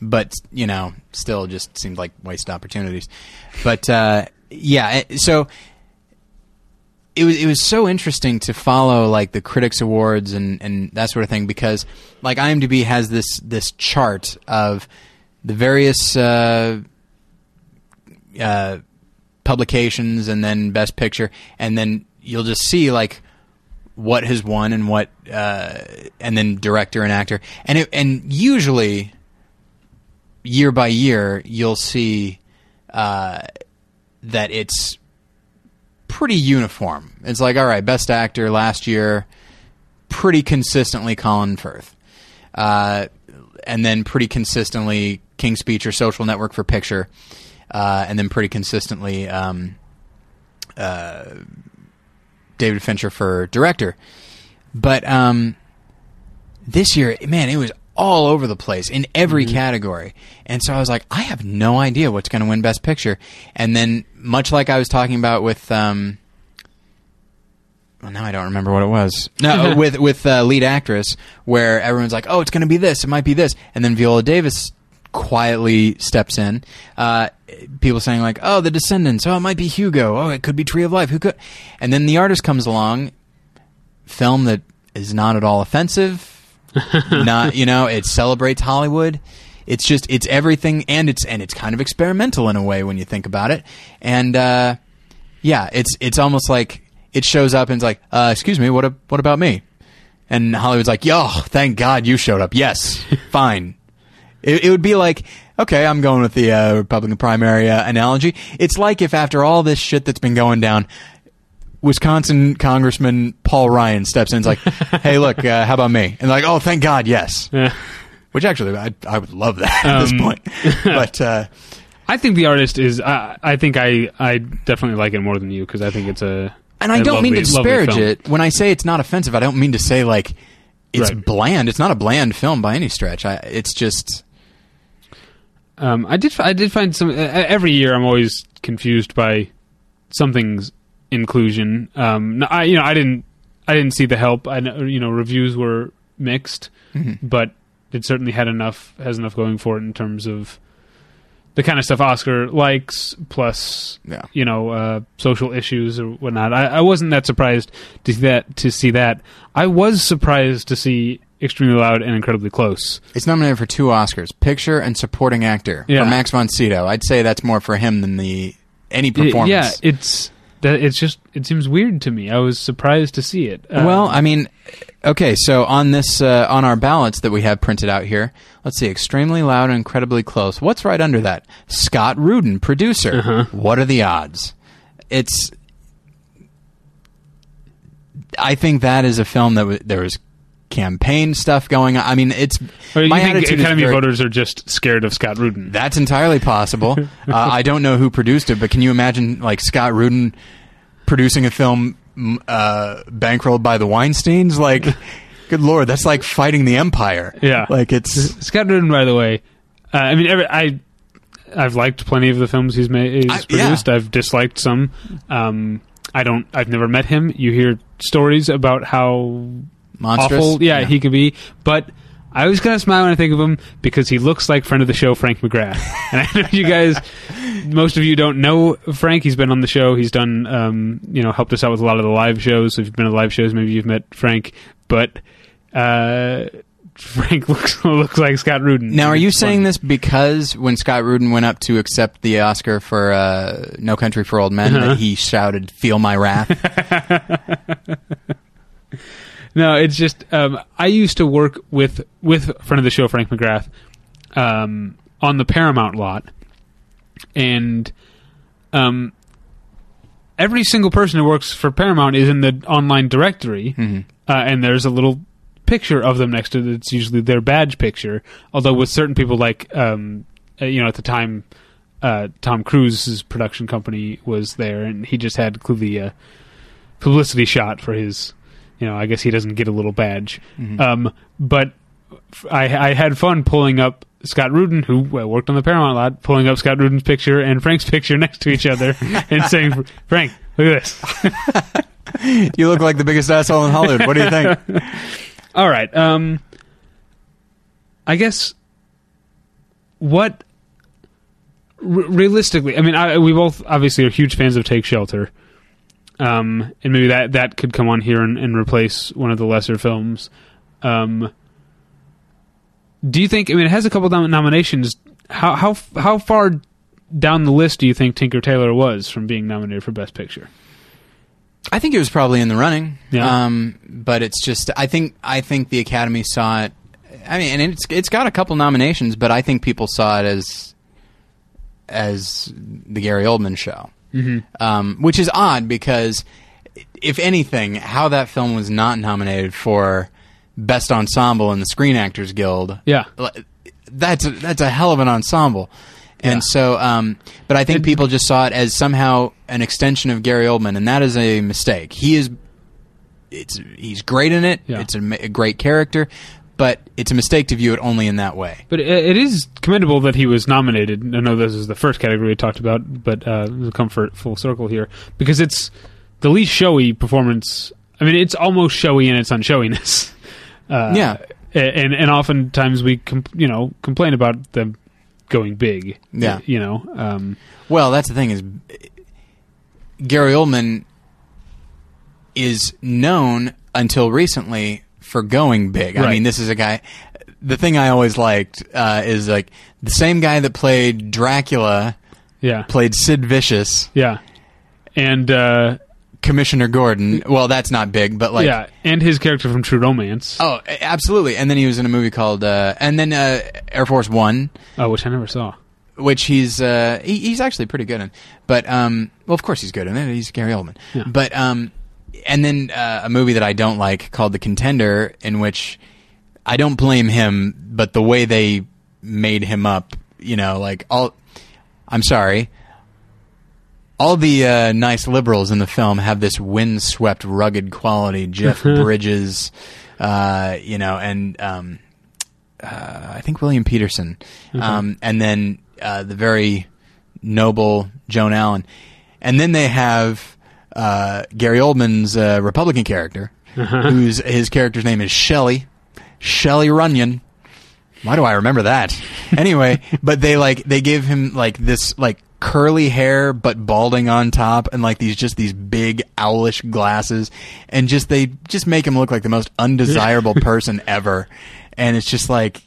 but you know, still just seemed like wasted opportunities. But uh, yeah, so it was it was so interesting to follow like the critics awards and and that sort of thing because like IMDb has this this chart of the various uh, uh, publications and then best picture and then you'll just see like what has won and what uh, and then director and actor. And it, and usually year by year you'll see uh, that it's pretty uniform. It's like all right, best actor last year, pretty consistently Colin Firth, uh, and then pretty consistently King's Speech or Social Network for picture, uh, and then pretty consistently um, uh, David Fincher for director. But um, this year, man, it was all over the place in every category. And so I was like, I have no idea what's going to win Best Picture. And then, much like I was talking about with, um, well, now I don't remember what it was. No, with with uh, lead actress, where everyone's like, "Oh, it's going to be this. It might be this," and then Viola Davis quietly steps in. Uh, people saying like, "Oh, The Descendants. Oh, it might be Hugo. Oh, it could be Tree of Life. Who could?" And then the artist comes along, film that is not at all offensive. not you know, it celebrates Hollywood. It's just it's everything, and it's and it's kind of experimental in a way when you think about it. And uh, yeah, it's it's almost like it shows up and it's like, uh, "Excuse me, what a, what about me?" And Hollywood's like, "Yo, thank God you showed up. Yes, fine." It, it would be like, okay, I'm going with the uh, Republican primary uh, analogy. It's like if after all this shit that's been going down, Wisconsin Congressman Paul Ryan steps in and is like, hey, look, uh, how about me? And like, oh, thank God, yes. Yeah. Which actually, I, I would love that at this Um, point. but uh, I think the artist is. I I think I I definitely like it more than you because I think it's a. and I a don't mean to lovely- lovely disparage film. it. When I say it's not offensive, I don't mean to say like it's Right. bland. It's not a bland film by any stretch. I, it's just Um, I did. I did find some. Uh, every year, I'm always confused by something's inclusion. Um, I you know I didn't I didn't see the help. I you know reviews were mixed, Mm-hmm. but it certainly had enough has enough going for it in terms of the kind of stuff Oscar likes, plus Yeah. you know uh, social issues or whatnot. I, I wasn't that surprised to see that. To see that, I was surprised to see Extremely Loud and Incredibly Close. It's nominated for two Oscars: picture and supporting actor Yeah. for Max von Sydow. I'd say that's more for him than the any It- performance. yeah, it's that. It's just it seems weird to me. I was surprised to see it. Uh, well, I mean, okay. So on this, uh, on our ballots that we have printed out here, let's see: extremely loud and incredibly close. What's right under that? Scott Rudin, producer. Uh-huh. What are the odds? It's. I think that is a film that w- there was campaign stuff going on. I mean, it's my think attitude is Academy very- voters are just scared of Scott Rudin? That's entirely possible. uh, I don't know who produced it, but can you imagine like Scott Rudin producing a film uh, bankrolled by the Weinsteins? Like, good lord, that's like fighting the empire. Yeah. like it's Scott Rudin, by the way, uh, I mean, every, I I've liked plenty of the films he's made. He's I- yeah. produced. I've disliked some. Um, I don't. I've never met him. You hear stories about how monstrous. awful, yeah, he could be, but. I always kind of smile when I think of him because he looks like friend of the show Frank McGrath. And I know you guys, most of you don't know Frank. He's been on the show. He's done, um, you know, helped us out with a lot of the live shows. So if you've been to live shows, maybe you've met Frank. But uh, Frank looks looks like Scott Rudin. Now, are you It's saying this because when Scott Rudin went up to accept the Oscar for uh, No Country for Old Men, Uh-huh. that he shouted, "Feel my wrath"? No, it's just um, I used to work with with a friend of the show Frank McGrath um, on the Paramount lot, and um, every single person who works for Paramount is in the online directory, Mhm. uh, and there's a little picture of them next to it. It's usually their badge picture. Although with certain people, like um, uh, you know, at the time, uh, Tom Cruise's production company was there, and he just had clearly a publicity shot for his. You know, I guess he doesn't get a little badge. Mhm. Um, but I had fun pulling up Scott Rudin, who worked on the Paramount lot, pulling up Scott Rudin's picture and Frank's picture next to each other, and saying, "Frank, look at this." you look like the biggest asshole in Hollywood. What do you think? All right. Um, I guess what r- realistically, I mean, I, we both obviously are huge fans of Take Shelter, um, and maybe that that could come on here and, and replace one of the lesser films. Um, do you think? I mean, it has a couple nom- nominations. How how how far down the list do you think Tinker Tailor was from being nominated for Best Picture? I think it was probably in the running. Yeah. Um, but it's just I think I think the Academy saw it. I mean, and it's it's got a couple nominations, but I think people saw it as as the Gary Oldman show, Mm-hmm. um, which is odd because if anything, how that film was not nominated for best ensemble in the Screen Actors Guild, Yeah. that's a, that's a hell of an ensemble. Yeah. And so, um, but I think It- people just saw it as somehow an extension of Gary Oldman, and that is a mistake. He is, it's he's great in it. Yeah. It's a, a great character, but it's a mistake to view it only in that way. But it, it is commendable that he was nominated. I know this is the first category we talked about, but uh, for full circle here because it's the least showy performance. I mean, it's almost showy in its unshowiness. Uh, Yeah. and and oftentimes we com- you know complain about them going big. Yeah. you know. Um, Well, that's the thing is, Gary Oldman is known until recently for going big. I mean, this is a guy. The thing I always liked uh, is like the same guy that played Dracula yeah, played Sid Vicious, yeah, and uh, Commissioner Gordon. Well, that's not big, but like yeah, and his character from True Romance, Oh, absolutely. And then he was in a movie called uh, and then uh, Air Force 1, oh, which I never saw. which he's uh, he, he's actually pretty good in. But um well, of course he's good in it. He's Gary Oldman. Yeah. But um and then uh, a movie that I don't like called The Contender in which I don't blame him, but the way they made him up, you know, like all I'm sorry. All the uh, nice liberals in the film have this windswept, rugged quality. Jeff Bridges, uh, you know, and um, uh, I think William Petersen, um, and then uh, the very noble Joan Allen, and then they have uh, Gary Oldman's uh, Republican character, whose his character's name is Shelley, Shelley Runyon, Why do I remember that? Anyway, but they like they give him like this like curly hair but balding on top and like these just these big owlish glasses and just they just make him look like the most undesirable person ever. And it's just like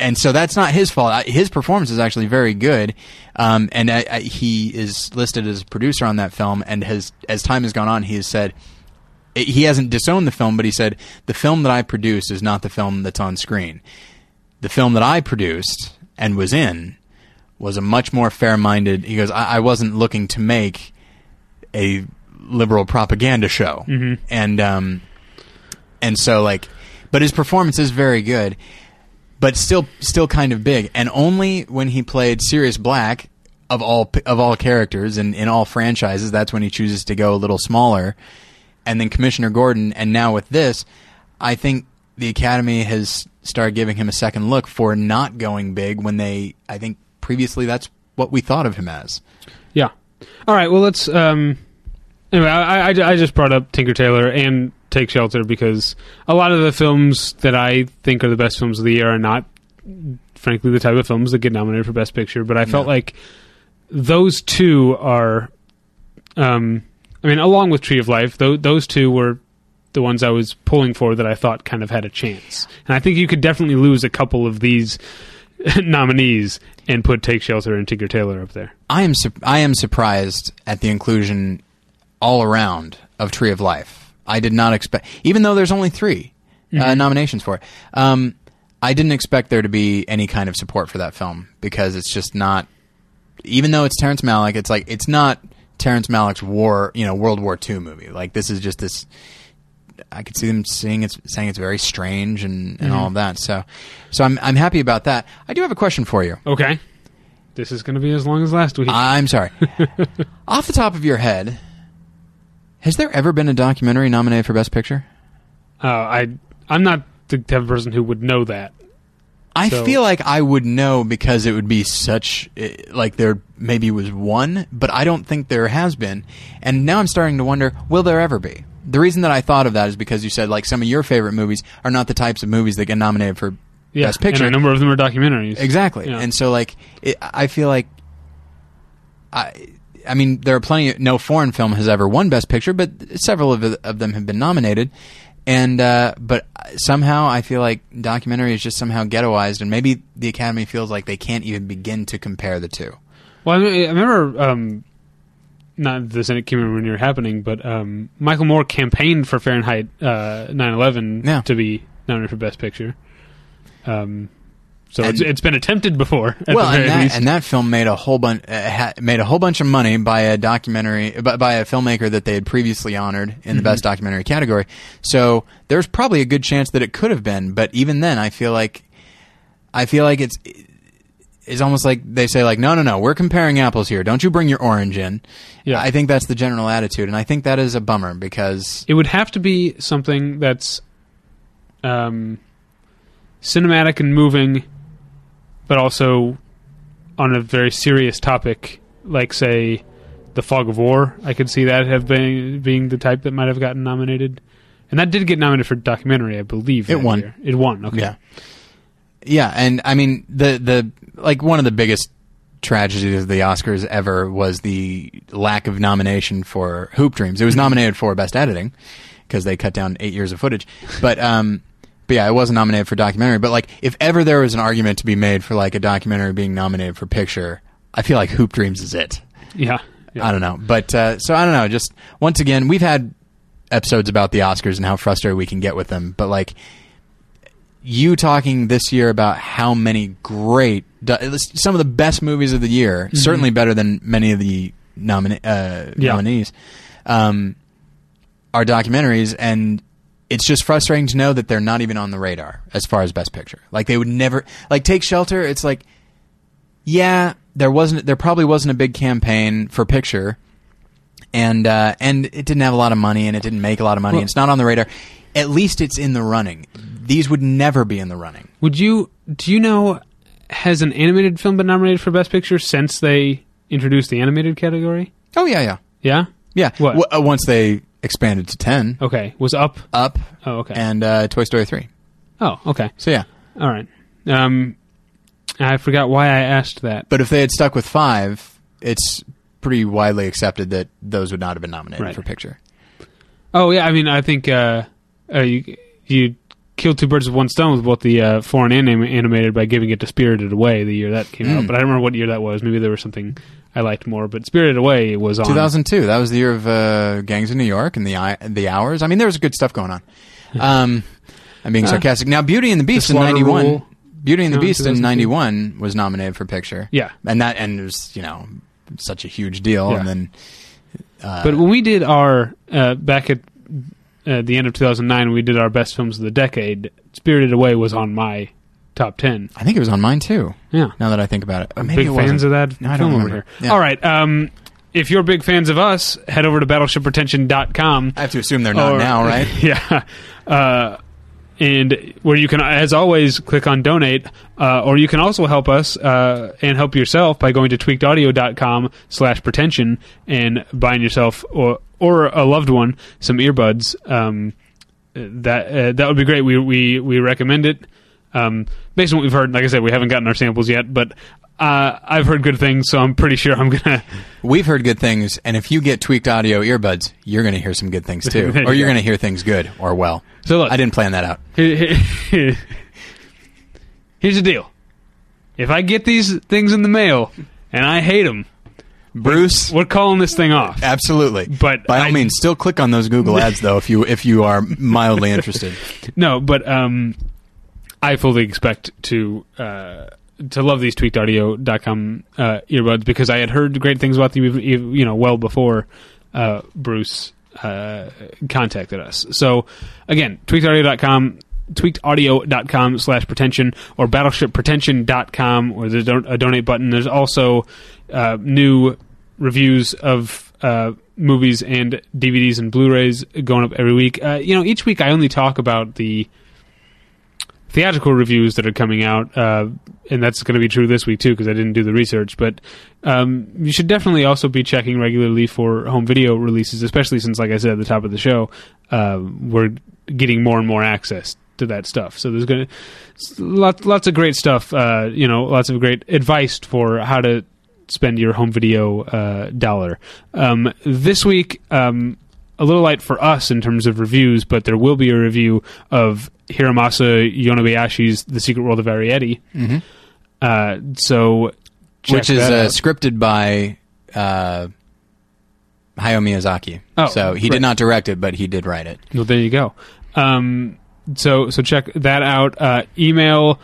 and so that's not his fault. I- His performance is actually very good, um, and I, I, he is listed as a producer on that film. And has as time has gone on, he has said he hasn't disowned the film, but he said the film that I produced is not the film that's on screen. The film that I produced and was in was a much more fair-minded. He goes, I, I wasn't looking to make a liberal propaganda show, and um, and so like, but his performance is very good, but still still kind of big. And only when he played Sirius Black of all of all characters and in all franchises, that's when he chooses to go a little smaller. And then Commissioner Gordon, and now with this, I think the Academy has started giving him a second look for not going big when they, I think previously that's what we thought of him as. Yeah. All right. Well, let's. Um, anyway, I, I, I just brought up Tinker Tailor and Take Shelter because a lot of the films that I think are the best films of the year are not, frankly, the type of films that get nominated for Best Picture. But I felt No. like those two are. Um, I mean, along with Tree of Life, tho- those two were the ones I was pulling for that I thought kind of had a chance. And I think you could definitely lose a couple of these nominees and put Take Shelter and Tinker Tailor up there. I am sur- I am surprised at the inclusion all around of Tree of Life. I did not expect, even though there's only 3 uh, nominations for it. Um, I didn't expect there to be any kind of support for that film because it's just not. Even though it's Terrence Malick, it's like it's not Terrence Malick's war, you know, World War II movie. Like this is just this. I could see them saying it's saying it's very strange and, and all of that. So, so I'm I'm happy about that. I do have a question for you. Okay. This is going to be as long as last week. I'm sorry. Off the top of your head, has there ever been a documentary nominated for Best Picture? Uh, I I'm not the type of person who would know that. I So- feel like I would know because it would be such eh, like there maybe was one, but I don't think there has been. And now I'm starting to wonder, will there ever be? The reason that I thought of that is because you said like some of your favorite movies are not the types of movies that get nominated for Yeah, Best Picture. and a number of them are documentaries. Exactly. Yeah. And so like it, I feel like I I mean there are plenty of, no foreign film has ever won best picture but several of, of them have been nominated and uh, but somehow I feel like documentary is just somehow ghettoized and maybe the academy feels like they can't even begin to compare the two. Well, I, mean, I remember um, not the Senate came when you were happening, but um, Michael Moore campaigned for Fahrenheit uh, 9/11 Yeah. to be nominated for Best Picture. Um, so And- it's, it's been attempted before. At well, and that, and that film made a whole bunch uh, ha- made a whole bunch of money by a documentary by, by a filmmaker that they had previously honored in the best documentary category. So there's probably a good chance that it could have been, but even then, I feel like I feel like it's it's almost like they say like no no no we're comparing apples here don't you bring your orange in Yeah. i think that's the general attitude and i think that is a bummer because it would have to be something that's um, cinematic and moving, but also on a very serious topic, like say the Fog of War. I could see that have been being the type that might have gotten nominated, and that did get nominated for documentary, I believe. It won. year. It won. Okay. Yeah. Yeah, and I mean the the like one of the biggest tragedies of the Oscars ever was the lack of nomination for Hoop Dreams. It was nominated for best editing because they cut down 8 years of footage. But um but yeah, it wasn't nominated for documentary, but like if ever there was an argument to be made for like a documentary being nominated for picture, I feel like Hoop Dreams is it. Yeah. Yeah. I don't know. But uh, so I don't know. Just once again, we've had episodes about the Oscars and how frustrated we can get with them. But like you talking this year about how many great, some of the best movies of the year, certainly better than many of the nomina- uh, Yeah. nominees, um, are documentaries, and it's just frustrating to know that they're not even on the radar as far as best picture. Like they would never like take Shelter. It's like yeah, there wasn't there probably wasn't a big campaign for picture, and uh, and it didn't have a lot of money and it didn't make a lot of money. Well- it's not on the radar. At least it's in the running. These would never be in the running. Would you? Do you know? Has an animated film been nominated for Best Picture since they introduced the animated category? Oh yeah, yeah, Yeah. yeah. What? W- uh, once they expanded to ten, Okay. Was up. up, Oh, okay. and uh, Toy Story three. oh, okay. So yeah, All right. Um, I forgot why I asked that. But if they had stuck with five, it's pretty widely accepted that those would not have been nominated Right. for picture. Oh yeah, I mean, I think uh, uh, you you killed two birds with one stone with both the uh, foreign and anim- animated by giving it to Spirited Away the year that came out. Mm. But I don't remember what year that was. Maybe there was something I liked more. But Spirited Away was on 2002. That was the year of uh, Gangs in New York and the the Hours. I mean, there was good stuff going on. Um, I'm being Uh, sarcastic. Now, Beauty and the Beast in '91. Rule. Beauty and the No, Beast in '91 was nominated for picture. Yeah. and that and it was you know such a huge deal. Yeah. And then, uh, But when we did our uh, back at uh, the end of 2009, we did our best films of the decade. Spirited Away was on my top ten. I think it was on mine too. Yeah, Now that I think about it, maybe big it fans of that No, I film don't over here. Yeah. All right. Um, if you're big fans of us, head over to battleshippretension.com. I have to assume they're not Or- now, right? yeah. Uh, and where you can, as always, click on donate, uh, or you can also help us uh, and help yourself by going to tweakedaudio.com slash pretension and buying yourself or or a loved one some earbuds. Um, that uh, that would be great. We we we recommend it. Um, based on what we've heard, like I said, we haven't gotten our samples yet, but uh, I've heard good things, so I'm pretty sure I'm gonna. We've heard good things, and if you get tweaked audio earbuds, you're going to hear some good things too, or you're go. going to hear things good or well. So look, I didn't plan that out. Here- here- Here's the deal. If I get these things in the mail and I hate them, Bruce, we're calling this thing off. absolutely. But by all I- means, still click on those Google ads though if you if you are mildly interested. No, but um, I fully expect to uh, to love these tweakedaudio.com uh, earbuds because I had heard great things about them, you know, well before uh, Bruce uh, contacted us. So again, tweakedaudio.com tweakedaudio.com slash pretension or battleshippretension.com or there's a donate button there's also uh, new reviews of uh, movies and dvds and blu-rays going up every week uh, you know each week i only talk about the theatrical reviews that are coming out, uh, and that's going to be true this week too because I didn't do the research. But um, you should definitely also be checking regularly for home video releases, especially since, like I said at the top of the show, uh, we're getting more and more access to that stuff. So there's going to lots lots of great stuff. Uh, you know, lots of great advice for how to spend your home video uh, dollar. Um, this week. Um, a little light for us in terms of reviews, but there will be a review of Hiromasa Yonebayashi's The Secret World of Arrietty. Mhm. Uh, so, Which is uh, scripted by uh, Hayao Miyazaki. Oh, so he right. did not direct it, but he did write it. Well, there you go. Um, so, so check that out. Uh, email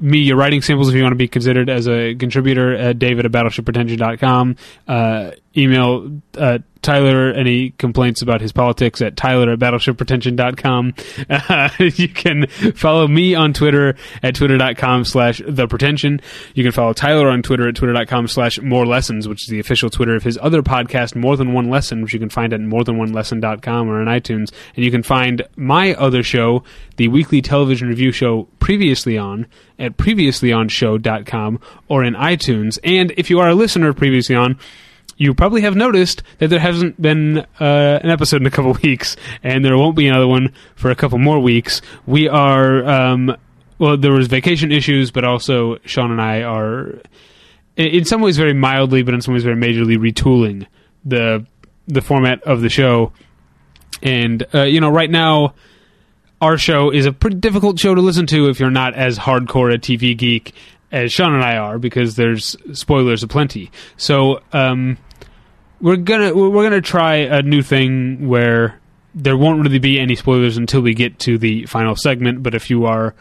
me your writing samples if you want to be considered as a contributor at david at battleshippretension.com. Uh, email uh, Tyler any complaints about his politics at tyler at battleshippretension.com. Uh, you can follow me on Twitter at twitter.com slash the pretension. You can follow Tyler on Twitter at twitter.com slash more lessons, which is the official Twitter of his other podcast, More Than One Lesson, which you can find at morethanonelesson.com or on iTunes. And you can find my other show, the weekly television review show previously on at previouslyonshow.com or in iTunes. And if you are a listener previously on, you probably have noticed that there hasn't been uh, an episode in a couple weeks, and there won't be another one for a couple more weeks. We are, um, well, there was vacation issues, but also Shawn and I are, in, some ways, very mildly, but in some ways, very majorly retooling the the format of the show. And uh, you know, right now, our show is a pretty difficult show to listen to if you're not as hardcore a TV geek as Shawn and I are, because there's spoilers aplenty. So um, we're gonna we're gonna try a new thing where there won't really be any spoilers until we get to the final segment. But if you are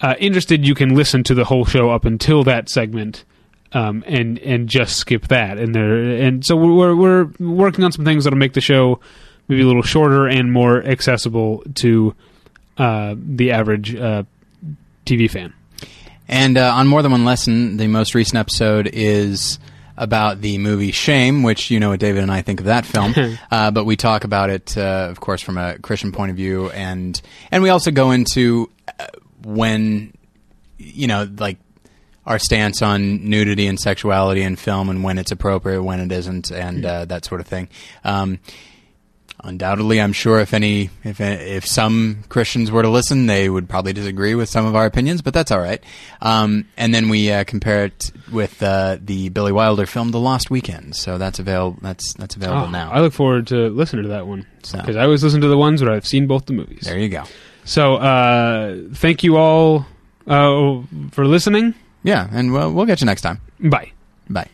uh, interested, you can listen to the whole show up until that segment. Um, and and just skip that, and there, and so we're we're working on some things that'll make the show maybe a little shorter and more accessible to uh, the average uh, TV fan. And uh, on More Than One Lesson, the most recent episode is about the movie Shame, which you know what David and I think of that film. uh, but we talk about it, uh, of course, from a Christian point of view, and and we also go into uh, when you know like our stance on nudity and sexuality in film and when it's appropriate, when it isn't, and uh, that sort of thing. Um, undoubtedly, I'm sure if any, if if some Christians were to listen, they would probably disagree with some of our opinions, but that's all right. Um, and then we uh, compare it with uh, the Billy Wilder film, The Lost Weekend. So that's available. That's that's available Oh, now. I look forward to listening to that one So. because I always listen to the ones where I've seen both the movies. there you go. So uh, thank you all uh, for listening. Yeah, and we'll, we'll get you next time. Bye. Bye.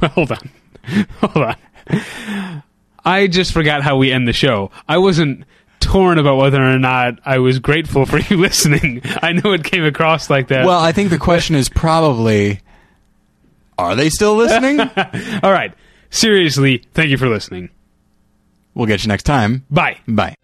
Hold on. Hold on. I just forgot how we end the show. I wasn't torn about whether or not I was grateful for you listening. I know it came across like that. Well, I think the question is probably, are they still listening? all right. Seriously, thank you for listening. we'll get you next time. Bye. Bye.